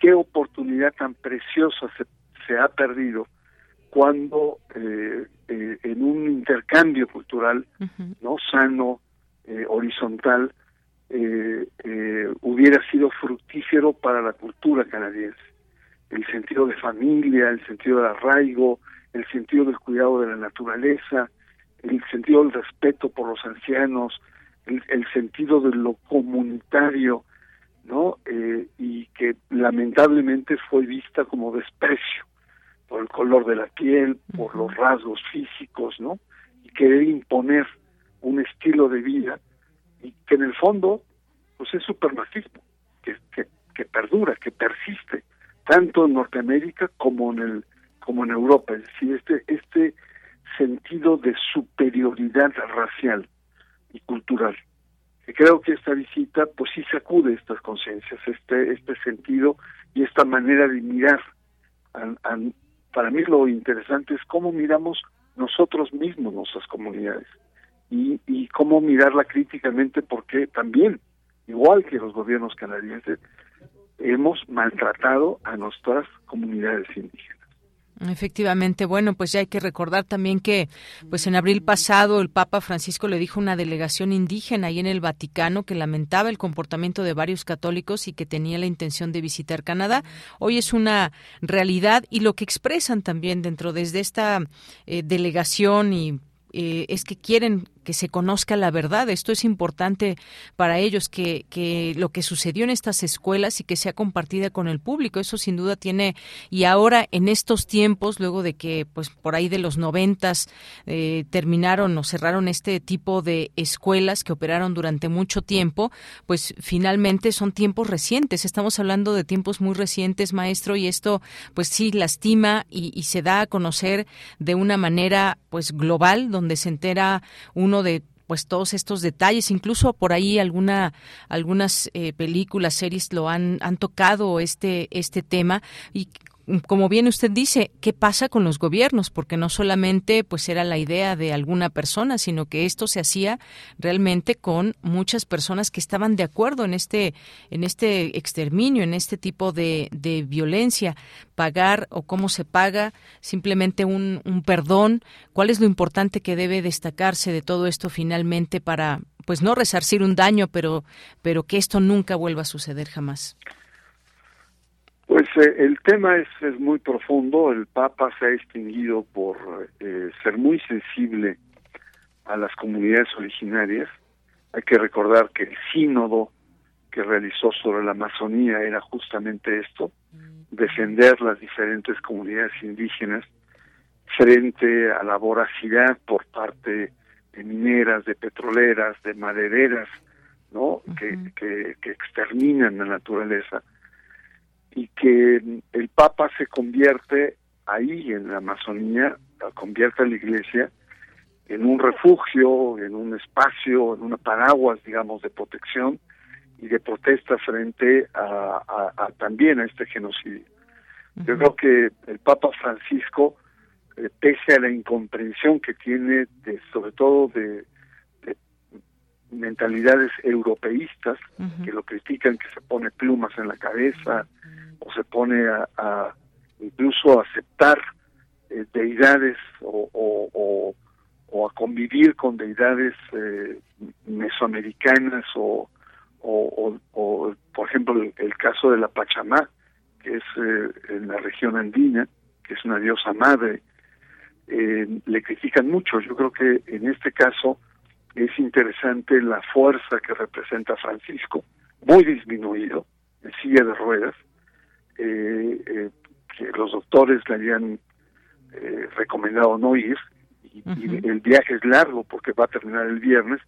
qué oportunidad tan preciosa se, se ha perdido cuando eh, eh, en un intercambio cultural no sano eh, horizontal hubiera sido fructífero para la cultura canadiense. El sentido de familia el sentido del arraigo el sentido del cuidado de la naturaleza el sentido del respeto por los ancianos el, sentido de lo comunitario, ¿no? Eh, y que lamentablemente fue vista como desprecio por el color de la piel, por los rasgos físicos, ¿no? Y querer imponer un estilo de vida y que en el fondo, pues es supremacismo, que, que, que perdura, que persiste, tanto en Norteamérica como en el como en Europa, es decir, este este sentido de superioridad racial cultural. Creo que esta visita, pues sí sacude estas conciencias, este, este sentido y esta manera de mirar. para mí lo interesante es cómo miramos nosotros mismos nuestras comunidades y cómo mirarla críticamente porque también, igual que los gobiernos canadienses, hemos maltratado a nuestras comunidades indígenas. Efectivamente, bueno, pues ya hay que recordar también que, pues en abril pasado el Papa Francisco le dijo a una delegación indígena ahí en el Vaticano que lamentaba el comportamiento de varios católicos y que tenía la intención de visitar Canadá. Hoy es una realidad y lo que expresan también dentro desde esta eh, delegación y eh, es que quieren que se conozca la verdad. Esto es importante para ellos, que, que lo que sucedió en estas escuelas y que sea compartida con el público. Eso sin duda tiene, y ahora en estos tiempos, luego de que pues por ahí de los noventas eh, terminaron o cerraron este tipo de escuelas que operaron durante mucho tiempo, pues finalmente son tiempos recientes. Estamos hablando de tiempos muy recientes, maestro, y esto pues sí lastima y, y se da a conocer de una manera pues global, donde se entera uno de pues todos estos detalles, incluso por ahí alguna algunas eh, películas, series lo han han tocado este este tema. Y como bien usted dice, ¿qué pasa con los gobiernos? Porque no solamente pues era la idea de alguna persona, sino que esto se hacía realmente con muchas personas que estaban de acuerdo en este en este exterminio, en este tipo de, de violencia, pagar o cómo se paga, simplemente un, un perdón. ¿Cuál es lo importante que debe destacarse de todo esto finalmente para pues no resarcir un daño, pero pero que esto nunca vuelva a suceder jamás? Pues eh, el tema es, es, muy profundo. El Papa se ha distinguido por eh, ser muy sensible a las comunidades originarias. Hay que recordar que el sínodo que realizó sobre la Amazonía era justamente esto, defender las diferentes comunidades indígenas frente a la voracidad por parte de mineras, de petroleras, de madereras, ¿no? que, que, que exterminan la naturaleza y que el Papa se convierte ahí en la Amazonía, convierte a la Iglesia en un refugio, en un espacio, en una paraguas, digamos, de protección y de protesta frente a, también a este genocidio. Yo creo que el Papa Francisco, eh, pese a la incomprensión que tiene, de, sobre todo de, mentalidades europeístas, que lo critican, que se pone plumas en la cabeza, se pone a, incluso a aceptar eh, deidades o, a convivir con deidades eh, mesoamericanas o, o, por ejemplo el, caso de la Pachamá que es eh, en la región andina que es una diosa madre le critican mucho. Yo creo que en este caso es interesante la fuerza que representa Francisco muy disminuido en silla de ruedas eh, eh, que los doctores le habían eh, recomendado no ir y, el viaje es largo porque va a terminar el viernes,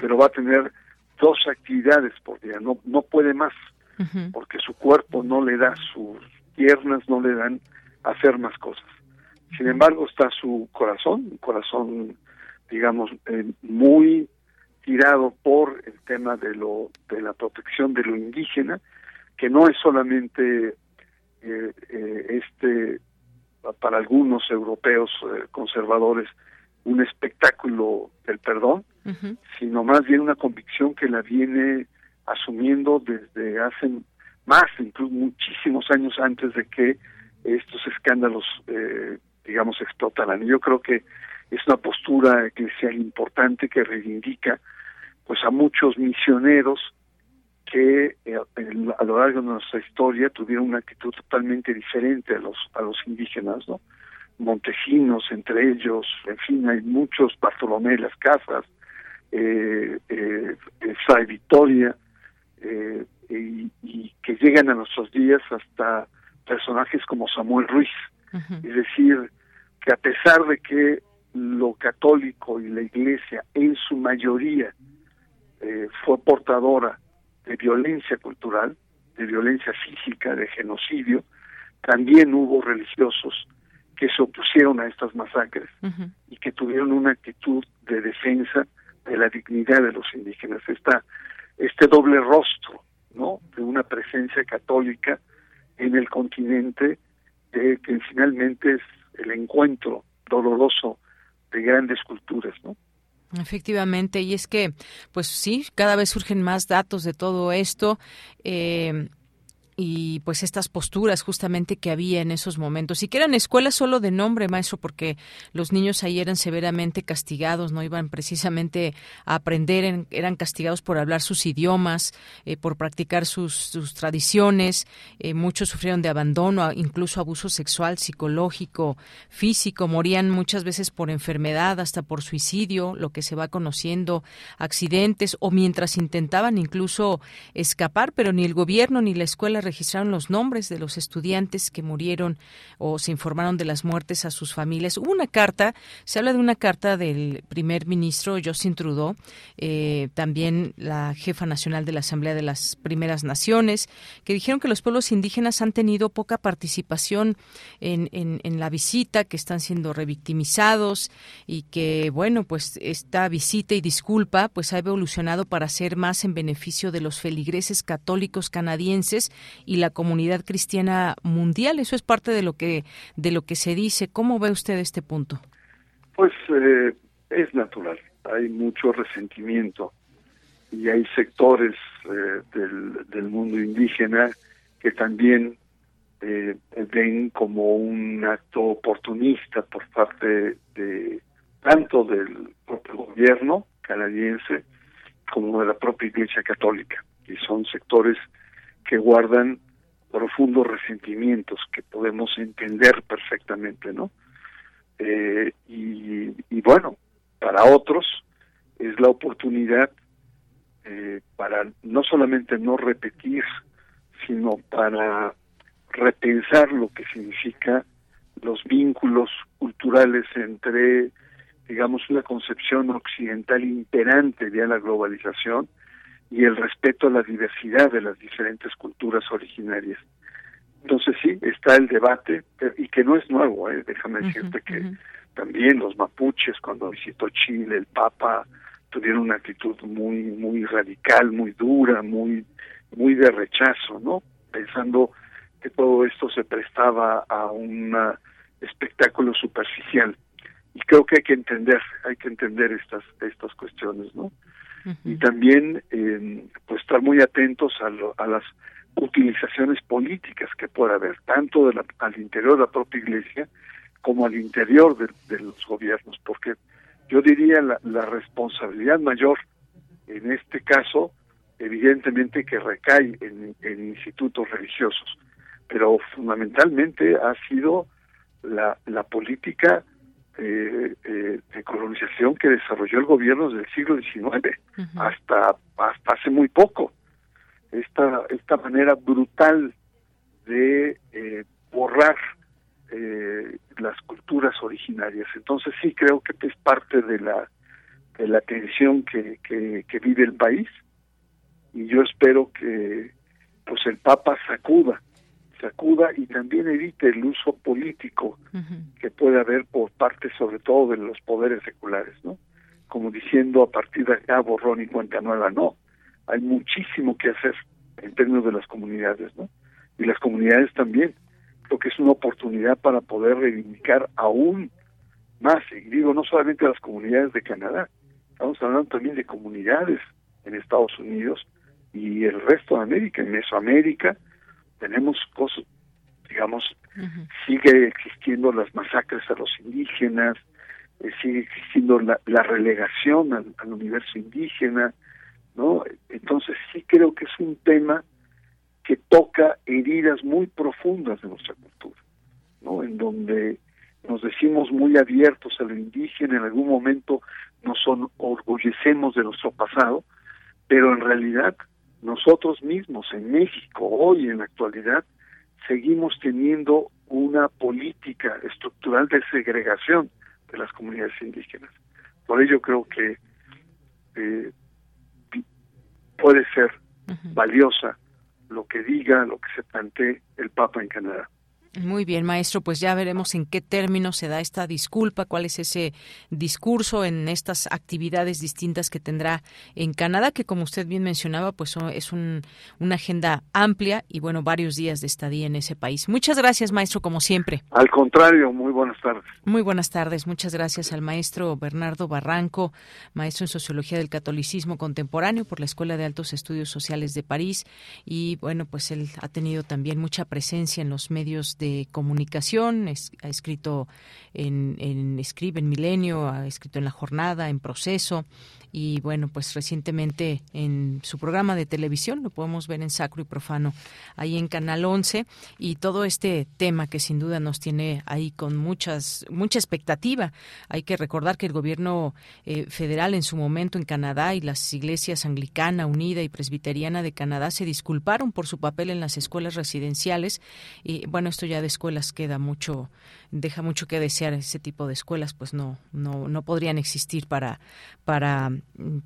pero va a tener dos actividades por día, no no puede más porque su cuerpo no le da, sus piernas no le dan hacer más cosas. Sin embargo, está su corazón, un corazón, digamos, eh, muy tirado por el tema de lo de la protección de lo indígena, que no es solamente eh, este para algunos europeos eh, conservadores un espectáculo del perdón, sino más bien una convicción que la viene asumiendo desde hace más, incluso muchísimos años antes de que estos escándalos, eh, digamos, explotaran. Y yo creo que es una postura eclesial importante que reivindica pues a muchos misioneros que eh, a lo largo de nuestra historia tuvieron una actitud totalmente diferente a los a los indígenas, ¿no? Montesinos entre ellos, en fin, hay muchos, Bartolomé Las Casas, eh, eh, Fray Victoria, eh, y, y, que llegan a nuestros días hasta personajes como Samuel Ruiz. Es decir, que a pesar de que lo católico y la iglesia en su mayoría eh, fue portadora de violencia cultural, de violencia física, de genocidio, también hubo religiosos que se opusieron a estas masacres y que tuvieron una actitud de defensa de la dignidad de los indígenas. Esta, este doble rostro, ¿no? De una presencia católica en el continente, de que finalmente es el encuentro doloroso de grandes culturas, ¿no? Efectivamente, y es que, pues sí, cada vez surgen más datos de todo esto. Eh, y pues estas posturas justamente que había en esos momentos. Y que eran escuelas solo de nombre maestro porque los niños ahí eran severamente castigados no iban precisamente a aprender eran castigados por hablar sus idiomas eh, por practicar sus, tradiciones eh, muchos sufrieron de abandono incluso abuso sexual psicológico físico morían muchas veces por enfermedad hasta por suicidio lo que se va conociendo accidentes o mientras intentaban incluso escapar pero ni el gobierno ni la escuela registraron los nombres de los estudiantes que murieron o se informaron de las muertes a sus familias. Hubo una carta, se habla de una carta del primer ministro Justin Trudeau, eh, también la jefa nacional de la Asamblea de las Primeras Naciones, que dijeron que los pueblos indígenas han tenido poca participación en, en la visita, que están siendo revictimizados y que, bueno, pues esta visita y disculpa pues ha evolucionado para ser más en beneficio de los feligreses católicos canadienses y la comunidad cristiana mundial. Eso es parte de lo que de lo que se dice. ¿Cómo ve usted este punto? Pues eh, es natural. Hay mucho resentimiento y hay sectores eh, del, del, mundo indígena que también eh, ven como un acto oportunista por parte de tanto del propio gobierno canadiense como de la propia Iglesia Católica. Y son sectores que guardan profundos resentimientos que podemos entender perfectamente, ¿no? Eh, y, bueno, para otros es la oportunidad eh, para no solamente no repetir, sino para repensar lo que significa los vínculos culturales entre, digamos, una concepción occidental imperante de la globalización y el respeto a la diversidad de las diferentes culturas originarias. Entonces sí, está el debate, y que no es nuevo, ¿eh? déjame decirte que también los mapuches cuando visitó Chile, el Papa, tuvieron una actitud muy, muy radical, muy dura, muy, muy de rechazo, ¿no? Pensando que todo esto se prestaba a un espectáculo superficial. Y creo que hay que entender, hay que entender estas, estas cuestiones, ¿no? Y también eh, pues estar muy atentos a, a las utilizaciones políticas que pueda haber, tanto de la, al interior de la propia iglesia como al interior de, los gobiernos, porque yo diría la, la, responsabilidad mayor en este caso, evidentemente que recae en, institutos religiosos, pero fundamentalmente ha sido la política eh, eh, de colonización que desarrolló el gobierno desde el siglo XIX hasta hasta hace muy poco. Esta esta manera brutal de eh, borrar eh, las culturas originarias. Entonces sí creo que es parte de la de la tensión que, que, que vive el país y yo espero que pues el Papa sacuda sacuda y también evite el uso político que puede haber por parte sobre todo de los poderes seculares, ¿no? Como diciendo a partir de acá borrón y cuenta nueva, no. Hay muchísimo que hacer en términos de las comunidades, ¿no? Y las comunidades también. Creo que es una oportunidad para poder reivindicar aún más, y digo no solamente las comunidades de Canadá, estamos hablando también de comunidades en Estados Unidos y el resto de América, en Mesoamérica, tenemos cosas, digamos, sigue existiendo las masacres a los indígenas, eh, sigue existiendo la, relegación al, universo indígena, ¿no? Entonces sí creo que es un tema que toca heridas muy profundas de nuestra cultura, ¿no? En donde nos decimos muy abiertos a lo indígena, en algún momento nos orgullecemos de nuestro pasado, pero en realidad nosotros mismos en México hoy en la actualidad seguimos teniendo una política estructural de segregación de las comunidades indígenas. Por ello creo que eh, puede ser valiosa lo que diga, lo que se plantee el Papa en Canadá. Muy bien, maestro, pues ya veremos en qué términos se da esta disculpa, cuál es ese discurso en estas actividades distintas que tendrá en Canadá, que como usted bien mencionaba, pues es una agenda amplia y bueno, varios días de estadía en ese país. Muchas gracias, maestro, como siempre. Al contrario, muy buenas tardes. Muy buenas tardes, muchas gracias al maestro Bernardo Barranco, maestro en Sociología del Catolicismo Contemporáneo por la Escuela de Altos Estudios Sociales de París y bueno, pues él ha tenido también mucha presencia en los medios de de comunicación, ha escrito en, Escribe en Milenio, ha escrito en La Jornada, en Proceso, y bueno, pues recientemente en su programa de televisión, lo podemos ver en Sacro y Profano, ahí en Canal 11, y todo este tema que sin duda nos tiene ahí con muchas mucha expectativa. Hay que recordar que el gobierno eh, federal en su momento en Canadá y las iglesias anglicana, unida y presbiteriana de Canadá se disculparon por su papel en las escuelas residenciales y bueno, esto ya de escuelas queda mucho deja mucho que desear ese tipo de escuelas pues no no no podrían existir para para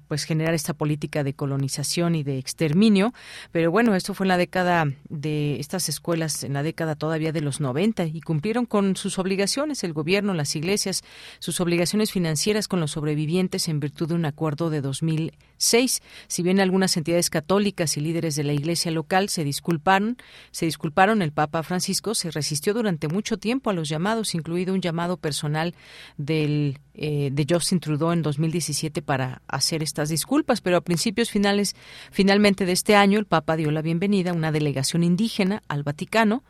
pues generar esta política de colonización y de exterminio. Pero bueno esto fue en la década de estas escuelas en la década todavía de los 90 y cumplieron con sus obligaciones el gobierno las iglesias sus obligaciones financieras con los sobrevivientes en virtud de un acuerdo de 2006 si bien algunas entidades católicas y líderes de la iglesia local se disculparon se disculparon el papa Francisco se resistió durante mucho tiempo a los llamados incluido un llamado personal del, eh, de Justin Trudeau en 2017 para hacer estas disculpas, pero a principios finales, finalmente de este año, el Papa dio la bienvenida a una delegación indígena al Vaticano,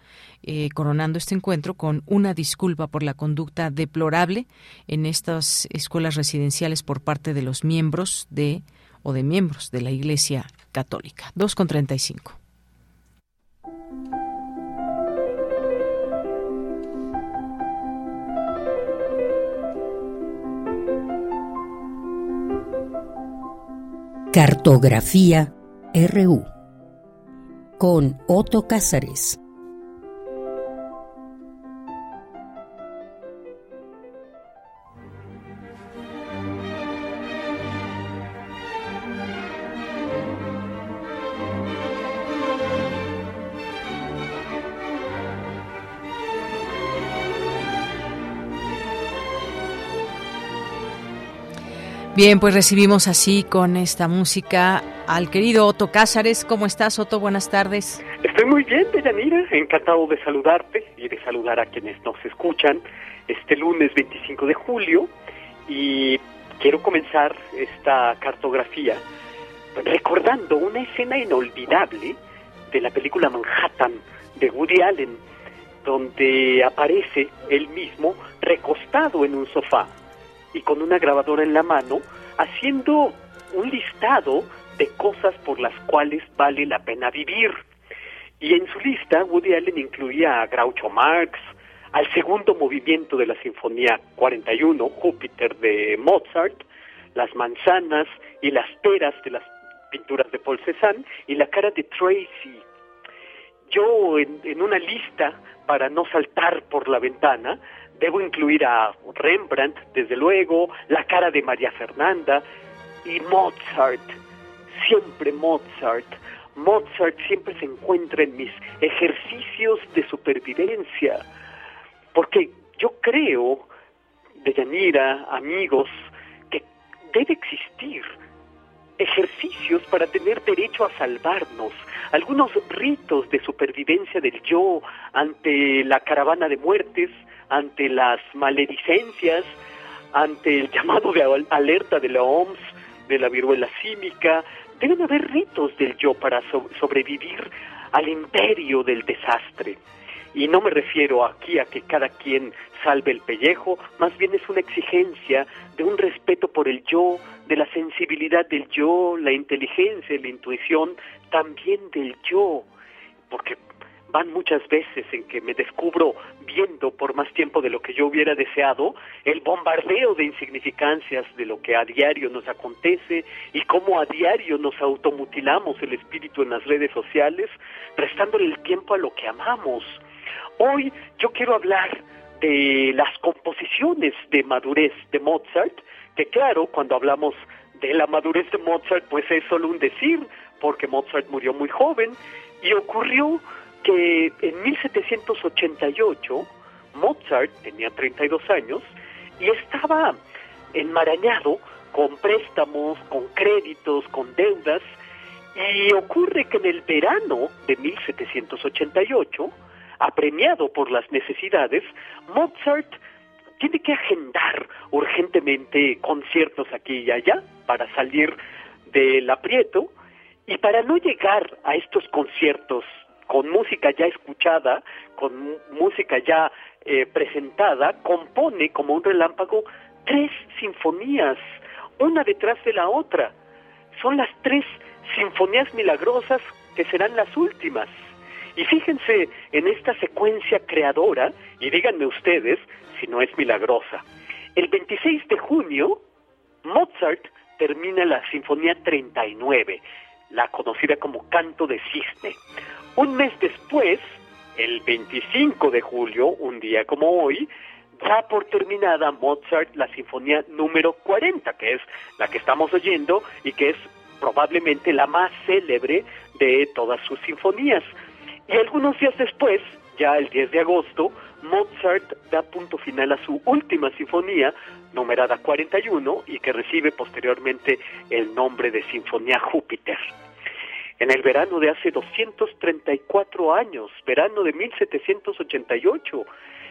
eh, coronando este encuentro con una disculpa por la conducta deplorable en estas escuelas residenciales por parte de los miembros de o de miembros de la Iglesia Católica. 2 Cartografía RU con Otto Cázares. Bien, pues recibimos así con esta música al querido Otto Cázares. ¿Cómo estás, Otto? Buenas tardes. Estoy muy bien, Deyanira. Encantado de saludarte y de saludar a quienes nos escuchan este lunes 25 de julio. Y quiero comenzar esta cartografía recordando una escena inolvidable de la película Manhattan de Woody Allen, donde aparece él mismo recostado en un sofá y con una grabadora en la mano, haciendo un listado de cosas por las cuales vale la pena vivir. Y en su lista Woody Allen incluía a Groucho Marx, al segundo movimiento de la Sinfonía 41, Júpiter de Mozart, las manzanas y las peras de las pinturas de Paul Cézanne y la cara de Tracy. Yo en, en una lista, para no saltar por la ventana, Debo incluir a Rembrandt, desde luego, la cara de María Fernanda y Mozart. Siempre Mozart. Mozart siempre se encuentra en mis ejercicios de supervivencia. Porque yo creo, Deyanira, amigos, que debe existir ejercicios para tener derecho a salvarnos, algunos ritos de supervivencia del yo ante la caravana de muertes, ante las maledicencias, ante el llamado de alerta de la OMS, de la viruela cínica, deben haber ritos del yo para sobrevivir al imperio del desastre. Y no me refiero aquí a que cada quien salve el pellejo, más bien es una exigencia de un respeto por el yo, de la sensibilidad del yo, la inteligencia, la intuición, también del yo, porque van muchas veces en que me descubro viendo por más tiempo de lo que yo hubiera deseado el bombardeo de insignificancias de lo que a diario nos acontece y cómo a diario nos automutilamos el espíritu en las redes sociales, restándole el tiempo a lo que amamos. Hoy yo quiero hablar de las composiciones de madurez de Mozart, que claro, cuando hablamos de la madurez de Mozart, pues es solo un decir, porque Mozart murió muy joven y ocurrió que en 1788 Mozart tenía 32 años y estaba enmarañado con préstamos, con créditos, con deudas, y ocurre que en el verano de 1788, apremiado por las necesidades, Mozart tiene que agendar urgentemente conciertos aquí y allá para salir del aprieto y para no llegar a estos conciertos con música ya escuchada, con música ya eh, presentada, compone como un relámpago tres sinfonías, una detrás de la otra. Son las tres sinfonías milagrosas que serán las últimas. Y fíjense en esta secuencia creadora, y díganme ustedes si no es milagrosa. El 26 de junio, Mozart termina la Sinfonía 39, la conocida como Canto de Cisne. Un mes después, el 25 de julio, un día como hoy, da por terminada Mozart la Sinfonía número 40, que es la que estamos oyendo y que es probablemente la más célebre de todas sus sinfonías. Y algunos días después, ya el 10 de agosto, Mozart da punto final a su última sinfonía, numerada 41, y que recibe posteriormente el nombre de Sinfonía Júpiter. En el verano de hace 234 años, verano de 1788,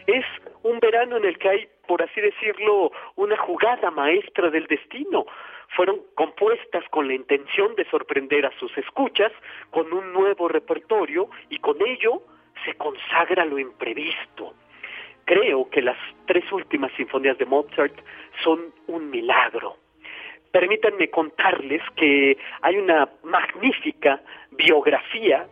es un verano en el que hay, por así decirlo, una jugada maestra del destino. Fueron compuestas con la intención de sorprender a sus escuchas con un nuevo repertorio y con ello se consagra lo imprevisto. Creo que las tres últimas sinfonías de Mozart son un milagro. Permítanme contarles que hay una magnífica biografía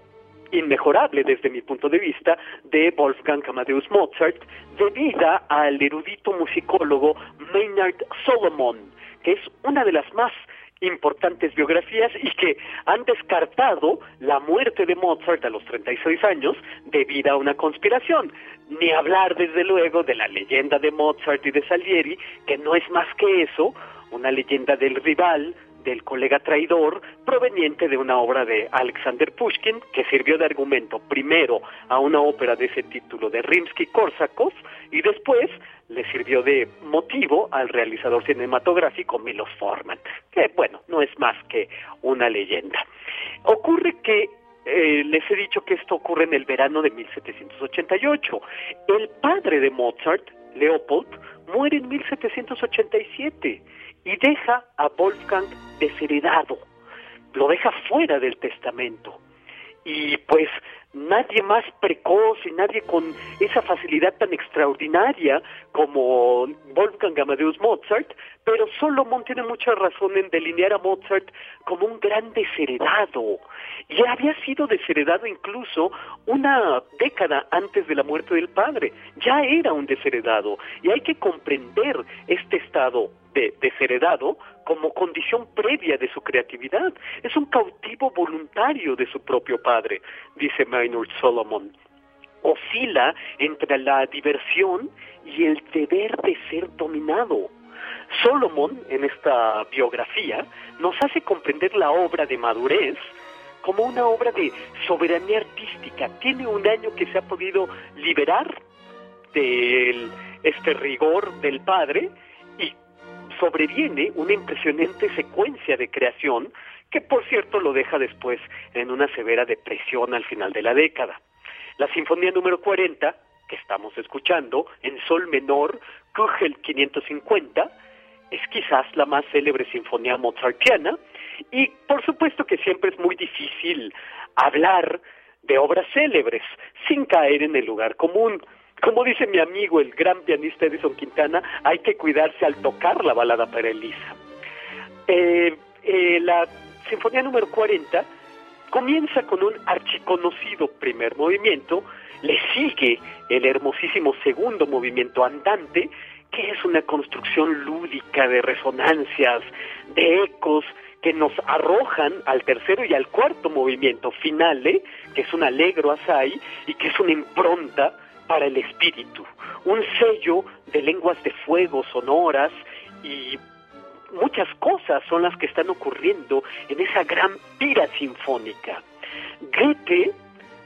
inmejorable desde mi punto de vista de Wolfgang Amadeus Mozart debida al erudito musicólogo Maynard Solomon, que es una de las más importantes biografías y que han descartado la muerte de Mozart a los 36 años debido a una conspiración. Ni hablar desde luego de la leyenda de Mozart y de Salieri, que no es más que eso, una leyenda del rival, del colega traidor proveniente de una obra de Alexander Pushkin que sirvió de argumento primero a una ópera de ese título de Rimsky-Korsakov y después le sirvió de motivo al realizador cinematográfico Milos Forman, que bueno, no es más que una leyenda. Ocurre que eh, les he dicho que esto ocurre en el verano de 1788. El padre de Mozart, Leopold, muere en 1787 y deja a Wolfgang desheredado, lo deja fuera del testamento. Y pues nadie más precoz y nadie con esa facilidad tan extraordinaria como Wolfgang Amadeus Mozart, pero Solomon tiene mucha razón en delinear a Mozart como un gran desheredado. Y había sido desheredado incluso una década antes de la muerte del padre. Ya era un desheredado. Y hay que comprender este estado de desheredado como condición previa de su creatividad. Es un cautivo voluntario de su propio padre, dice Maynard Solomon. Oscila entre la diversión y el deber de ser dominado. Solomon, en esta biografía, nos hace comprender la obra de madurez como una obra de soberanía artística. Tiene un año que se ha podido liberar de este rigor del padre y sobreviene una impresionante secuencia de creación que por cierto lo deja después en una severa depresión al final de la década. La Sinfonía número 40, que estamos escuchando, en sol menor, Kugel 550, es quizás la más célebre sinfonía mozartiana y por supuesto que siempre es muy difícil hablar de obras célebres sin caer en el lugar común. Como dice mi amigo, el gran pianista Edison Quintana, hay que cuidarse al tocar la balada para Elisa. Eh, eh, la Sinfonía número 40 comienza con un archiconocido primer movimiento, le sigue el hermosísimo segundo movimiento andante, que es una construcción lúdica de resonancias, de ecos, que nos arrojan al tercero y al cuarto movimiento finale, que es un alegro asai y que es una impronta para el espíritu, un sello de lenguas de fuego sonoras y muchas cosas son las que están ocurriendo en esa gran pira sinfónica. Goethe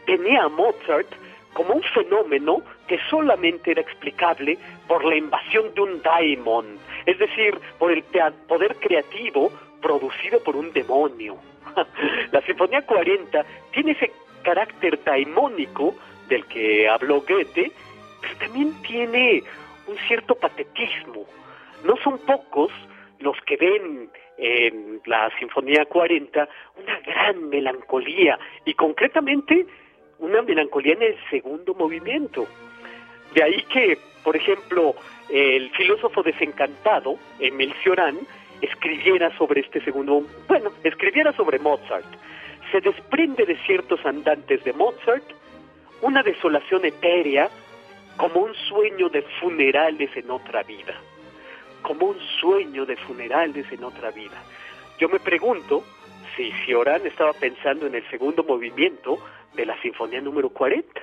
tenía a Mozart como un fenómeno que solamente era explicable por la invasión de un daimon, es decir, por el poder creativo producido por un demonio. La Sinfonía 40 tiene ese carácter daimónico del que habló Goethe, pero también tiene un cierto patetismo. No son pocos los que ven en la Sinfonía 40 una gran melancolía y concretamente una melancolía en el segundo movimiento. De ahí que, por ejemplo, el filósofo desencantado, Emil Cioran, escribiera sobre este segundo, bueno, escribiera sobre Mozart. Se desprende de ciertos andantes de Mozart una desolación etérea como un sueño de funerales en otra vida, como un sueño de funerales en otra vida. Yo me pregunto si Cioran estaba pensando en el segundo movimiento de la Sinfonía número 40.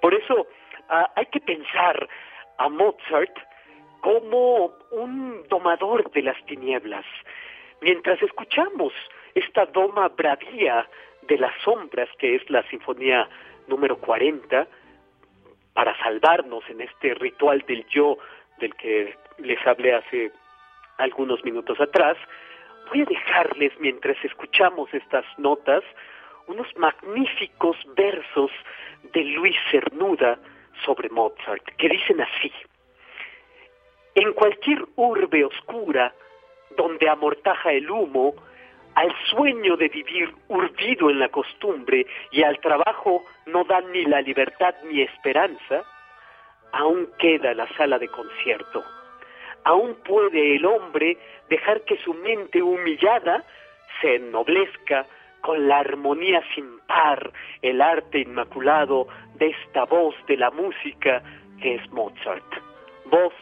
Por eso ah, hay que pensar a Mozart como un domador de las tinieblas. Mientras escuchamos esta doma bravía de las sombras que es la Sinfonía número 40, para salvarnos en este ritual del yo del que les hablé hace algunos minutos atrás, voy a dejarles mientras escuchamos estas notas unos magníficos versos de Luis Cernuda sobre Mozart, que dicen así, en cualquier urbe oscura donde amortaja el humo, al sueño de vivir urdido en la costumbre y al trabajo no dan ni la libertad ni esperanza, aún queda la sala de concierto. Aún puede el hombre dejar que su mente humillada se ennoblezca con la armonía sin par, el arte inmaculado de esta voz de la música que es Mozart. Voz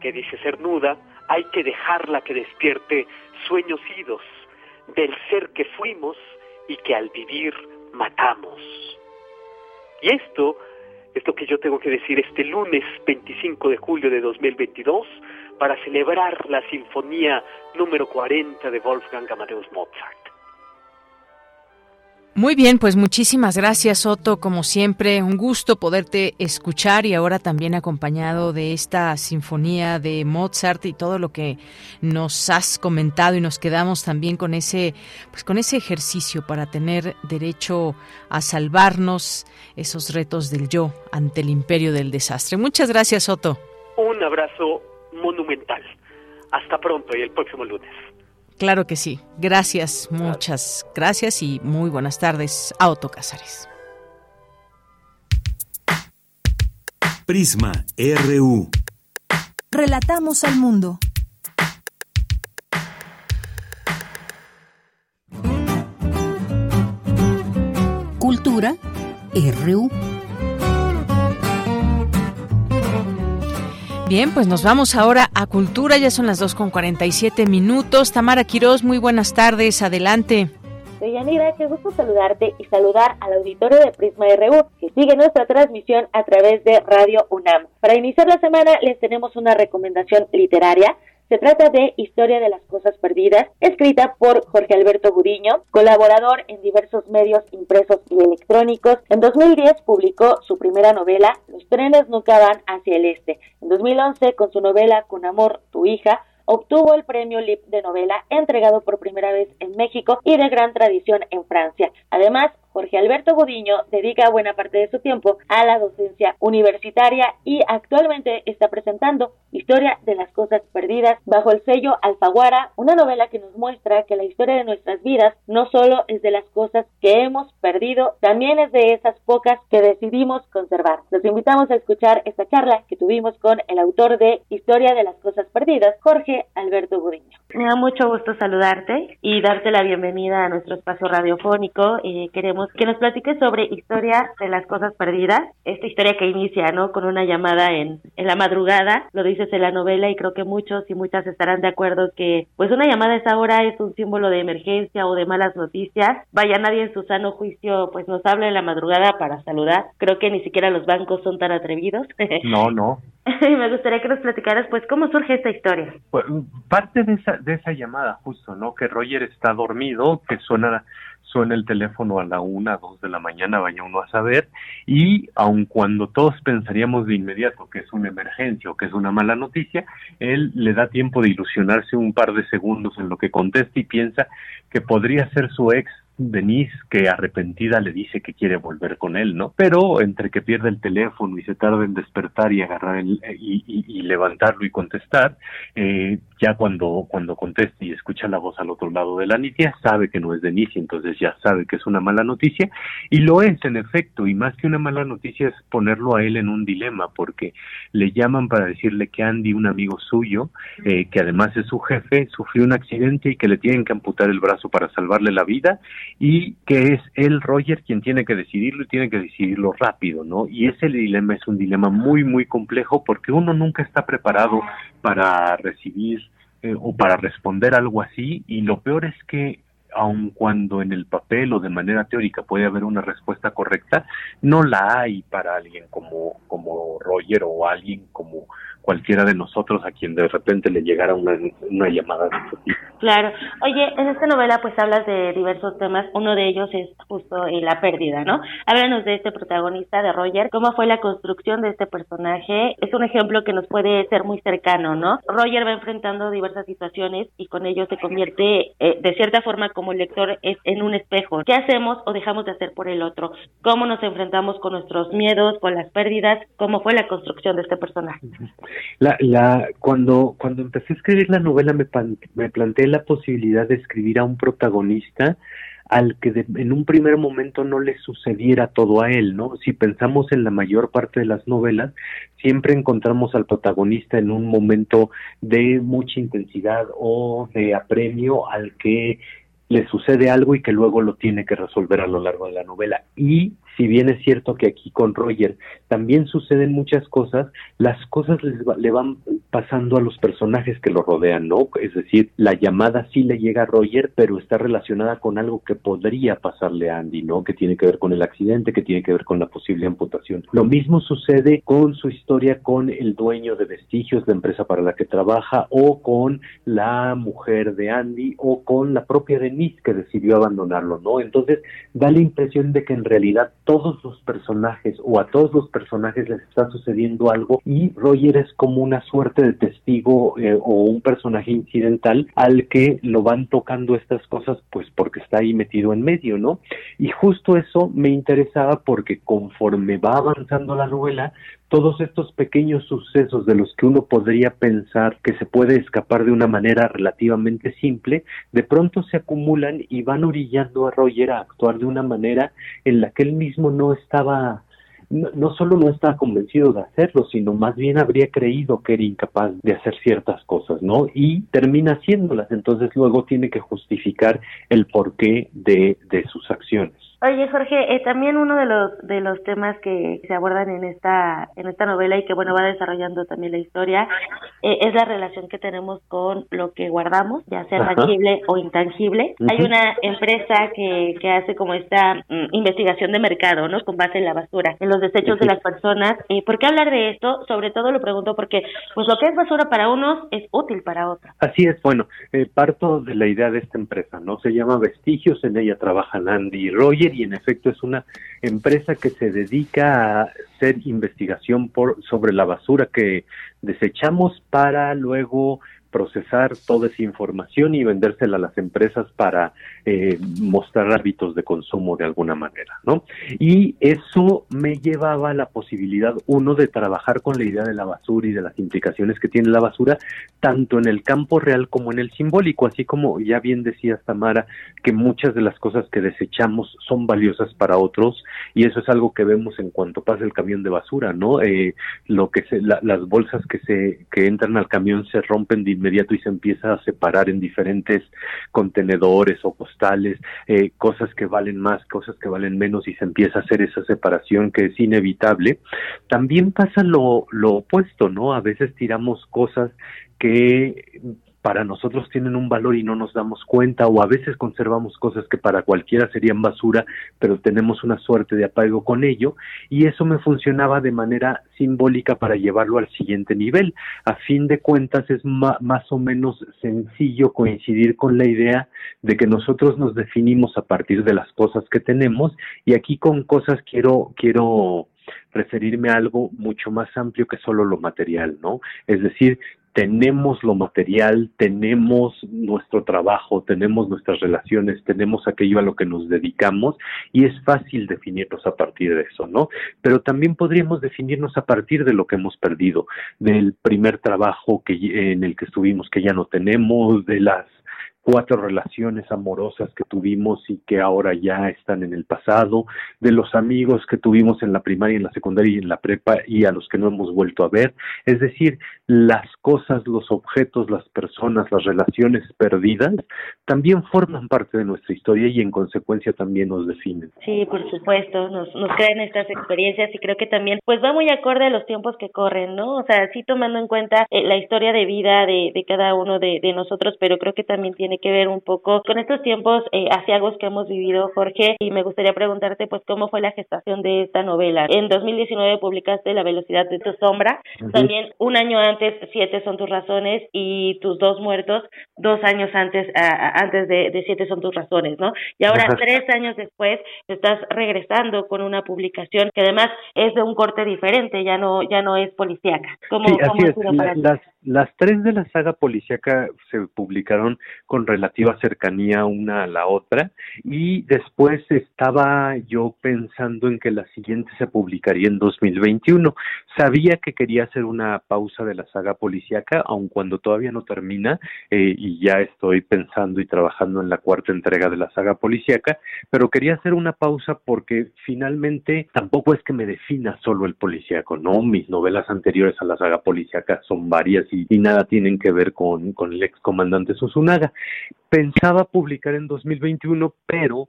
que dice Cernuda, hay que dejarla que despierte sueños idos del ser que fuimos y que al vivir matamos. Y esto es lo que yo tengo que decir este lunes 25 de julio de 2022 para celebrar la Sinfonía número 40 de Wolfgang Amadeus Mozart. Muy bien, pues muchísimas gracias Otto, como siempre, un gusto poderte escuchar y ahora también acompañado de esta sinfonía de Mozart y todo lo que nos has comentado y nos quedamos también con ese pues con ese ejercicio para tener derecho a salvarnos esos retos del yo ante el imperio del desastre. Muchas gracias Otto. Un abrazo monumental. Hasta pronto y el próximo lunes. Claro que sí. Gracias, muchas gracias y muy buenas tardes a Otto Cázares. Prisma RU. Relatamos al mundo. Cultura RU. Bien, pues nos vamos ahora a Cultura, ya son las 2 con 47 minutos. Tamara Quiroz, muy buenas tardes, adelante. Deyanira, qué gusto saludarte y saludar al auditorio de Prisma RU que sigue nuestra transmisión a través de Radio UNAM. Para iniciar la semana les tenemos una recomendación literaria se trata de Historia de las Cosas Perdidas, escrita por Jorge Alberto Gudiño, colaborador en diversos medios impresos y electrónicos. En 2010 publicó su primera novela, Los trenes nunca van hacia el este. En 2011, con su novela Con amor, tu hija, obtuvo el premio LIP de novela entregado por primera vez en México y de gran tradición en Francia. Además, Jorge Alberto Gudiño dedica buena parte de su tiempo a la docencia universitaria y actualmente está presentando Historia de las Cosas Perdidas bajo el sello Alfaguara, una novela que nos muestra que la historia de nuestras vidas no solo es de las cosas que hemos perdido, también es de esas pocas que decidimos conservar. Los invitamos a escuchar esta charla que tuvimos con el autor de Historia de las Cosas Perdidas, Jorge Alberto Gudiño. Me da mucho gusto saludarte y darte la bienvenida a nuestro espacio radiofónico. Eh, queremos que nos platiques sobre historia de las cosas perdidas, esta historia que inicia, ¿no? Con una llamada en, en la madrugada, lo dices en la novela y creo que muchos y muchas estarán de acuerdo que pues una llamada a esa hora es un símbolo de emergencia o de malas noticias. Vaya, nadie en su sano juicio pues nos habla en la madrugada para saludar. Creo que ni siquiera los bancos son tan atrevidos. No, no. Me gustaría que nos platicaras pues cómo surge esta historia. Pues, parte de esa, de esa llamada justo, ¿no? Que Roger está dormido, que suena suena el teléfono a la una, dos de la mañana, vaya uno a saber, y aun cuando todos pensaríamos de inmediato que es una emergencia o que es una mala noticia, él le da tiempo de ilusionarse un par de segundos en lo que contesta y piensa que podría ser su ex Denise, que arrepentida le dice que quiere volver con él, ¿no? Pero entre que pierde el teléfono y se tarda en despertar y agarrar el, y, levantarlo y contestar, eh, ya cuando, cuando conteste y escucha la voz al otro lado de la nitia, sabe que no es Denise, entonces ya sabe que es una mala noticia, y lo es en efecto, y más que una mala noticia es ponerlo a él en un dilema, porque le llaman para decirle que Andy, un amigo suyo, eh, que además es su jefe, sufrió un accidente y que le tienen que amputar el brazo para salvarle la vida, y que es él, Roger, quien tiene que decidirlo y tiene que decidirlo rápido, ¿no? Y ese dilema es un dilema muy, muy complejo porque uno nunca está preparado para recibir eh, o para responder algo así y lo peor es que aun cuando en el papel o de manera teórica puede haber una respuesta correcta, no la hay para alguien como, como Roger o alguien como cualquiera de nosotros a quien de repente le llegara una, una llamada de este tipo. Claro. Oye, en esta novela pues hablas de diversos temas, uno de ellos es justo eh, la pérdida, ¿no? Háblanos de este protagonista, de Roger, cómo fue la construcción de este personaje. Es un ejemplo que nos puede ser muy cercano, ¿no? Roger va enfrentando diversas situaciones y con ello se convierte eh, de cierta forma como lector en un espejo. ¿Qué hacemos o dejamos de hacer por el otro? ¿Cómo nos enfrentamos con nuestros miedos, con las pérdidas? ¿Cómo fue la construcción de este personaje? La, la, cuando, cuando empecé a escribir la novela me, me planteé la posibilidad de escribir a un protagonista al que en un primer momento no le sucediera todo a él, ¿no? Si pensamos en la mayor parte de las novelas, siempre encontramos al protagonista en un momento de mucha intensidad o de apremio al que le sucede algo y que luego lo tiene que resolver a lo largo de la novela. Y si bien es cierto que aquí con Roger también suceden muchas cosas, las cosas les le van pasando a los personajes que lo rodean, ¿no? Es decir, la llamada sí le llega a Roger, pero está relacionada con algo que podría pasarle a Andy, ¿no? Que tiene que ver con el accidente, que tiene que ver con la posible amputación. Lo mismo sucede con su historia con el dueño de vestigios, de empresa para la que trabaja, o con la mujer de Andy, o con la propia Denise que decidió abandonarlo, ¿no? Entonces da la impresión de que en realidad todos los personajes o a todos los personajes les está sucediendo algo y Roger es como una suerte de testigo eh, o un personaje incidental al que lo van tocando estas cosas pues porque está ahí metido en medio, ¿no? Y justo eso me interesaba porque conforme va avanzando la novela todos estos pequeños sucesos de los que uno podría pensar que se puede escapar de una manera relativamente simple, de pronto se acumulan y van orillando a Roger a actuar de una manera en la que él mismo no estaba no, solo no estaba convencido de hacerlo, sino más bien habría creído que era incapaz de hacer ciertas cosas, ¿no? Y termina haciéndolas, entonces luego tiene que justificar el porqué de, de sus acciones. Oye, Jorge, eh, también uno de los de los temas que se abordan en esta en esta novela y que bueno va desarrollando también la historia eh, es la relación que tenemos con lo que guardamos, ya sea tangible o intangible. Hay una empresa que, que hace como esta mm, investigación de mercado, ¿no? Con base en la basura, en los desechos de las personas. ¿Y por qué hablar de esto? Sobre todo lo pregunto porque pues lo que es basura para unos es útil para otros. Así es, bueno, eh, parto de la idea de esta empresa, ¿no? Se llama Vestigios, en ella trabajan Andy y Roger y en efecto es una empresa que se dedica a hacer investigación por, sobre la basura que desechamos para luego procesar toda esa información y vendérsela a las empresas para eh, mostrar hábitos de consumo de alguna manera, ¿no? Y eso me llevaba a la posibilidad, uno, de trabajar con la idea de la basura y de las implicaciones que tiene la basura, tanto en el campo real como en el simbólico, así como ya bien decía Tamara, que muchas de las cosas que desechamos son valiosas para otros, y eso es algo que vemos en cuanto pasa el camión de basura, ¿no? Eh, lo que se, las bolsas que se que entran al camión se rompen de inmediato y se empieza a separar en diferentes contenedores o postales, eh, cosas que valen más, cosas que valen menos y se empieza a hacer esa separación que es inevitable. También pasa lo, lo opuesto, ¿no? A veces tiramos cosas que para nosotros tienen un valor y no nos damos cuenta o a veces conservamos cosas que para cualquiera serían basura, pero tenemos una suerte de apego con ello y eso me funcionaba de manera simbólica para llevarlo al siguiente nivel. A fin de cuentas es más o menos sencillo coincidir con la idea de que nosotros nos definimos a partir de las cosas que tenemos y aquí con cosas quiero quiero referirme a algo mucho más amplio que solo lo material, ¿no? Es decir, tenemos lo material, tenemos nuestro trabajo, tenemos nuestras relaciones, tenemos aquello a lo que nos dedicamos y es fácil definirnos a partir de eso, ¿no? Pero también podríamos definirnos a partir de lo que hemos perdido, del primer trabajo que en el que estuvimos que ya no tenemos, de las cuatro relaciones amorosas que tuvimos y que ahora ya están en el pasado, de los amigos que tuvimos en la primaria, en la secundaria y en la prepa y a los que no hemos vuelto a ver. Es decir, las cosas, los objetos, las personas, las relaciones perdidas también forman parte de nuestra historia y en consecuencia también nos definen. Sí, por supuesto, nos, nos crean estas experiencias y creo que también pues va muy acorde a los tiempos que corren, ¿no? O sea, sí tomando en cuenta eh, la historia de vida de, de cada uno de, de nosotros, pero creo que también tiene que ver un poco con estos tiempos eh, asiagos que hemos vivido, Jorge, y me gustaría preguntarte, pues, cómo fue la gestación de esta novela. En 2019 publicaste La velocidad de tu sombra, también un año antes, Siete son tus razones, y tus dos muertos, dos años antes, antes de, Siete son tus razones, ¿no? Y ahora, tres años después, estás regresando con una publicación que además es de un corte diferente, ya no, ya no es policíaca. ¿Cómo, sí, es. las, las tres de la saga policíaca se publicaron con relativa cercanía una a la otra y después estaba yo pensando en que la siguiente se publicaría en 2021. Sabía que quería hacer una pausa de la saga policíaca, aun cuando todavía no termina eh, y ya estoy pensando y trabajando en la cuarta entrega de la saga policíaca, pero quería hacer una pausa porque finalmente tampoco es que me defina solo el policíaco, ¿no? Mis novelas anteriores a la saga policíaca son varias y, nada tienen que ver con, con el ex comandante Susunaga. Pensaba publicar en 2021, pero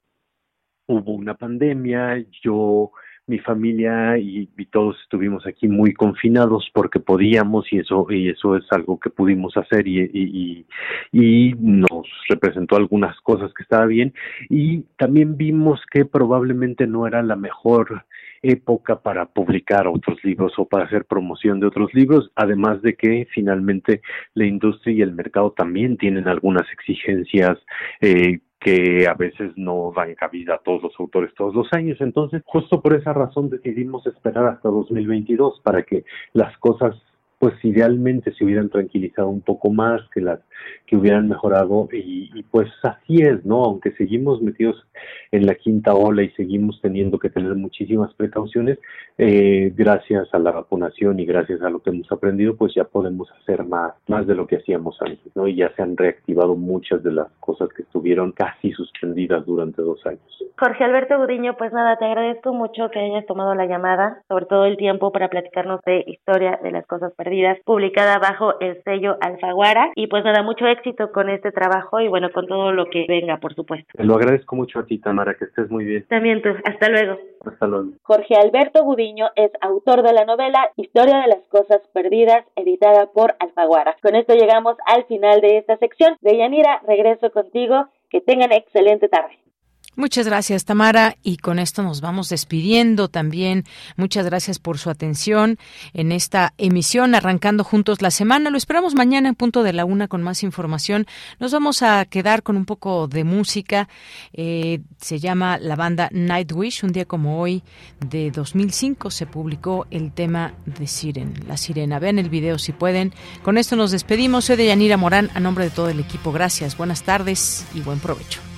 hubo una pandemia, yo mi familia y, todos estuvimos aquí muy confinados porque podíamos y eso y eso es algo que pudimos hacer y, y, y, nos representó algunas cosas que estaba bien y también vimos que probablemente no era la mejor época para publicar otros libros o para hacer promoción de otros libros, además de que finalmente la industria y el mercado también tienen algunas exigencias eh, que a veces no dan cabida a todos los autores todos los años. Entonces, justo por esa razón decidimos esperar hasta 2022 para que las cosas pues idealmente se hubieran tranquilizado un poco más, que las que hubieran mejorado y, pues así es, ¿no? Aunque seguimos metidos en la quinta ola y seguimos teniendo que tener muchísimas precauciones, eh, gracias a la vacunación y gracias a lo que hemos aprendido, pues ya podemos hacer más, más de lo que hacíamos antes, ¿no? Y ya se han reactivado muchas de las cosas que estuvieron casi suspendidas durante dos años. Jorge Alberto Gudiño, pues nada, te agradezco mucho que hayas tomado la llamada, sobre todo el tiempo para platicarnos de historia de las cosas perdidas, publicada bajo el sello Alfaguara. Y pues nada, mucho éxito con este trabajo y bueno, con todo lo que venga, por supuesto. lo agradezco mucho a ti, Tamara, que estés muy bien. También tú, hasta luego. Hasta luego. Jorge Alberto Gudiño es autor de la novela Historia de las Cosas Perdidas, editada por Alfaguara. Con esto llegamos al final de esta sección. De Yanira, regreso contigo. Que tengan excelente tarde. Muchas gracias, Tamara. Y con esto nos vamos despidiendo también. Muchas gracias por su atención en esta emisión, arrancando juntos la semana. Lo esperamos mañana en punto de la una con más información. Nos vamos a quedar con un poco de música. Eh, se llama la banda Nightwish. Un día como hoy de 2005 se publicó el tema de Siren, la sirena. Vean el video si pueden. Con esto nos despedimos. Soy de Yanira Morán, a nombre de todo el equipo. Gracias, buenas tardes y buen provecho.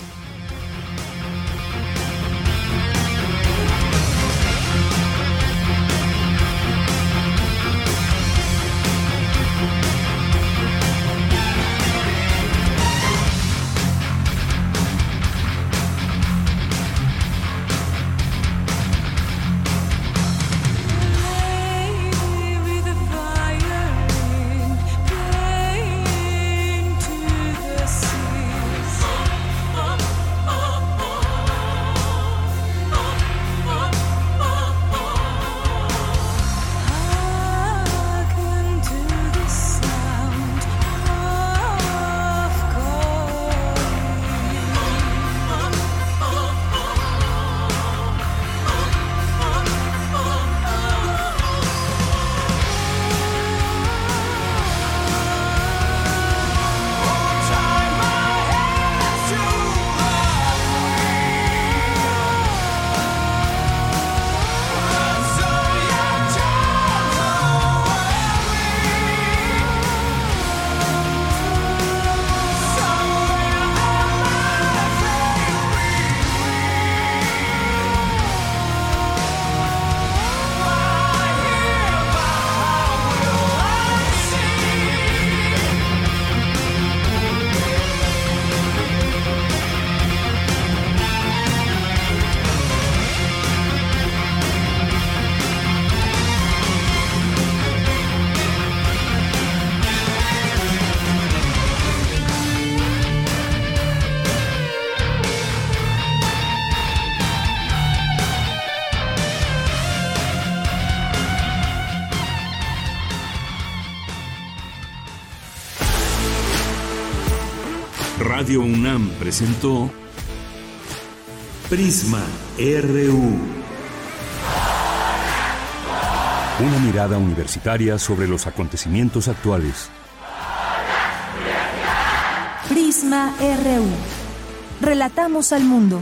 Presentó Prisma RU. Una mirada universitaria sobre los acontecimientos actuales. Prisma RU. Relatamos al mundo.